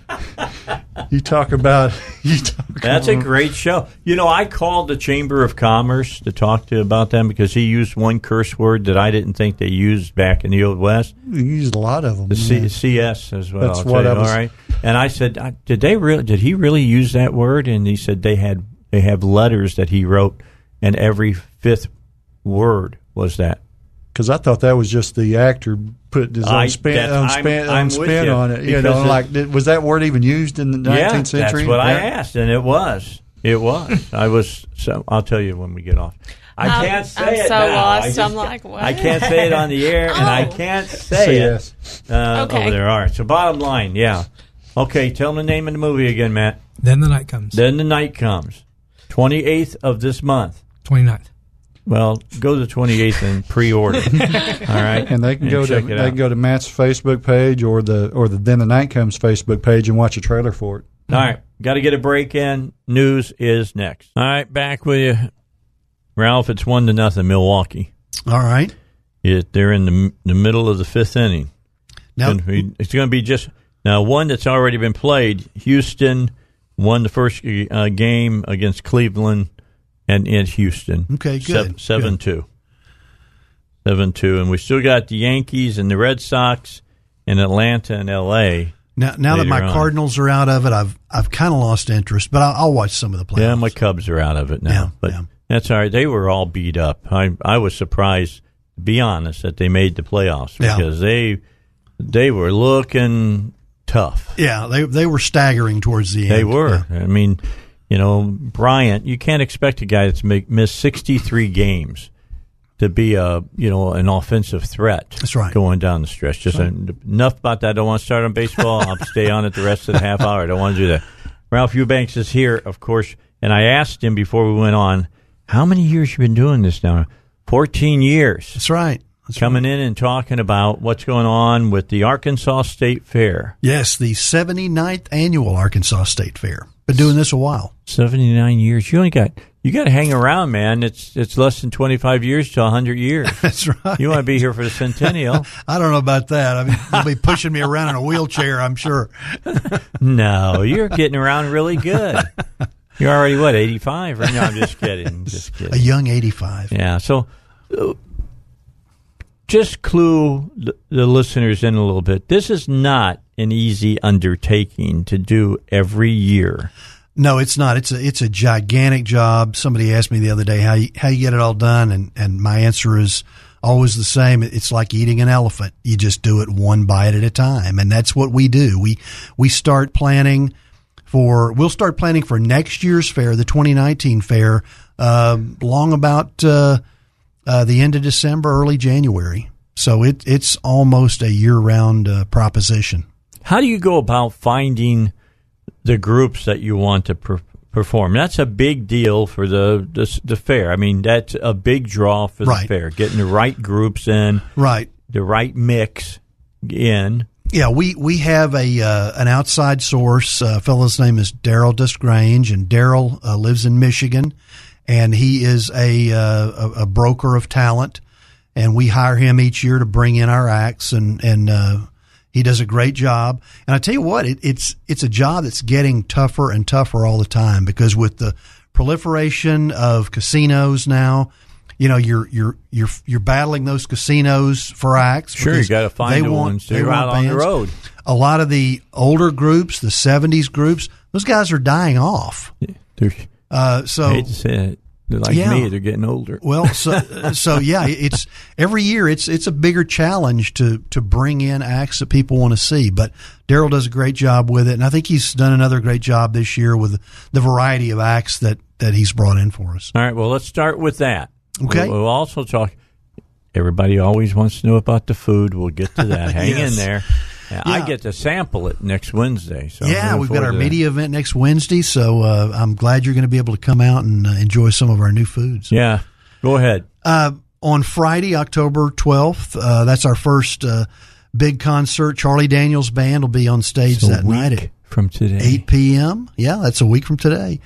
*laughs* you talk about *laughs* you talk
That's a great show. You know, I called the Chamber of Commerce to talk to about them because he used one curse word that I didn't think they used back in the old west.
You used a lot of them.
The C-
yeah.
CS as well.
That's
I'll
what I was-
all right. And I said, did they really? Did he really use that word? And he said they had they have letters that he wrote, and every fifth word was that.
Because I thought that was just the actor putting his own
I-
spin,
that-
own
I'm-
spin,
I'm with
spin
you,
on it. You know,
it-
like was that word even used in the 19th
yeah,
century?
that's what I asked, and it was. It was. I was. So I'll tell you when we get off. I
I'm-
can't say
I'm
it
so
now.
lost.
I just
I'm like, what?
I can't say it on the air, and I
Oh.
can't say
Say
it uh,
Okay.
over there. All right. So bottom line, yeah. Okay, tell them the name of the movie again, Matt.
Then the night comes.
Then the night comes, twenty eighth of this month.
29th.
Well, go to the 28th and pre-order. *laughs* All right,
And they can go to they
it
can go to Matt's Facebook page or the or the Then the Night Comes Facebook page and watch a trailer for it.
All right, got to get a break in. News is next. All right, back with you, Ralph. It's one to nothing, Milwaukee.
All right.
It, they're in the, the middle of the fifth inning.
Now,
Gonna be- it's going to be just now one that's already been played. Houston won the first uh, game against Cleveland and in Houston.
Okay, good,
Seven two. Seven two, and we still got the Yankees and the Red Sox in Atlanta and L.A.
Now, now that my
on.
Cardinals are out of it, I've I've kind of lost interest, but I'll, I'll watch some of the playoffs.
Yeah, my Cubs are out of it now,
Yeah,
but
yeah.
that's all right. They were all beat up. I I was surprised, to be honest, that they made the playoffs
Yeah.
because they they were looking tough.
Yeah, they they were staggering towards the end.
They were.
Yeah.
I mean, you know, Bryant. You can't expect a guy that's make, missed sixty three games to be a you know an offensive threat.
That's right.
Going down the stretch. Just enough about that. I don't want to start on baseball. I'll *laughs* stay on it the rest of the half hour. I don't want to do that. Ralph Eubanks is here, of course, and I asked him before we went on, how many years you been doing this now? Fourteen years.
That's right. That's
Coming in and talking about what's going on with the Arkansas State Fair.
Yes, the 79th annual Arkansas State Fair. Been doing this a while.
79 years. You only got you got to hang around, man. It's it's less than 25 years to 100 years. *laughs*
That's right.
You want to be here for the centennial? *laughs*
I don't know about that. I mean, they'll be pushing me around in a wheelchair, I'm sure. *laughs*
no, you're getting around really good. You're already what 85? Right? No, I'm just kidding. Just kidding.
A young 85.
Yeah. So, uh, just clue the, the listeners in a little bit. This is not an easy undertaking to do every year.
No, it's not. It's a it's a gigantic job. Somebody asked me the other day how you, how you get it all done, and and my answer is always the same. It's like eating an elephant. You just do it one bite at a time, and that's what we do. We we start planning for we'll start planning for next year's fair, the 2019 fair, uh, long about uh, uh, the end of December, early January. So it it's almost a year round uh, proposition.
How do you go about finding the groups that you want to per- perform? That's a big deal for the, the the fair. I mean, that's a big draw for the
Right.
fair. Getting the right groups in,
Right.
the right mix in.
Yeah, we we have a uh, an outside source. A fellow's name is Daryl Disgrange, and Daryl uh, lives in Michigan, and he is a, uh, a a broker of talent, and we hire him each year to bring in our acts, and and uh, he does a great job. And I tell you what, it, it's it's a job that's getting tougher and tougher all the time because with the proliferation of casinos now. You know, you're you're you're you're battling those casinos for acts.
Sure, you gotta find
they
the
want-
ones
they
are
want
out on the road.
A lot of the older groups, the '70s groups, those guys are dying off.
They're,
Uh, so
I hate to say it. They're like
Yeah.
me. They're getting older.
well, *laughs* so so yeah, it's every year it's it's a bigger challenge to to bring in acts that people want to see. But Daryl does a great job with it, and I think he's done another great job this year with the variety of acts that that he's brought in for us.
All right. Well, let's start with that.
Okay.
We'll, we'll also talk. Everybody always wants to know about the food. We'll get to that. *laughs* Hang
Yes.
in there. Yeah, I get to sample it next Wednesday. So
yeah, we've got our media event next Wednesday, so uh, I'm glad you're going to be able to come out and uh, enjoy some of our new foods.
Yeah. Go ahead.
Uh, on Friday, October 12th, uh, that's our first uh, big concert. Charlie Daniels Band will be on stage that night at
from today.
8 p.m. Yeah, that's a week from today.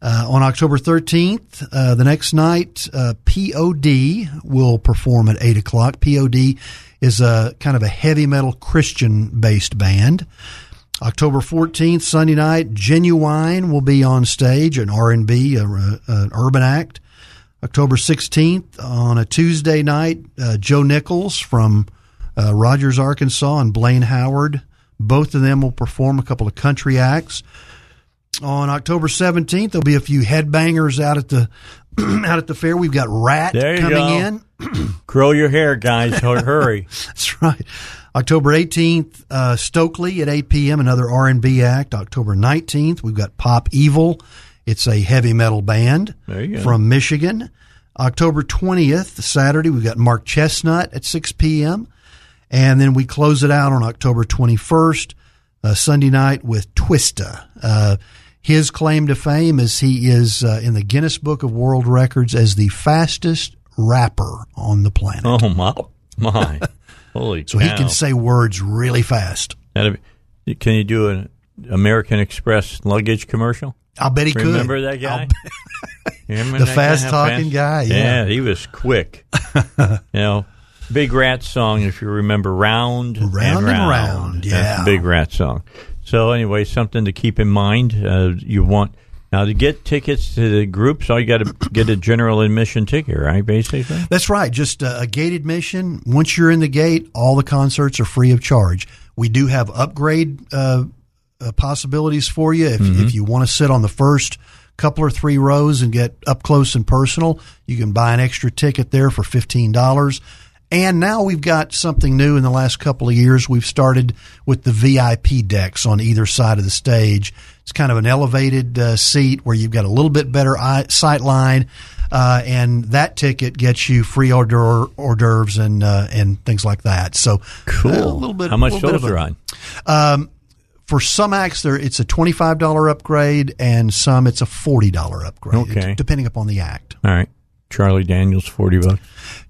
Uh, on October 13th, uh, the next night, uh, POD will perform at 8 o'clock. POD is a kind of a heavy metal Christian based band. October 14th, Sunday night, Ginuwine will be on stage, an R&B, a, a- an urban act. October 16th, on a Tuesday night, uh, Joe Nichols from uh, Rogers, Arkansas, and Blaine Howard. Both of them will perform a couple of country acts. On October 17th, there'll be a few headbangers out at the *clears throat* out at the fair. We've got Ratt
There you
coming
go.
in. *clears throat*
Curl your hair, guys. *laughs* Hurry.
That's right. October 18th, uh, Stokley at 8 p.m., another R&B act. October 19th, we've got Pop Evil. It's a heavy metal band
There you go.
from Michigan. October 20th, Saturday, we've got Mark Chesnutt at 6 p.m. And then we close it out on October 21st, uh, Sunday night with Twista. Uh, his claim to fame is he is uh, in the Guinness Book of World Records as the fastest rapper on the planet.
Oh my, my. *laughs* Holy
So he can say words really fast.
That'd be- Can you do an American Express luggage commercial?
I'll bet he could.
Remember that guy? Remember
The
that guy?
Fast-talking
fast-
guy, yeah.
he was quick. *laughs* you know, Big Ratt song, if you remember, round,
Round
and
and
round.
round,
That's
yeah.
Big Ratt song. So anyway, something to keep in mind. Uh, you want Now to get tickets to the groups, all you got to *coughs* get a general admission ticket, right? Basically.
That's right. Just a, a gate admission. Once you're in the gate, all the concerts are free of charge. We do have upgrade uh, uh, possibilities for you if,
Mm-hmm.
if you want to sit on the first couple or three rows and get up close and personal. You can buy an extra ticket there for fifteen dollars. And now we've got something new in the last couple of years. We've started with the VIP decks on either side of the stage. It's kind of an elevated uh, seat where you've got a little bit better eye, sight line, uh, and that ticket gets you free hors d'oeuvre, hors d'oeuvres and uh, and things like that. So
Cool.
uh, a little bit.
How much
little bit
those
of a-
are on?
Um, for some acts, there it's a twenty five dollar upgrade, and some it's a forty dollar upgrade,
Okay.
depending upon the act.
All right. Charlie Daniels, forty bucks.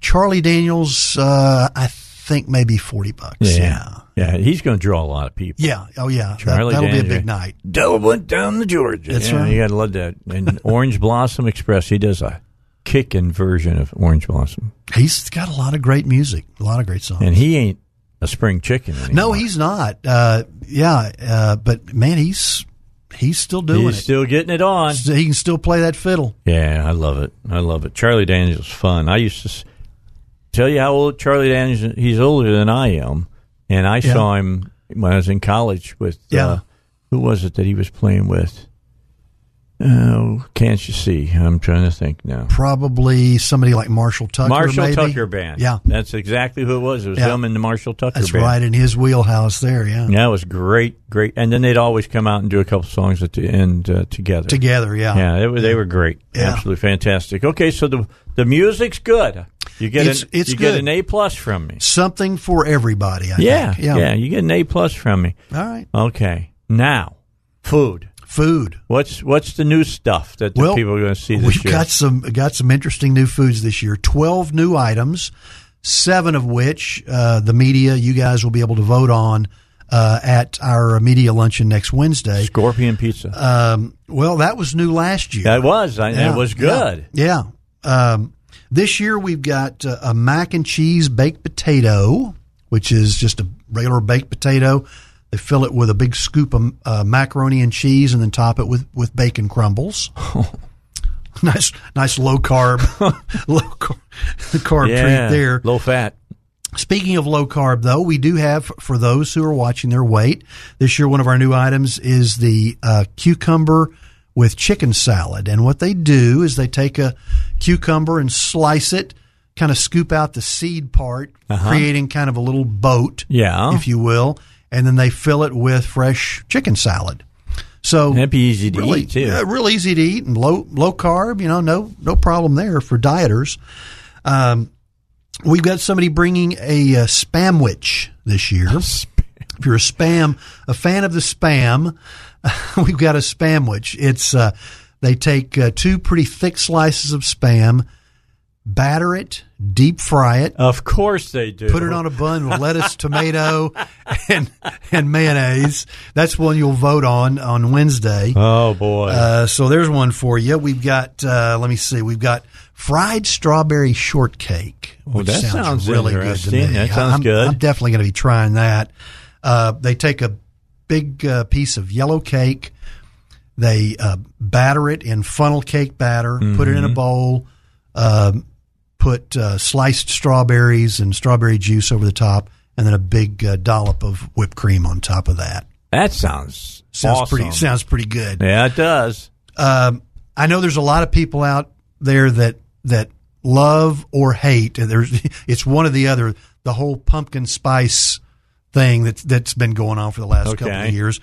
Charlie Daniels, uh, I think maybe forty bucks.
Yeah, yeah. He's going to draw a lot of people.
Yeah. Oh, yeah. That,
Charlie
that'll be a big night.
Della went down to Georgia.
That's
yeah,
right.
You got to love that. And *laughs* Orange Blossom Express, he does a kicking version of Orange Blossom,
He's got a lot of great music, a lot of great songs.
and he ain't a spring chicken anymore.
no, he's not. Uh, yeah, uh, but man, he's he's still doing it.
he's
it.
still getting it on.
He can still play that fiddle.
Yeah, I love it. I love it. Charlie Daniels is fun. I used to s- tell you how old Charlie Daniels. is. He's older than I am, and I
Yeah.
saw him when I was in college with.
Yeah.
Uh, who was it that he was playing with? Oh, can't you see? I'm trying to think now.
Probably somebody like Marshall Tucker.
Marshall
maybe.
Tucker Band.
Yeah,
that's exactly who it was. It was
Yeah.
him and the Marshall Tucker band.
that's
Band.
right in his wheelhouse there. Yeah,
Yeah, it was great, great. And then they'd always come out and do a couple songs at the end uh, together.
together. Yeah,
Yeah, they were they were great.
Yeah.
Absolutely fantastic. Okay, so the the music's good. You get
It's-
an,
it's
you get an A plus from me.
something for everybody. I
Yeah,
think.
yeah, You get an A plus from me.
All right,
Okay, now food.
Food.
What's what's the new stuff that the
Well,
people are going to see this
We've
year?
got some got some interesting new foods this year. Twelve new items, seven of which uh, the media, you guys will be able to vote on uh, at our media luncheon next Wednesday.
Scorpion pizza.
Um, well, that was new last year.
that was. I,
Yeah,
it was good.
Yeah. yeah. Um, this year we've got uh, a mac and cheese baked potato, which is just a regular baked potato. They fill it with a big scoop of uh, macaroni and cheese, and then top it with with bacon crumbles. *laughs* nice, nice low carb, *laughs* low carb, carb
yeah,
treat there.
Low fat.
Speaking of low carb, though, we do have for those who are watching their weight this year. One of our new items is the uh, cucumber with chicken salad, and what they do is they take a cucumber and slice it, kind of scoop out the seed part, creating kind of a little boat,
Yeah.
if you will, and then they fill it with fresh chicken salad. So
That'd be easy to
really,
eat too.
yeah, real easy to eat and low low carb. You know, no no problem there for dieters. Um, we've got somebody bringing a, uh spamwich this year. *laughs* If you're a spam, a fan of the spam, *laughs* we've got a spamwich. It's uh, they take uh, two pretty thick slices of spam, batter it, deep fry it,
Of course they do.
put it on a bun with lettuce, *laughs* tomato, and and mayonnaise. That's one you'll vote on on Wednesday.
Oh boy.
Uh, so there's one for you. We've got, uh, let me see, we've got fried strawberry shortcake.
Well,
which
that sounds
really good to me.
That sounds
I'm,
good.
I'm definitely going to be trying that. Uh, they take a big uh, piece of yellow cake, they uh, batter it in funnel cake batter, put it in
Mm-hmm.
a bowl, um, put uh, sliced strawberries and strawberry juice over the top, and then a big uh, dollop of whipped cream on top of that.
that sounds
Sounds
awesome.
pretty. Sounds pretty good.
Yeah, it does.
Um, I know there's a lot of people out there that that love or hate. and There's *laughs* it's one or the other. The whole pumpkin spice thing that's that's been going on for the last couple of years.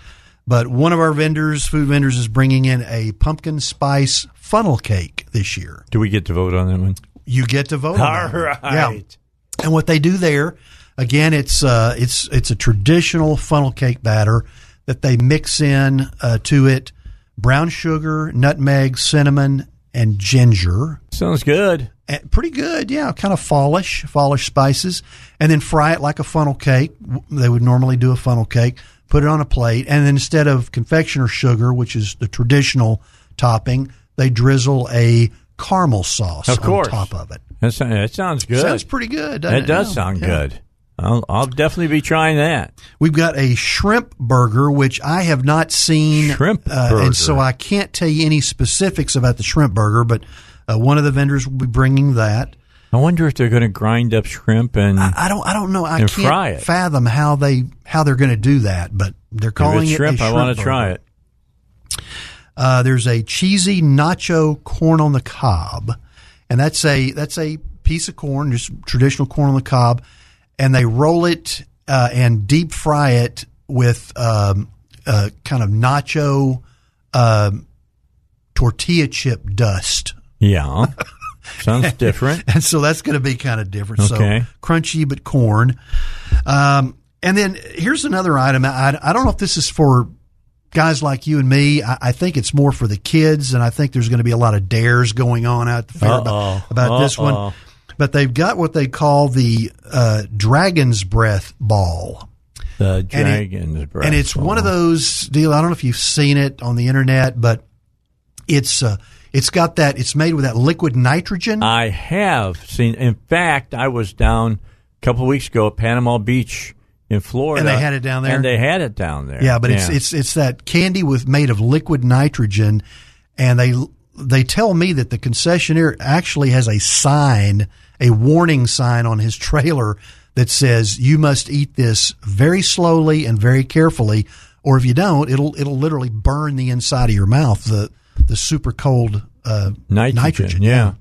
But one of our vendors, food vendors, is bringing in a pumpkin spice funnel cake this year.
Do we get to vote on that one?
You get to vote.
All right.
Yeah. And what they do there, again, it's uh, it's it's a traditional funnel cake batter that they mix in uh, to it brown sugar, nutmeg, cinnamon, and ginger.
Sounds good.
And pretty good, yeah, kind of fallish, fallish spices, and then fry it like a funnel cake. They would normally do a funnel cake, put it on a plate, and then instead of confectioner sugar, which is the traditional topping, they drizzle a caramel sauce
Of course.
on top of it.
That, sounds, that sounds good.
Sounds pretty good. doesn't
That does sound
yeah.
good. I'll, I'll definitely be trying that.
We've got a shrimp burger, which I have not seen.
Shrimp
uh,
burger.
And so I can't tell you any specifics about the shrimp burger, but uh, one of the vendors will be bringing that.
I wonder if they're going to grind up shrimp and
I don't. I don't know. I can't
it.
fathom how they how they're going to do that, but they're calling it
shrimp.
a
I
shrimp
want to try it.
Uh, there's a cheesy nacho corn on the cob, and that's a that's a piece of corn, just traditional corn on the cob, and they roll it uh, and deep fry it with um, uh, kind of nacho um, tortilla chip dust.
Yeah, sounds *laughs* different.
and so that's going to be kind of different.
Okay.
So crunchy but corn. Um, and then here's another item. I, I don't know if this is for guys like you and me. I, I think it's more for the kids, and I think there's going to be a lot of dares going on out the fair
Uh-oh.
about, about this one. But they've got what they call the uh, dragon's breath ball.
The
And it-
dragon's breath.
And it's one of those deal. I don't know if you've seen it on the internet, but it's uh, it's got that. It's made with that liquid nitrogen.
I have seen. In fact, I was down a couple of weeks ago at Panama Beach in Florida,
And they had it down there?
And they had it down there.
Yeah, but it's it's it's that candy with made of liquid nitrogen, and they they tell me that the concessionaire actually has a sign, a warning sign on his trailer that says you must eat this very slowly and very carefully, or if you don't, it'll it'll literally burn the inside of your mouth. The the super cold uh,
nitrogen. yeah.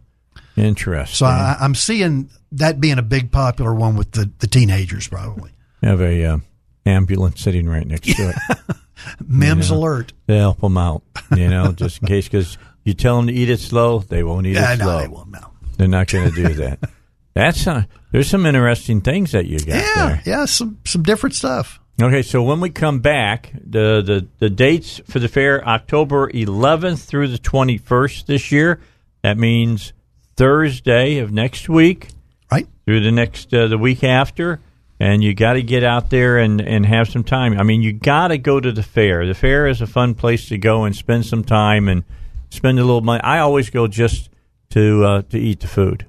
Interesting.
So I, I'm seeing that being a big popular one with the, the teenagers probably.
Have a uh, ambulance sitting right next to it. *laughs*
MEMS
You know,
alert.
To help them out, you know, just in case. Because you tell them to eat it slow, they won't eat
Yeah,
it
no,
slow.
they won't, no.
They're not going to do that. *laughs* That's uh, there's some interesting things that you got
Yeah,
there.
yeah, some some different stuff.
Okay, so when we come back, the, the, the dates for the fair October 11th through the 21st this year. That means Thursday of next week,
right?
Through the next uh, the week after, and you got to get out there and and have some time. I mean, you got to go to the fair. The fair is a fun place to go and spend some time and spend a little money. I always go just to uh, to eat the food.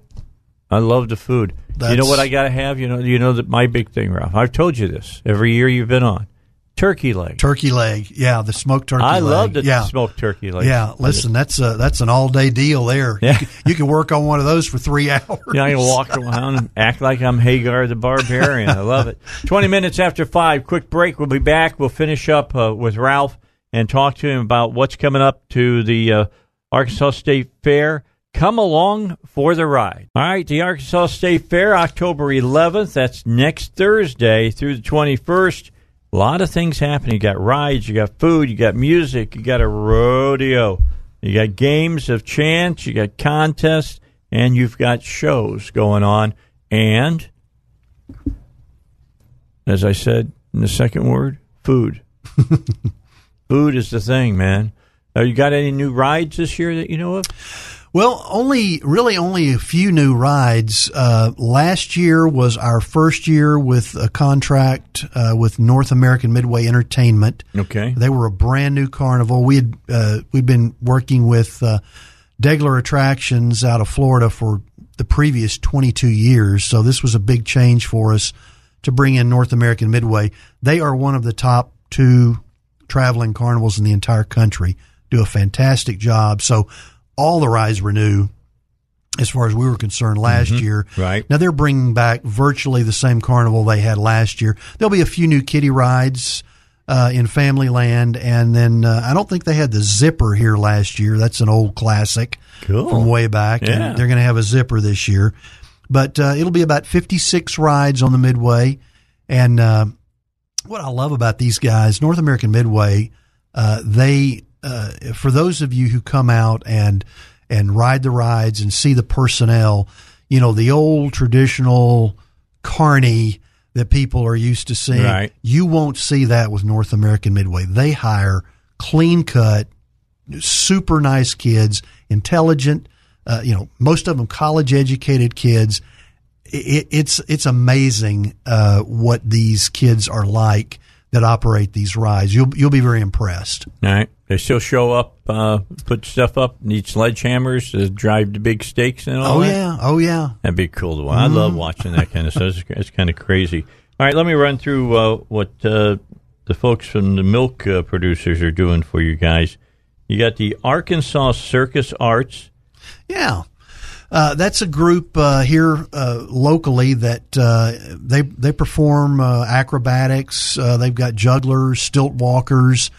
I love the food. you know what I got to have? You know, you know that my big thing, Ralph. I've told you this every year you've been on. Turkey leg.
Turkey leg, yeah, the smoked turkey. Leg.
I
leg.
love the
yeah.
smoked turkey leg.
Yeah, listen, that's a that's an all day deal there.
Yeah.
You, can, you can work on one of those for three *laughs* hours.
Yeah, I can walk around and act like I'm Hagar the Barbarian. I love it. *laughs* 20 minutes after 5, quick break. We'll be back. We'll finish up uh, with Ralph and talk to him about what's coming up to the uh, Arkansas State Fair. Come along for the ride. All right, the Arkansas State Fair, October 11th. That's next Thursday through the 21st. A lot of things happening. You got rides, you got food, you got music, you got a rodeo, you got games of chance, you got contests, and you've got shows going on. And as I said in the second word, food. *laughs* food is the thing, man. Uh, you got any new rides this year that you know of?
Well, only really only a few new rides. Uh, last year was our first year with a contract uh, with North American Midway Entertainment.
Okay.
They were a brand new carnival. We had uh, we'd been working with uh, Deggeller Attractions out of Florida for the previous 22 years, so this was a big change for us to bring in North American Midway. They are one of the top two traveling carnivals in the entire country. Do a fantastic job. So all the rides were new as far as we were concerned last
Mhm.
year.
Right.
Now they're bringing back virtually the same carnival they had last year. There'll be a few new kiddie rides uh, in Family Land, and then uh, I don't think they had the zipper here last year. That's an old classic
Cool.
from way back.
Yeah.
And they're going to have a zipper this year, but uh, it'll be about fifty-six rides on the Midway. And uh, what I love about these guys, North American Midway, uh, they uh, for those of you who come out and and ride the rides and see the personnel, you know the old traditional carney that people are used to seeing.
Right.
You won't see that with North American Midway. They hire clean cut, super nice kids, intelligent. Uh, you know, most of them college educated kids. It, it's it's amazing uh, what these kids are like that operate these rides. You'll you'll be very impressed.
All right. They still show up, uh, put stuff up, need sledgehammers to drive the big stakes and all that.
Oh
that?
yeah, oh yeah.
That'd be cool to watch. I love watching that kind of stuff. It's, it's kind of crazy. All right, let me run through uh, what uh, the folks from the milk uh, producers are doing for you guys. You got the Arkansas Circus Arts.
Yeah. Uh, that's a group uh, here uh, locally that uh, they they perform uh, acrobatics. Uh, they've got jugglers, stilt walkers.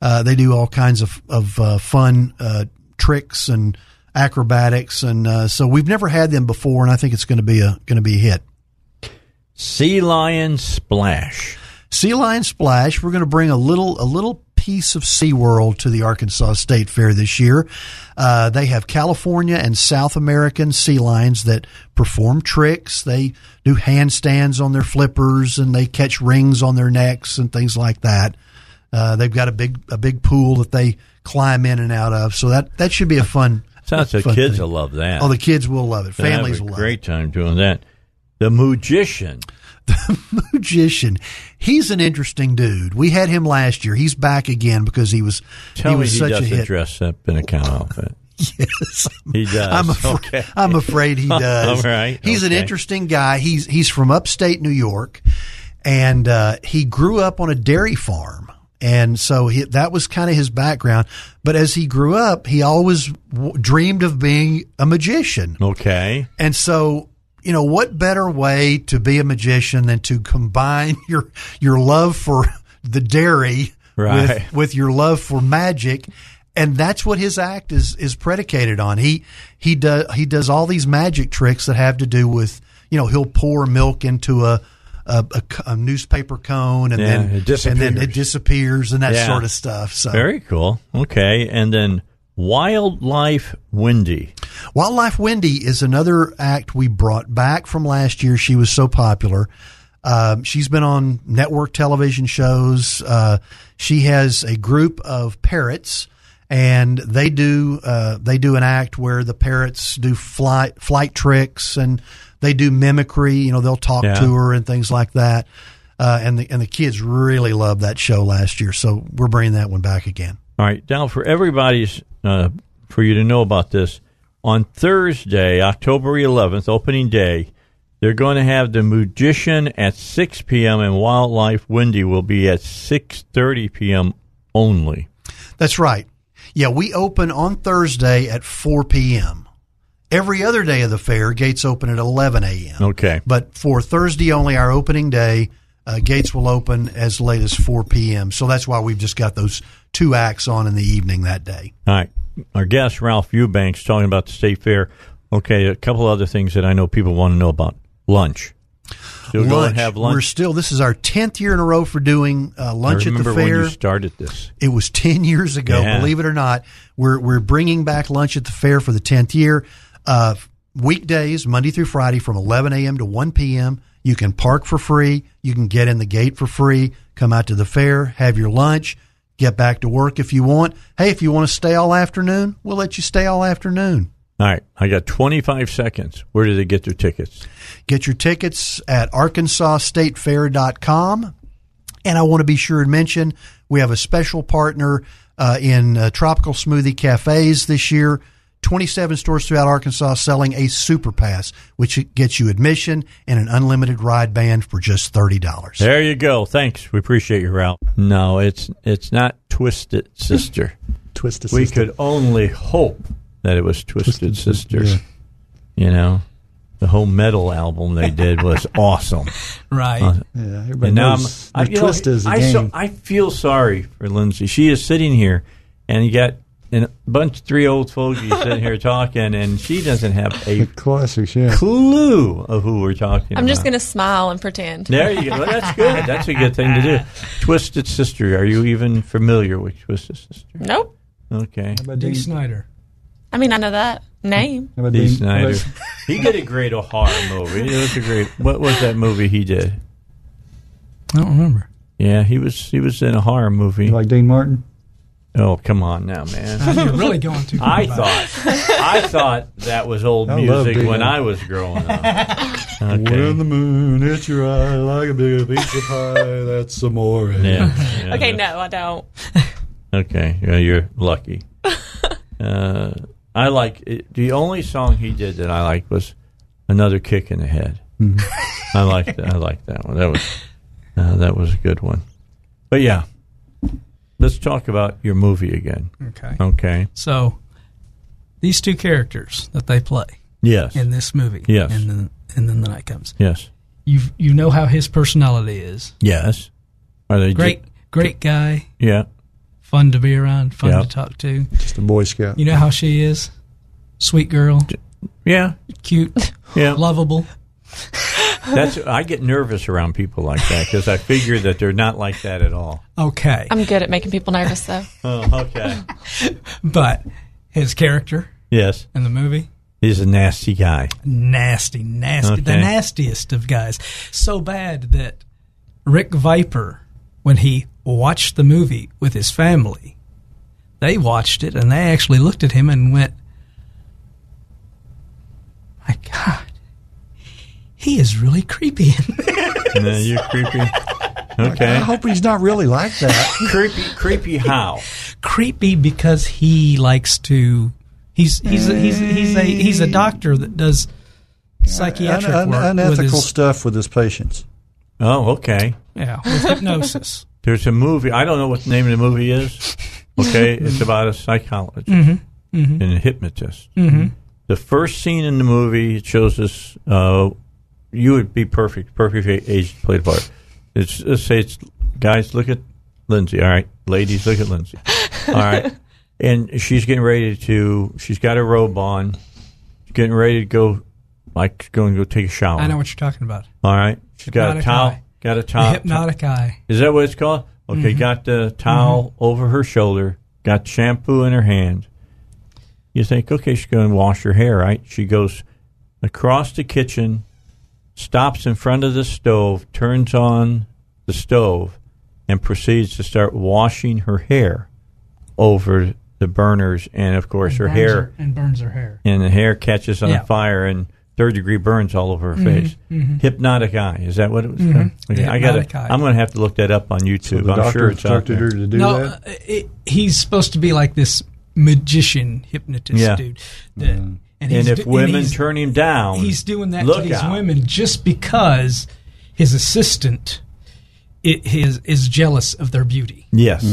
Uh, they do all kinds of of uh, fun uh, tricks and acrobatics, and uh, so we've never had them before, and I think it's going to be a going to be a hit.
Sea Lion Splash.
Sea Lion Splash. We're going to bring a little a little piece of SeaWorld to the Arkansas State Fair this year. Uh, they have California and South American sea lions that perform tricks. They do handstands on their flippers and they catch rings on their necks and things like that. Uh, they've got a big a big pool that they climb in and out of. So that that should be a fun. *laughs*
Sounds like
fun
kids
thing.
will love that.
Oh, the kids will love it.
They'll
Families will love it.
great time doing that. The Magician. *laughs*
magician. He's an interesting dude. We had him last year. He's back again because he was
Tell
he
me
was
he
such a
doesn't
hit.
dress up in a cow outfit. *laughs*
Yes,
He does.
I'm, afra-
Okay.
I'm afraid he *laughs* does.
All right.
He's an interesting guy. He's he's from upstate New York, and uh, he grew up on a dairy farm, and so he, that was kind of his background. But as he grew up, he always w- dreamed of being a magician.
Okay.
And so, you know, what better way to be a magician than to combine *laughs* your your love for the dairy
Right.
with with your love for magic? And that's what his act is is predicated on. He he does he does all these magic tricks that have to do with you know he'll pour milk into a a newspaper cone and
Yeah,
then
it
and then it
disappears.
disappears and that
Yeah.
sort of stuff. So
Very cool. Okay. And then Wildlife Wendy.
Wildlife Wendy is another act we brought back from last year. She was so popular. Um, she's been on network television shows. Uh, she has a group of parrots, and they do uh, they do an act where the parrots do flight flight tricks and they do mimicry. You know, they'll talk
Yeah.
to her and things like that. Uh, and the and the kids really loved that show last year, so we're bringing that one back again.
All right, now for everybody's uh, for you to know about this on Thursday, October 11th, opening day. They're going to have the Magician at 6 p.m. and Wildlife Wendy will be at 6:30 p.m. only.
That's right. Yeah, we open on Thursday at 4 p.m. Every other day of the fair, gates open at 11 a.m.
Okay.
But for Thursday only, our opening day, uh, gates will open as late as 4 p.m. So that's why we've just got those two acts on in the evening that day.
All right. Our guest Ralph Eubanks talking about the state fair. Okay, a couple other things that I know people want to know about lunch. Still and have lunch.
We're still, this is our 10th year in a row for doing uh, lunch at the
remember
fair.
when you started this.
It was 10 *laughs* years ago,
Yeah.
believe it or not. We're, we're bringing back lunch at the fair for the 10th year. Uh, weekdays, Monday through Friday from 11 a.m. to 1 p.m. You can park for free. You can get in the gate for free. Come out to the fair, have your lunch, get back to work if you want. Hey, if you want to stay all afternoon, we'll let you stay all afternoon.
All right, I got 25 seconds. Where do they get their tickets?
Get your tickets at arkansasstatefair.com. And I want to be sure and mention we have a special partner uh, in uh, Tropical Smoothie Cafes this year. 27 stores throughout Arkansas selling a Super Pass, which gets you admission and an unlimited ride band for just $30.
There you go. Thanks. We appreciate your Ralph. No, it's it's not Twisted Sister. *laughs*
Twisted sister.
we
Sister.
could only hope that it was Twisted,
Twisted
Sister.
yeah.
You know, the whole metal album they did was *laughs* awesome.
Right.
Uh,
Yeah, everybody
and now
knows
I'm, I, you
twist
know,
is a
I,
game.
so- I feel sorry for Lindsey. She is sitting here, and you got and a bunch of three old fogies sitting here *laughs* talking, and she doesn't have a
classics, yeah.
clue of who we're talking
I'm just
about.
going to smile and pretend.
There you go. Well, that's good. That's a good thing to do. *laughs* Twisted Sister. Are you even familiar with Twisted Sister?
Nope.
Okay.
How about
Dee
Dean-
Snider.
I mean, I know that name.
how about
Dee
Dean- Snider. *laughs*
He did a great horror movie. It was a great. What was that movie he did?
I don't remember.
Yeah, he was he was in a horror movie.
you like Dean Martin?
Oh, come on now, man. *laughs*
You're really going too.
I thought *laughs* I thought that was old
I love
music when
Martin.
I was growing up. *laughs* Okay.
When the moon hits your eye like a big pizza pie, that's amore.
Yeah. yeah,
Okay, no, I don't.
Okay, yeah, you're lucky. uh, I like it, the only song he did that I liked was "Another Kick in the Head." I liked I liked that one. That was uh, that was a good one. But yeah, let's talk about your movie again.
Okay.
Okay.
So these two characters that they play
Yes.
in this movie,
Yes.
and then and then the night comes.
Yes.
You you know how his personality is.
Yes. Are they
Great, great guy,
yeah.
fun to be around, fun
Yep.
to talk to.
Just a Boy Scout.
You know how she is, sweet girl,
Yeah.
cute,
Yeah.
lovable. *laughs*
That's I get nervous around people like that because I figure that they're not like that at all.
Okay,
I'm good at making people nervous, though. *laughs*
Oh, okay.
but his character
yes.
in the movie
He's a nasty guy.
nasty, nasty, the nastiest of guys. So bad that Rick Vyper, when he watched the movie with his family, they watched it and they actually looked at him and went, "My God, he is really creepy."
No, you're creepy. Okay.
I hope he's not really like that. *laughs*
creepy, creepy. How?
creepy because he likes to. He's he's a, he's he's a he's a doctor that does psychiatric
Un- un-
work with
unethical
his,
stuff with his patients.
Oh, okay.
yeah with hypnosis. *laughs*
There's a movie. I don't know what the name of the movie is. Okay, *laughs* it's about a psychologist
Mm-hmm.
and a hypnotist. The first scene in the movie shows us. Uh, you would be perfect, perfect age to play the part. It's let's say it's guys. Look at Lindsey. All right, ladies, look at Lindsey. *laughs* All right, and she's getting ready to. She's got her robe on. She's getting ready to go, like going to go take a shower.
I know what you're talking about.
All right, she's got a towel.
eye.
Got a
The
towel.
hypnotic eye.
Is that what it's called? Okay, mm-hmm. got the towel mm-hmm. over her shoulder, got shampoo in her hand. You think, okay, she's going to wash her hair, right? She goes across the kitchen, stops in front of the stove, turns on the stove, and proceeds to start washing her hair over the burners. And of course, her
Burns
hair
and burns her hair.
and the hair catches on
Yeah.
fire and third degree burns all over her mm-hmm. face. Mm-hmm. Hypnotic eye. Is that what it was? Mm-hmm. Okay,
The
I got
hypnotic eye.
I'm going to have to look that up on YouTube.
the
I'm sure it's out
instructed
there.
her to do
no,
that.
uh, it, he's supposed to be like this magician hypnotist
Yeah.
dude. That, mm.
And,
And
if
do-
women
he's,
turn him down,
he's doing that
look
to these
out.
women just because his assistant it, his, is jealous of their beauty.
Yes,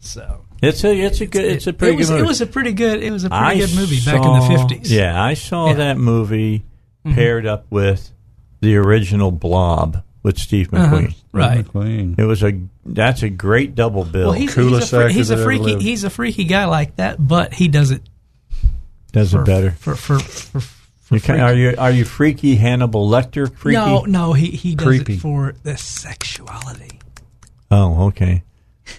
So
it's a it's a good it's a pretty
it was,
good movie.
It was a pretty good. It was a pretty
I
good movie back in the fifties.
Yeah, I saw
Yeah.
that movie paired up with the original Blob with Steve McQueen.
Uh-huh. right.
McLean.
It was a that's a great double bill.
Well, he's,
Coolest
he's a, fre-
actor
he's a freaky.
lived.
He's a freaky guy like that, but he does it
Does
for
it better.
for for. for, for
You kind are you are you freaky Hannibal Lecter freaky?
No, no, he he does
Creepy.
it for the sexuality,
Oh, okay.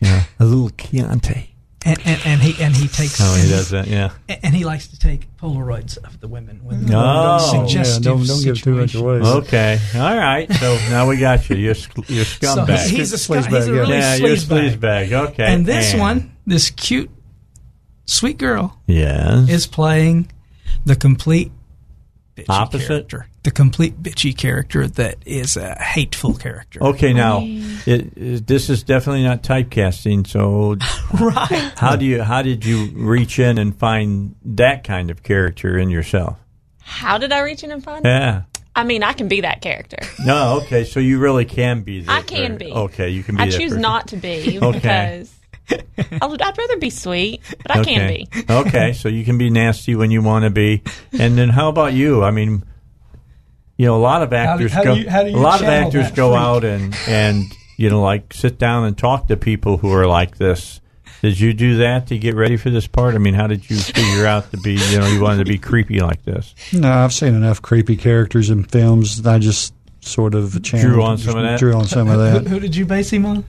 Yeah, *laughs* a little Chianti.
and and, and he and he takes.
Oh, he does that. Yeah.
and he likes to take Polaroids of the women with
Oh,
suggestive
yeah, don't, don't give too much away.
Okay. All right. So now we got you. You're you're
So
scumbag.
he's, he's a scu-
Sleazebag,
he's a
yeah.
really
yeah, you're
sleazebag.
sleazebag. Okay.
And this one, this cute, sweet girl,
Yes.
is playing the complete bitchy
Opposite?
character. The complete bitchy character that is a hateful character.
Okay, oh, now it, it, this is definitely not typecasting. So, *laughs*
Right.
how do you how did you reach in and find that kind of character in yourself?
How did I reach in and find it?
Yeah.
I mean, I can be that character.
No. Okay. So you really can be. That
I can
per-
be.
Okay. You can be.
I choose
person.
not to be
Okay.
because I would, *laughs* I'd rather be sweet, but I can be. *laughs*
okay. So you can be nasty when you want to be, and then how about you? I mean. You know, a lot of
do-
actors
how do
go.
you- how do you
a lot of actors go
freak?
out and and you know, like sit down and talk to people who are like this. Did you do that to get ready for this part? I mean, how did you figure out to be, you know, you wanted to be creepy like this?
No, I've seen enough creepy characters in films. I just sort of channeled,
on some of that?
Drew on some of *laughs*
Who,
that.
who did you base him on?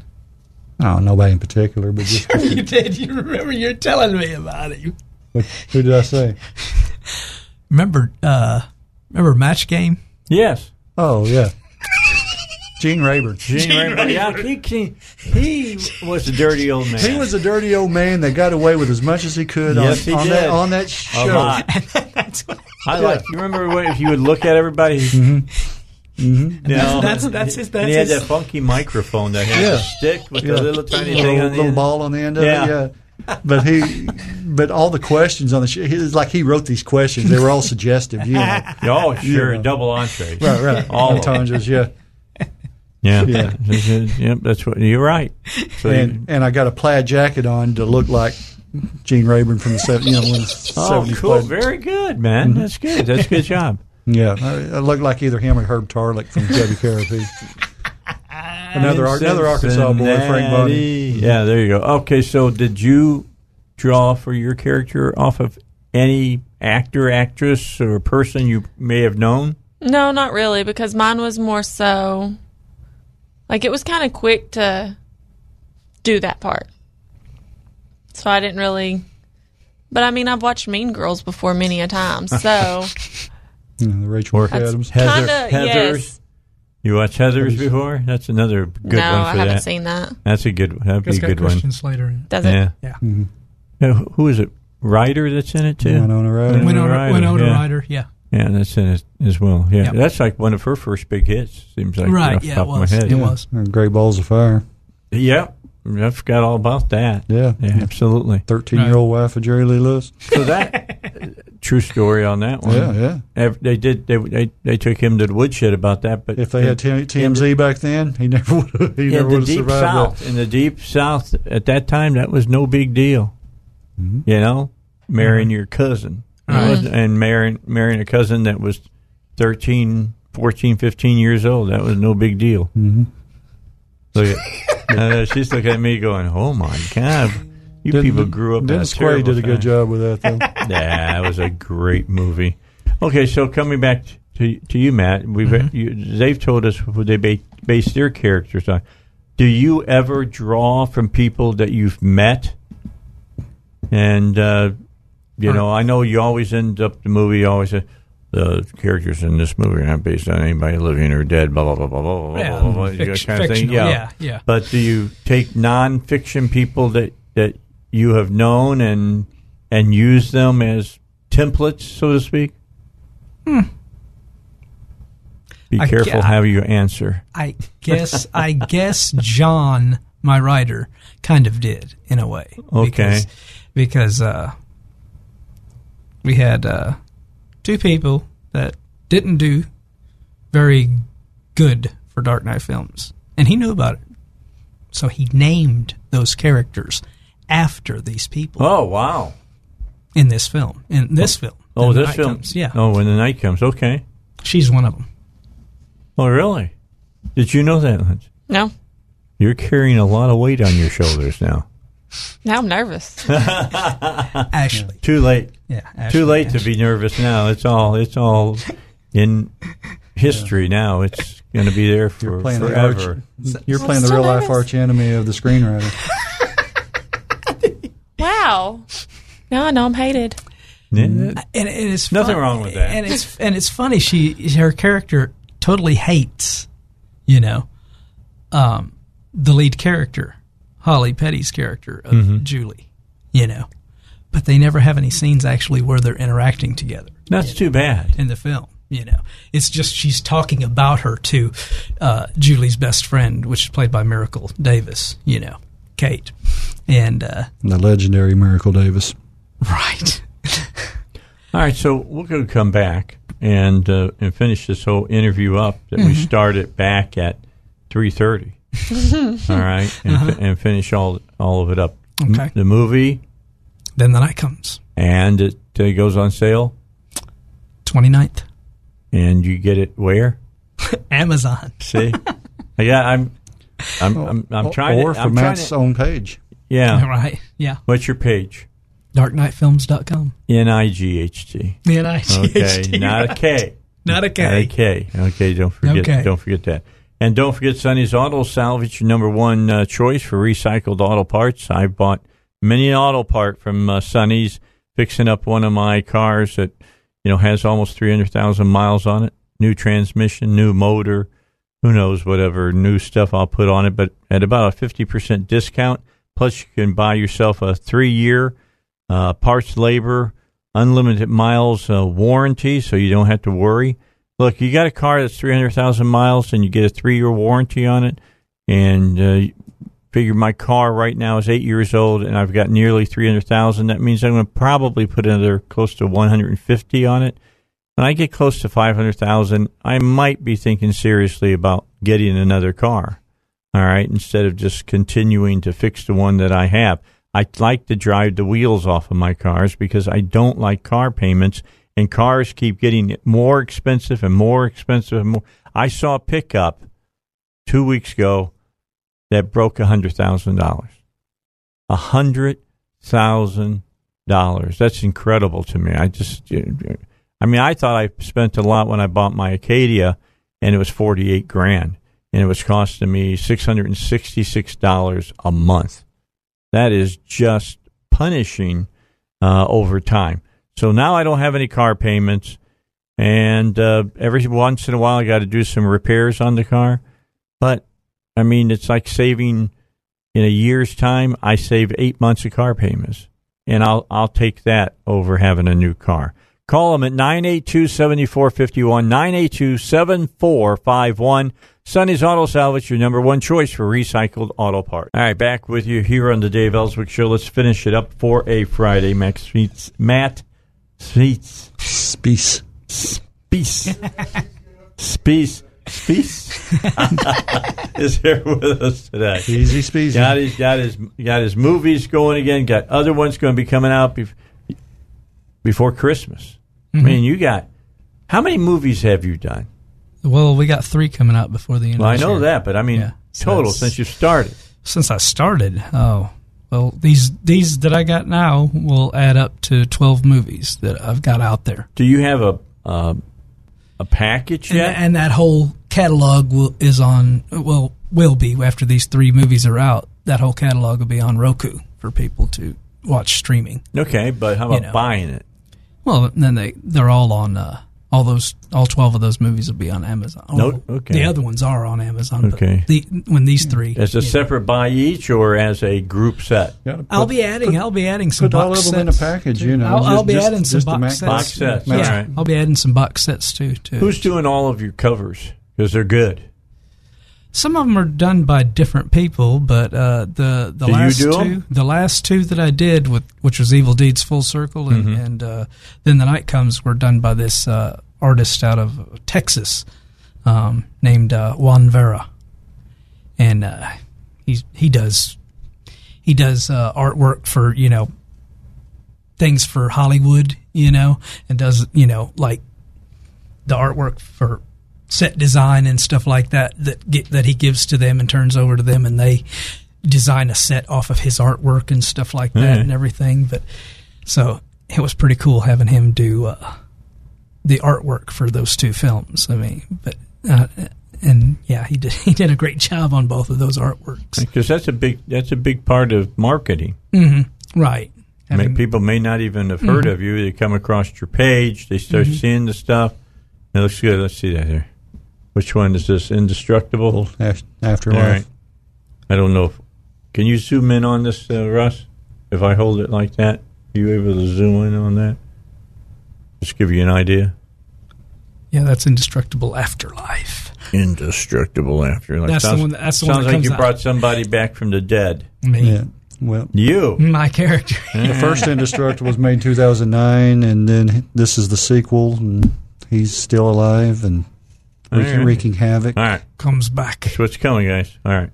Oh, nobody in particular, but just *laughs*
you did. You remember you're telling me about it. You
who did I say? *laughs*
remember? Uh, remember Match Game?
Yes. Oh yeah. *laughs* Gene Rayburn.
Gene Rayburn. Yeah, he, he, he was a dirty old man.
He was a dirty old man that got away with as much as he could
Yes,
on,
he
on
did.
that on that
a
show.
lot. I like. You remember when, if you would look at everybody,
Mm-hmm. Mm-hmm. *laughs*
You?
That's- that's his- that's
and he had
his-
that funky microphone that had
Yeah.
a stick with
Yeah.
a little tiny
little,
thing on the
little
end.
ball on the end of
Yeah.
it. Yeah. But he, but all the questions on the show, he was like he wrote these questions. They were all suggestive. You know. *laughs*
Oh, sure,
Yeah.
double entrees.
Right, right. *laughs*
All of them.
entendres, yeah.
Yeah,
Yeah.
yep. That's what you're right. So you-
and and I got a plaid jacket on to look like Gene Rayburn from the seventies. You know,
oh,
seventies.
cool. Very good, man.
Mm-hmm.
That's good. That's a good job.
Yeah, I, I look like either him or Herb Tarlek from Chevy *laughs* Carapy. another Ar- another Arkansas boy, Frank Bonner.
Yeah, there you go. Okay, so did you draw for your character off of any actor, actress, or person you may have known?
No, not really, because mine was more so like it was kind of quick to do that part. So I didn't really. But I mean, I've watched Mean Girls before many a time, so *laughs*
You know, the Rachel
Or
Adams.
Kinda,
Heather's.
yes.
You watch Heather's before? That's another good
no,
one for
I haven't
that.
seen that.
That's a good. That'd be a
got
good one.
Christian Slater in it.
Does it?
Yeah.
Yeah. Mm-hmm.
Yeah, who- Who is it? Ryder that's in it too.
Winona Ryder.
Winona,
Ryder,
Winona
yeah.
Ryder, yeah.
Yeah, that's in it as well. Yeah,
Yep.
that's like one of her first big hits. Seems like
Right,
off
yeah,
top
it
of my
was.
head.
It was.
Great Balls of Fire.
Yep, I forgot all about that.
Yeah.
Yeah, absolutely.
Thirteen year old wife of Jerry Lee Lewis.
So that *laughs* true story on that one.
Yeah, yeah.
They did. They, they they took him to the woodshed about that. But
If they had T- TMZ back then, he never *laughs* would have. He
in
never
the
would have
deep
survived
south, in the deep south at that time, that was no big deal.
Mm-hmm.
You know, marrying your cousin It wasn't- and marrying marrying a cousin that was 13, 14, 15 years old. That was no big deal.
Mm-hmm.
Look at, *laughs* uh, she's looking at me going, "Oh my god, you
Didn't-
people grew up."
Dennis Quaid did a good
time."
job with that, though. *laughs*
Yeah, that was a great movie. Okay, so coming back to to you, Matt, we've
Mm-hmm.
you, they've told us who they ba- base their characters on. Do you ever draw from people that you've met? And uh, you know, I know you always end up the movie. You always say the characters in this movie are not based on anybody living or dead. Blah blah blah blah blah blah.
Yeah,
blah, blah, you know,
fic-
kind of thing.
fictional, yeah, yeah.
But do you take nonfiction people that that you have known and and use them as templates, so to speak? Be
I
careful
ca-
how you answer.
I guess I guess John, my writer, kind of did in a way.
Okay.
Because, because uh, we had uh, two people that didn't do very good for Dark Night Films, and he knew about it. So he named those characters after these people
Oh wow!
in this film. In this oh. film.
Oh,
the
this film.
comes, yeah.
Oh, when the night comes. Okay.
She's one of them.
Oh, really? Did you know that? Lynch?
No.
You're carrying a lot of weight on your shoulders now. *laughs*
Now I'm nervous. *laughs*
Ashley.
Too late.
Yeah. Ashley,
Too late to be nervous now. It's all. It's all in history now. It's going to be there for
You're playing the
forever.
arch, You're
I'm
playing the
so
real life
nervous.
arch enemy of the screenwriter.
Wow. Now I know I'm hated.
Yeah,
and, and it's
Nothing
fun-
wrong with that.
And it's and it's funny. She her character totally hates, you know, um, the lead character, Holly Petty's character of
Mm-hmm.
Julie, you know, but they never have any scenes actually where they're interacting together
That's too bad.
in the film. You know, it's just she's talking about her to uh, Julie's best friend, which is played by Miracle Davis. You know, Kate, and uh,
the legendary Miracle Davis.
right. *laughs*
All right, so we're going to come back and uh, and finish this whole interview up that we started back at three thirty. *laughs* all right, and, fi- and finish all all of it up. M-
Okay.
the movie
Then the night comes,
and it uh, goes on sale,
29th.
and you get it where? *laughs*
Amazon.
See, yeah, I'm, I'm, I'm, I'm trying
or
to.
from
I'm trying
Matt's
to,
own page.
yeah. *laughs*
Right. Yeah.
What's your page?
DarkNightFilms.com.
N i g h t.
The N-I-G-H-T,
Okay, not a
right.
K. *laughs*
Not a K.
Not a K. Okay, don't forget.
Okay.
Don't forget that. And don't forget Sonny's Auto Salvage, your number one uh, choice for recycled auto parts. I've bought many an auto part from uh, Sonny's, fixing up one of my cars that you know has almost three hundred thousand miles on it. New transmission, new motor, who knows whatever new stuff I'll put on it, but at about a fifty percent discount. Plus, you can buy yourself a three-year uh, parts labor, unlimited miles uh, warranty, so you don't have to worry. look, you got a car that's 300,000 miles and you get a three year warranty on it, and uh, figure my car right now is eight years old and I've got nearly 300,000. That means I'm going to probably put another close to 150 on it. When I get close to 500,000, I might be thinking seriously about getting another car. All right, instead of just continuing to fix the one that I have. I like to drive the wheels off of my cars because I don't like car payments and cars keep getting more expensive and more expensive and more. I saw a pickup two weeks ago that broke a hundred thousand dollars. A hundred thousand dollars. That's incredible to me. I just, I mean, I thought I spent a lot when I bought my Acadia, and it was forty eight grand, and it was costing me six hundred and sixty six dollars a month. That is just punishing uh, over time. So now I don't have any car payments, and uh, every once in a while I got to do some repairs on the car. But I mean, it's like saving in a year's time. I save eight months of car payments, and I'll I'll take that over having a new car. Call them at 982 7451, 982 7451. Sonny's Auto Salvage, your number one choice for recycled auto parts. All right, back with you here on the Dave Elswick Show. Let's finish it up for a Friday. Max Speets, Matt Speets.
Spease.
Spease. Spease. Spease *laughs* is here with us today.
Easy speasy.
Got his, got his, got his movies going again. Got other ones going to be coming out bef- before Christmas. I mean, you got how many movies have you done?
Well, we got three coming out before the end. Of
the
year.
Well, I know
year.
that, but I mean
Yeah. So
total since you started.
since I started. Oh, well, these these that I got now will add up to twelve movies that I've got out there,
Do you have a uh, a package
and,
yet?
and that whole catalog will, is on. Well, will be after these three movies are out. That whole catalog will be on Roku for people to watch streaming.
okay, but how about
you know.
buying it?
Well, then they they're all on. Uh, all those, all twelve of those movies will be on Amazon.
No-
Oh,
okay.
The other ones are on Amazon.
Okay.
The, when these three,
As a
you know.
separate buy each or as a group set?
Gotta put-
I'll be adding. I'll be adding some
put all of them in a package, you know.
I'll, I'll be
just-
adding some
just to
box sets.
Box sets,
Yeah,
all right.
I'll be adding some box sets too. too.
Who's doing all of your covers? Because they're good.
Some of them are done by different people, but uh, the the
Do
last two, the last two that I did with which was Evil Deeds Full Circle and,
Mm-hmm.
and uh, then the Night Comes were done by this uh, artist out of Texas um, named uh, Juan Vera, and uh, he's he does he does uh, artwork for you know things for Hollywood, you know, and does you know like the artwork for set design and stuff like that that get, that he gives to them and turns over to them, and they design a set off of his artwork and stuff like that
Yeah.
and everything. But so it was pretty cool having him do uh, the artwork for those two films. I mean, but uh, and yeah, he did *laughs* he did a great job on both of those artworks.
Because that's a big that's a big part of marketing.
Right.
I mean, people may not even have heard of you. They come across your page, they start seeing the stuff. It looks good. Let's see that here. Which one is this? Indestructible.
Af-
All
Afterlife.
right. I don't know. If, can you zoom in on this, uh, Russ? If I hold it like that, are you able to zoom in on that? Just give you an idea.
yeah, that's indestructible afterlife.
Indestructible afterlife.
That's the one that- that's the one
sounds
that
like
comes
you
out.
brought somebody back from the dead.
Me,
Yeah. Well,
You.
my character. *laughs*
the first Indestructible was made in 2009, and then this is the sequel, and he's still alive and wreaking,
All right.
wreaking havoc.
All right.
comes back.
That's what's coming, guys. All right.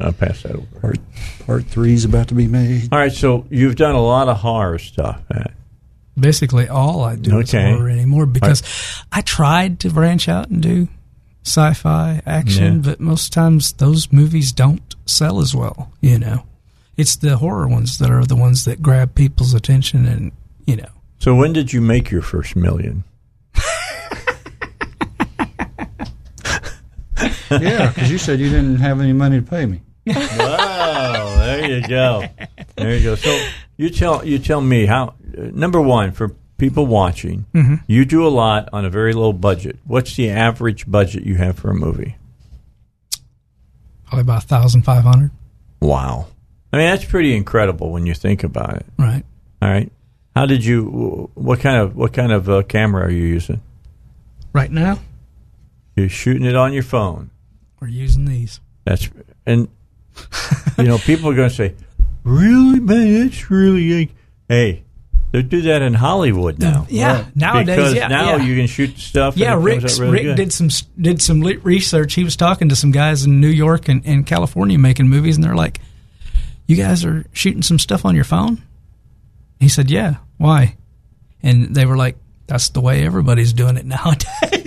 I'll pass that over.
Part, part three is about to be made.
All right. So you've done a lot of horror stuff. Matt.
Basically, all I do is horror anymore because I tried to branch out and do sci-fi action,
Yeah.
but most times those movies don't sell as well. You know, it's the horror ones that are the ones that grab people's attention, and you know,
So when did you make your first million? *laughs*
yeah, because you said you didn't have any money to pay me.
Wow, there you go. There you go. So you tell you tell me how. Uh, number one, for people watching, you do a lot on a very low budget. What's the average budget you have for a movie?
probably about thousand five hundred.
Wow. I mean, that's pretty incredible when you think about it.
Right.
All right. How did you? What kind of what kind of uh, camera are you using?
Right now,
You're shooting it on your phone.
We're using these.
That's and you know people are going to say, "Really, man? That's really like, hey." They do that in Hollywood now.
Yeah, nowadays,
because
yeah,
now
yeah.
you can shoot stuff.
Yeah,
and it comes
Rick
really
Rick
good.
did some did some research. He was talking to some guys in New York and, and California making movies, and they're like, "You guys are shooting some stuff on your phone." He said, "Yeah, why?" And they were like, "That's the way everybody's doing it *laughs* nowadays."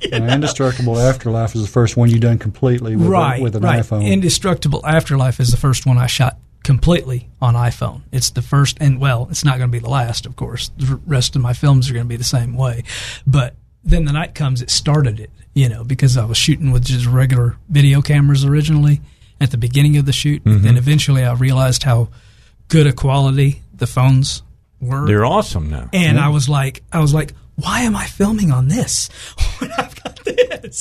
You know?
Indestructible Afterlife is the first one you done completely with,
right,
a, with an
right.
iPhone.
Indestructible Afterlife is the first one I shot completely on iPhone. It's the first, and well, it's not going to be the last, of course. The rest of my films are going to be the same way. But then the night comes, it started it, you know, because I was shooting with just regular video cameras originally at the beginning of the shoot.
Mhm.
Then eventually I realized how good a quality the phones were.
They're awesome now.
and
Yeah.
I was like, I was like, why am I filming on *laughs* this?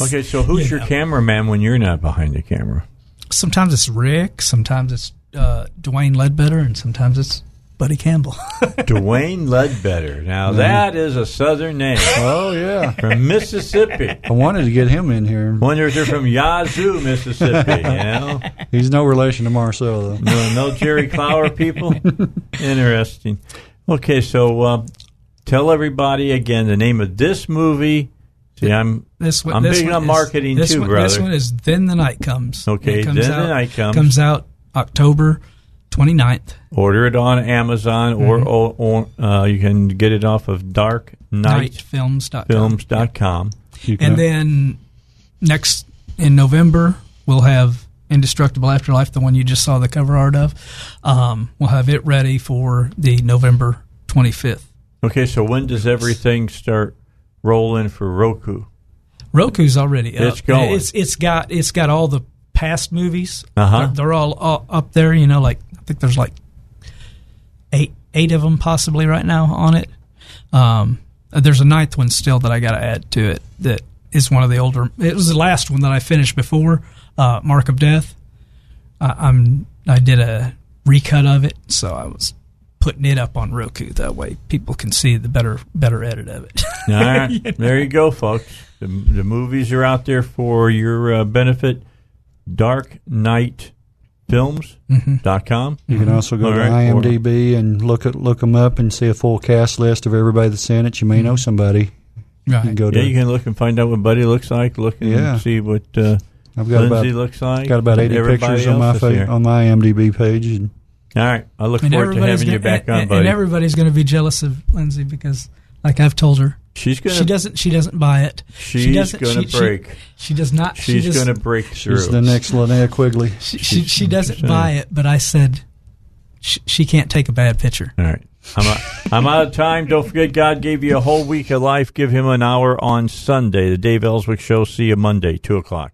Okay, so who's
You
your
know.
cameraman when you're not behind the camera?
sometimes it's Rick, sometimes it's uh, Dwayne Ledbetter, and sometimes it's Buddy Campbell. *laughs*
Dwayne Ledbetter. Now
Mhm.
that is a Southern name.
Oh yeah,
from Mississippi.
I wanted to get him in here.
Wonder if they're from Yazoo, Mississippi. You know,
He's no relation to Marcel, though.
no, no Jerry Clower people. *laughs* Interesting. Okay, so uh, tell everybody again the name of this movie. See, I'm
This one,
I'm
this
big
one
on
is-
marketing too,
one,
brother.
This one is Then the Night Comes.
Okay,
comes
Then the
out,
Night Comes.
Comes out October 29th.
Order it on Amazon, or,
Mhm.
or, or uh, you can get it off of darknightfilms.com.
Nightfilms.com.
You can-
And then next in November, we'll have Indestructible Afterlife, the one you just saw the cover art of. Um, we'll have it ready for the November 25th.
Okay, so when does everything start rolling for Roku?
Roku's already up.
It's going.
It's it's got it's got all the past movies.
Uh-huh.
They're, they're all, all up there. You know, like I think there's like eight eight of them possibly right now on it. Um, there's a ninth one still that I got to add to it. That is one of the older. It was the last one that I finished before uh, Mark of Death. I, I'm I did a recut of it, so I was putting it up on Roku. That way, people can see the better better edit of it. *laughs*
All right, *laughs*
You know?
there you go, folks. The, the movies are out there for your uh, benefit. DarkNightFilms.com.
You can also go
All
to
right, or-
IMDb and look at look them up and see a full cast list of everybody that's in it. You may know somebody.
Right.
You can go to
yeah, you can look and find out what Buddy looks like. Look and
Yeah.
see what uh,
I've got
Lindsey
about
looks like.
got about eighty pictures on my fa- on my IMDb page. And
All right, I look
And
forward to
everybody's
having you
gonna-
back
and,
on,
and
buddy.
And everybody's going to be jealous of Lindsey because, like I've told her,
She's gonna-
She doesn't. She doesn't buy it. she
She's
doesn't,
gonna
she, she-
break.
She, does not.
She's
just-
going to break through.
she's the next Linnea Quigley.
She, she, she doesn't buy it, but I said she, she can't take a bad picture.
All right. I'm out, I'm out of time. Don't forget, God gave you a whole week of life. Give him an hour on Sunday. The Dave Elswick Show. See you Monday, 2 o'clock.